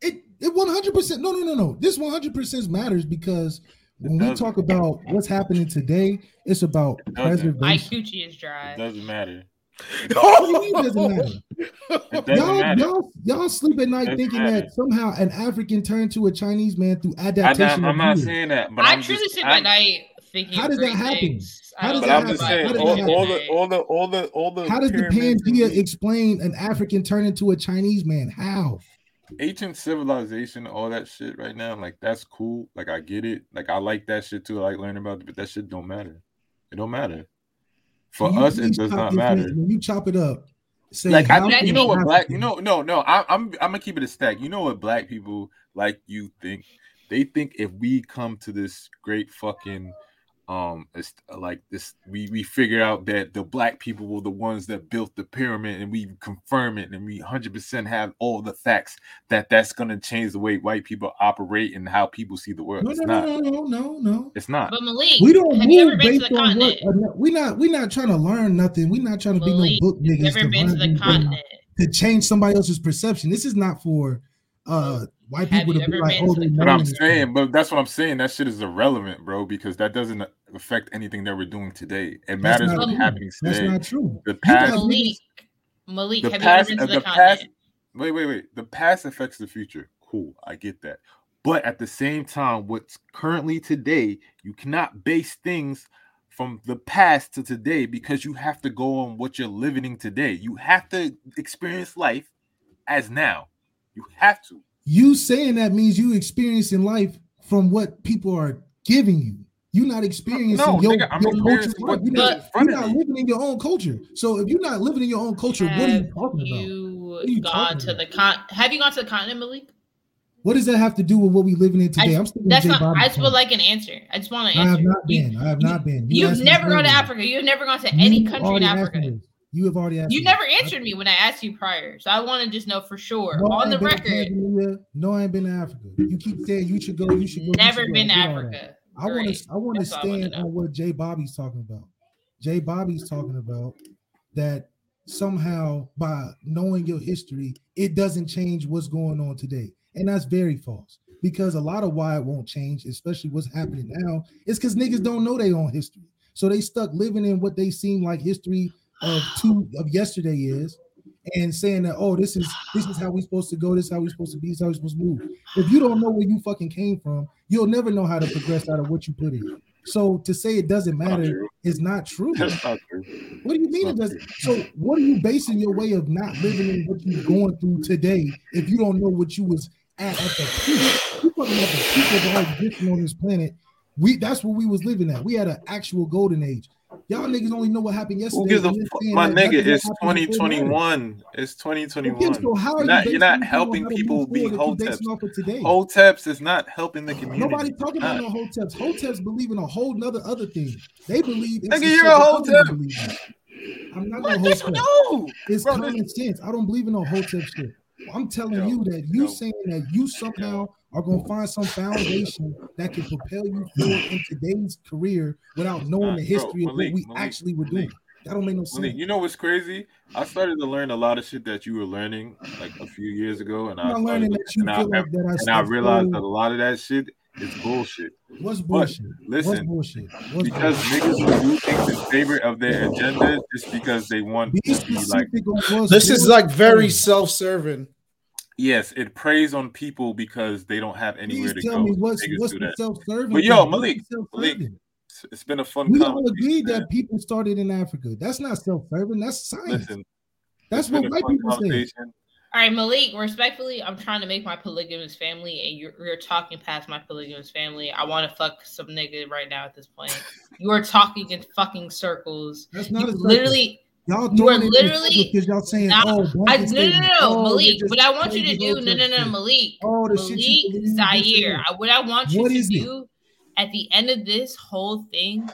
[SPEAKER 7] It it one hundred percent. No, no, no, no. This one hundred percent matters because when we talk about what's happening today, it's about
[SPEAKER 1] It doesn't.
[SPEAKER 3] My
[SPEAKER 7] preservation.
[SPEAKER 3] coochie is dry.
[SPEAKER 1] It doesn't matter.
[SPEAKER 7] What do you mean it doesn't matter?
[SPEAKER 1] It doesn't
[SPEAKER 7] Y'all,
[SPEAKER 1] matter.
[SPEAKER 7] y'all, y'all sleep at night thinking
[SPEAKER 1] matter.
[SPEAKER 7] that somehow an African turned to a Chinese man through adaptation.
[SPEAKER 1] I,
[SPEAKER 7] adaptation.
[SPEAKER 1] am not saying that, but
[SPEAKER 3] I
[SPEAKER 1] I'm
[SPEAKER 3] truly
[SPEAKER 1] just,
[SPEAKER 3] sit
[SPEAKER 1] I'm-
[SPEAKER 3] at night thinking.
[SPEAKER 7] How
[SPEAKER 3] of
[SPEAKER 7] does that happen? How does that
[SPEAKER 1] I'm
[SPEAKER 3] think
[SPEAKER 1] just
[SPEAKER 7] happen?
[SPEAKER 1] saying,
[SPEAKER 7] How does
[SPEAKER 1] all,
[SPEAKER 7] that
[SPEAKER 1] all the all the all the all the
[SPEAKER 7] How does the
[SPEAKER 1] pyramids
[SPEAKER 7] Pangea explain an African turn into a Chinese man? How?
[SPEAKER 1] Ancient civilization, all that shit right now, like that's cool. Like I get it. Like I like that shit too. I like learning about it, but that shit don't matter. It don't matter. For
[SPEAKER 7] you
[SPEAKER 1] us, it does not matter.
[SPEAKER 7] When you chop it up, say
[SPEAKER 1] like I,
[SPEAKER 7] can
[SPEAKER 1] you know what black you know no no I, I'm I'm gonna keep it a stack. You know what black people like you think they think if we come to this great fucking um it's like this we we figure out that the black people were the ones that built the pyramid and we confirm it and we 100% have all the facts that that's gonna change the way white people operate and how people see the world
[SPEAKER 7] No,
[SPEAKER 1] it's
[SPEAKER 7] no,
[SPEAKER 1] not
[SPEAKER 7] no, no, no, no, no.
[SPEAKER 1] it's not
[SPEAKER 3] But Malik,
[SPEAKER 7] We don't
[SPEAKER 3] have you ever
[SPEAKER 7] move
[SPEAKER 3] been to
[SPEAKER 7] based
[SPEAKER 3] the
[SPEAKER 7] on what.
[SPEAKER 3] continent?
[SPEAKER 7] we not we not trying to learn nothing. we're not trying to be no book
[SPEAKER 3] you
[SPEAKER 7] niggas
[SPEAKER 3] ever been to the continent?
[SPEAKER 7] to change somebody else's perception. This is not for uh white
[SPEAKER 3] Have
[SPEAKER 7] people
[SPEAKER 3] you
[SPEAKER 7] to be like, oh, they
[SPEAKER 3] the
[SPEAKER 1] But I'm saying, but that's what I'm saying. That shit is irrelevant, bro, because that doesn't affect anything that we're doing today. It matters what's
[SPEAKER 7] true.
[SPEAKER 1] happening
[SPEAKER 7] That's
[SPEAKER 1] today.
[SPEAKER 7] not true.
[SPEAKER 1] The
[SPEAKER 7] You
[SPEAKER 1] past,
[SPEAKER 3] Malik, Malik,
[SPEAKER 1] the
[SPEAKER 3] have
[SPEAKER 1] past,
[SPEAKER 3] you
[SPEAKER 1] uh,
[SPEAKER 3] ever been
[SPEAKER 1] the
[SPEAKER 3] to the
[SPEAKER 1] past. Wait, wait, wait. The past affects the future. Cool, I get that. But at the same time, what's currently today, you cannot base things from the past to today because you have to go on what you're living in today. You have to experience life as now. You have to.
[SPEAKER 7] You saying that means you experiencing life from what people are giving you. You're not experiencing
[SPEAKER 1] No,
[SPEAKER 7] your,
[SPEAKER 1] nigga, I'm
[SPEAKER 7] your culture.
[SPEAKER 1] what
[SPEAKER 7] You're not,
[SPEAKER 1] in front
[SPEAKER 7] you're
[SPEAKER 1] of
[SPEAKER 7] not living in your own culture. So if you're not living in your own culture, what are you talking about?
[SPEAKER 3] you
[SPEAKER 7] are you
[SPEAKER 3] gone to
[SPEAKER 7] about?
[SPEAKER 3] the con? Have you gone to the continent, Malik?
[SPEAKER 7] What does that have to do with what we living in today?
[SPEAKER 3] I-
[SPEAKER 7] I'm still
[SPEAKER 3] That's
[SPEAKER 7] J
[SPEAKER 3] not. I just would like an answer. I just want an
[SPEAKER 7] I have
[SPEAKER 3] answer.
[SPEAKER 7] not
[SPEAKER 3] You-
[SPEAKER 7] been. I have
[SPEAKER 3] you-
[SPEAKER 7] not been. You
[SPEAKER 3] You've never gone to. Africa. You've never gone to any country in
[SPEAKER 7] already asked
[SPEAKER 3] Africa.
[SPEAKER 7] You have already asked
[SPEAKER 3] You
[SPEAKER 7] me
[SPEAKER 3] never answered me when I asked you prior, so I want to just know for sure
[SPEAKER 7] No, I
[SPEAKER 3] on the record.
[SPEAKER 7] No, I ain't been to Africa. You keep saying you should go. You should go.
[SPEAKER 3] Never
[SPEAKER 7] should go.
[SPEAKER 3] been to
[SPEAKER 7] I all that.
[SPEAKER 3] Africa.
[SPEAKER 7] I want to. I want to
[SPEAKER 3] That's all I wanna
[SPEAKER 7] stand on what Jay Bobby's talking about. Jay Bobby's talking about that somehow by knowing your history, it doesn't change what's going on today, and that's very false. Because a lot of why it won't change, especially what's happening now, is because niggas don't know their own history, so they stuck living in what they seem like history of two of yesterday is, and saying that oh this is this is how we're supposed to go, this is how we're supposed to be, this is how we're supposed to move. If you don't know where you fucking came from, you'll never know how to progress out of what you put in. So to say it doesn't matter is not true.
[SPEAKER 1] That's not true.
[SPEAKER 7] What do you mean it doesn't? So what are you basing your way of not living in what you're going through today if you don't know what you was at at the peak? You're talking about the peak of our existence on this planet. We that's what we was living at. We had an actual golden age. Y'all niggas only know what happened yesterday.
[SPEAKER 1] Who gives a fuck? My nigga, it's
[SPEAKER 7] happened before matters.
[SPEAKER 1] 2021. It's
[SPEAKER 7] Okay,
[SPEAKER 1] 2021.
[SPEAKER 7] so how are
[SPEAKER 1] You're
[SPEAKER 7] you
[SPEAKER 1] not, you're not helping people be hoteps. Hoteps is not helping the community.
[SPEAKER 7] Nobody talking about no hoteps. Hoteps believe in a whole nother other thing. They believe. it's
[SPEAKER 1] Nigga, you're a
[SPEAKER 7] that I don't
[SPEAKER 1] hotep.
[SPEAKER 7] I'm not
[SPEAKER 1] What?
[SPEAKER 7] no
[SPEAKER 1] This,
[SPEAKER 7] hotep.
[SPEAKER 1] no.
[SPEAKER 7] It's
[SPEAKER 1] Bro,
[SPEAKER 7] common sense. I don't believe in no hotep shit. I'm telling
[SPEAKER 1] Yo,
[SPEAKER 7] you that you
[SPEAKER 1] yo.
[SPEAKER 7] saying that you somehow are gonna find some foundation that can propel you forward in today's career without knowing
[SPEAKER 1] Nah,
[SPEAKER 7] the
[SPEAKER 1] bro,
[SPEAKER 7] history of what we
[SPEAKER 1] Malik,
[SPEAKER 7] actually were
[SPEAKER 1] Malik.
[SPEAKER 7] doing. That don't make no sense.
[SPEAKER 1] Malik, you know what's crazy? I started to learn a lot of shit that you were learning like a few years ago, and I
[SPEAKER 7] I'm not
[SPEAKER 1] started
[SPEAKER 7] learning that you
[SPEAKER 1] and I,
[SPEAKER 7] like that. I
[SPEAKER 1] and I realized that a lot of that shit is bullshit.
[SPEAKER 7] what's bullshit. What's
[SPEAKER 1] listen,
[SPEAKER 7] bullshit. What's
[SPEAKER 1] Because
[SPEAKER 7] bullshit?
[SPEAKER 1] niggas will do things in favor of their agenda just because they want
[SPEAKER 7] Be
[SPEAKER 1] to be like
[SPEAKER 7] specific on
[SPEAKER 2] This is like very self-serving.
[SPEAKER 1] Yes, it preys on people because they don't have anywhere
[SPEAKER 7] Please
[SPEAKER 1] to
[SPEAKER 7] tell
[SPEAKER 1] go.
[SPEAKER 7] me what's
[SPEAKER 1] Niggas
[SPEAKER 7] what's the self-serving.
[SPEAKER 1] But yo,
[SPEAKER 7] thing? What's
[SPEAKER 1] Malik,
[SPEAKER 7] the self-serving?
[SPEAKER 1] It's, it's been a fun
[SPEAKER 7] We all
[SPEAKER 1] conversation.
[SPEAKER 7] agree
[SPEAKER 1] man.
[SPEAKER 7] that people started in Africa. That's not self-serving. That's science.
[SPEAKER 1] Listen,
[SPEAKER 7] That's what
[SPEAKER 1] a
[SPEAKER 7] white people say.
[SPEAKER 3] All right, Malik, respectfully, I'm trying to make my polygamous family, and you're, you're talking past my polygamous family. I want to fuck some nigga right now at this point. You are talking in fucking circles.
[SPEAKER 7] That's
[SPEAKER 3] You
[SPEAKER 7] not a circle.
[SPEAKER 3] literally,
[SPEAKER 7] Y'all
[SPEAKER 3] you are literally
[SPEAKER 7] because y'all saying,
[SPEAKER 3] not-
[SPEAKER 7] "Oh,
[SPEAKER 3] I, no, no, no, no,
[SPEAKER 7] Oh,
[SPEAKER 3] Malik. What I want you to do, no, no, no,
[SPEAKER 7] shit.
[SPEAKER 3] Malik.
[SPEAKER 7] Oh, the shit
[SPEAKER 3] Malik,
[SPEAKER 7] believe,
[SPEAKER 3] Zaire. I- What I want you
[SPEAKER 7] What
[SPEAKER 3] to
[SPEAKER 7] is it?
[SPEAKER 3] do at the end of this whole thing,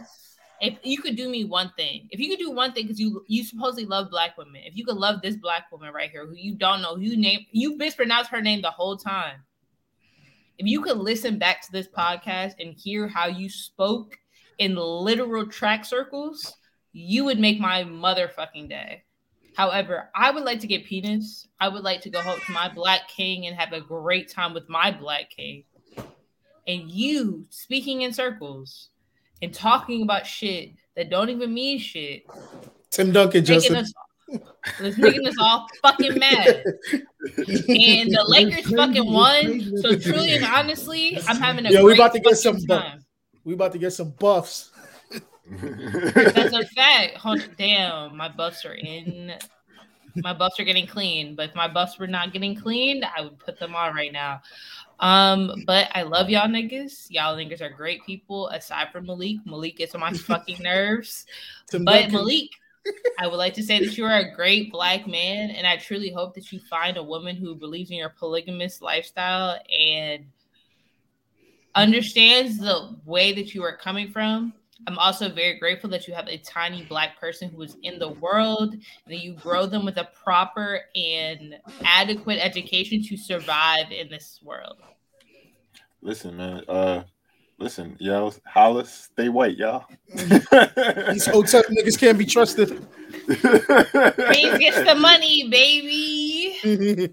[SPEAKER 3] if you could do me one thing, if you could do one thing, because you you supposedly love black women, if you could love this black woman right here, who you don't know, who you name, you mispronounced her name the whole time. If you could listen back to this podcast and hear how you spoke in literal track circles, you would make my motherfucking day. However, I would like to get penis. I would like to go home to my black king and have a great time with my black king. And you speaking in circles and talking about shit that don't even mean shit,
[SPEAKER 2] Tim Duncan,
[SPEAKER 3] making
[SPEAKER 2] Justin.
[SPEAKER 3] us, it's making us all fucking mad. And the Lakers fucking won. So truly and honestly, I'm having a
[SPEAKER 2] Yo, we
[SPEAKER 3] great
[SPEAKER 2] about to get
[SPEAKER 3] fucking
[SPEAKER 2] some bu-
[SPEAKER 3] time.
[SPEAKER 2] We about to get some buffs.
[SPEAKER 3] That's a fact. Hold, damn, my buffs are in. My buffs are getting clean, but if my buffs were not getting cleaned, I would put them on right now. Um, but I love y'all niggas. Y'all niggas are great people. Aside from Malik, Malik gets on my fucking nerves. But
[SPEAKER 2] Duncan.
[SPEAKER 3] Malik, I would like to say that you are a great black man, and I truly hope that you find a woman who believes in your polygamous lifestyle and understands the way that you are coming from. I'm also very grateful that you have a tiny black person who is in the world and that you grow them with a proper and adequate education to survive in this world.
[SPEAKER 1] listen, man. Uh, listen, yo, Hollis, stay white, y'all.
[SPEAKER 2] These hotep niggas can't be trusted.
[SPEAKER 3] Queens gets the money, baby.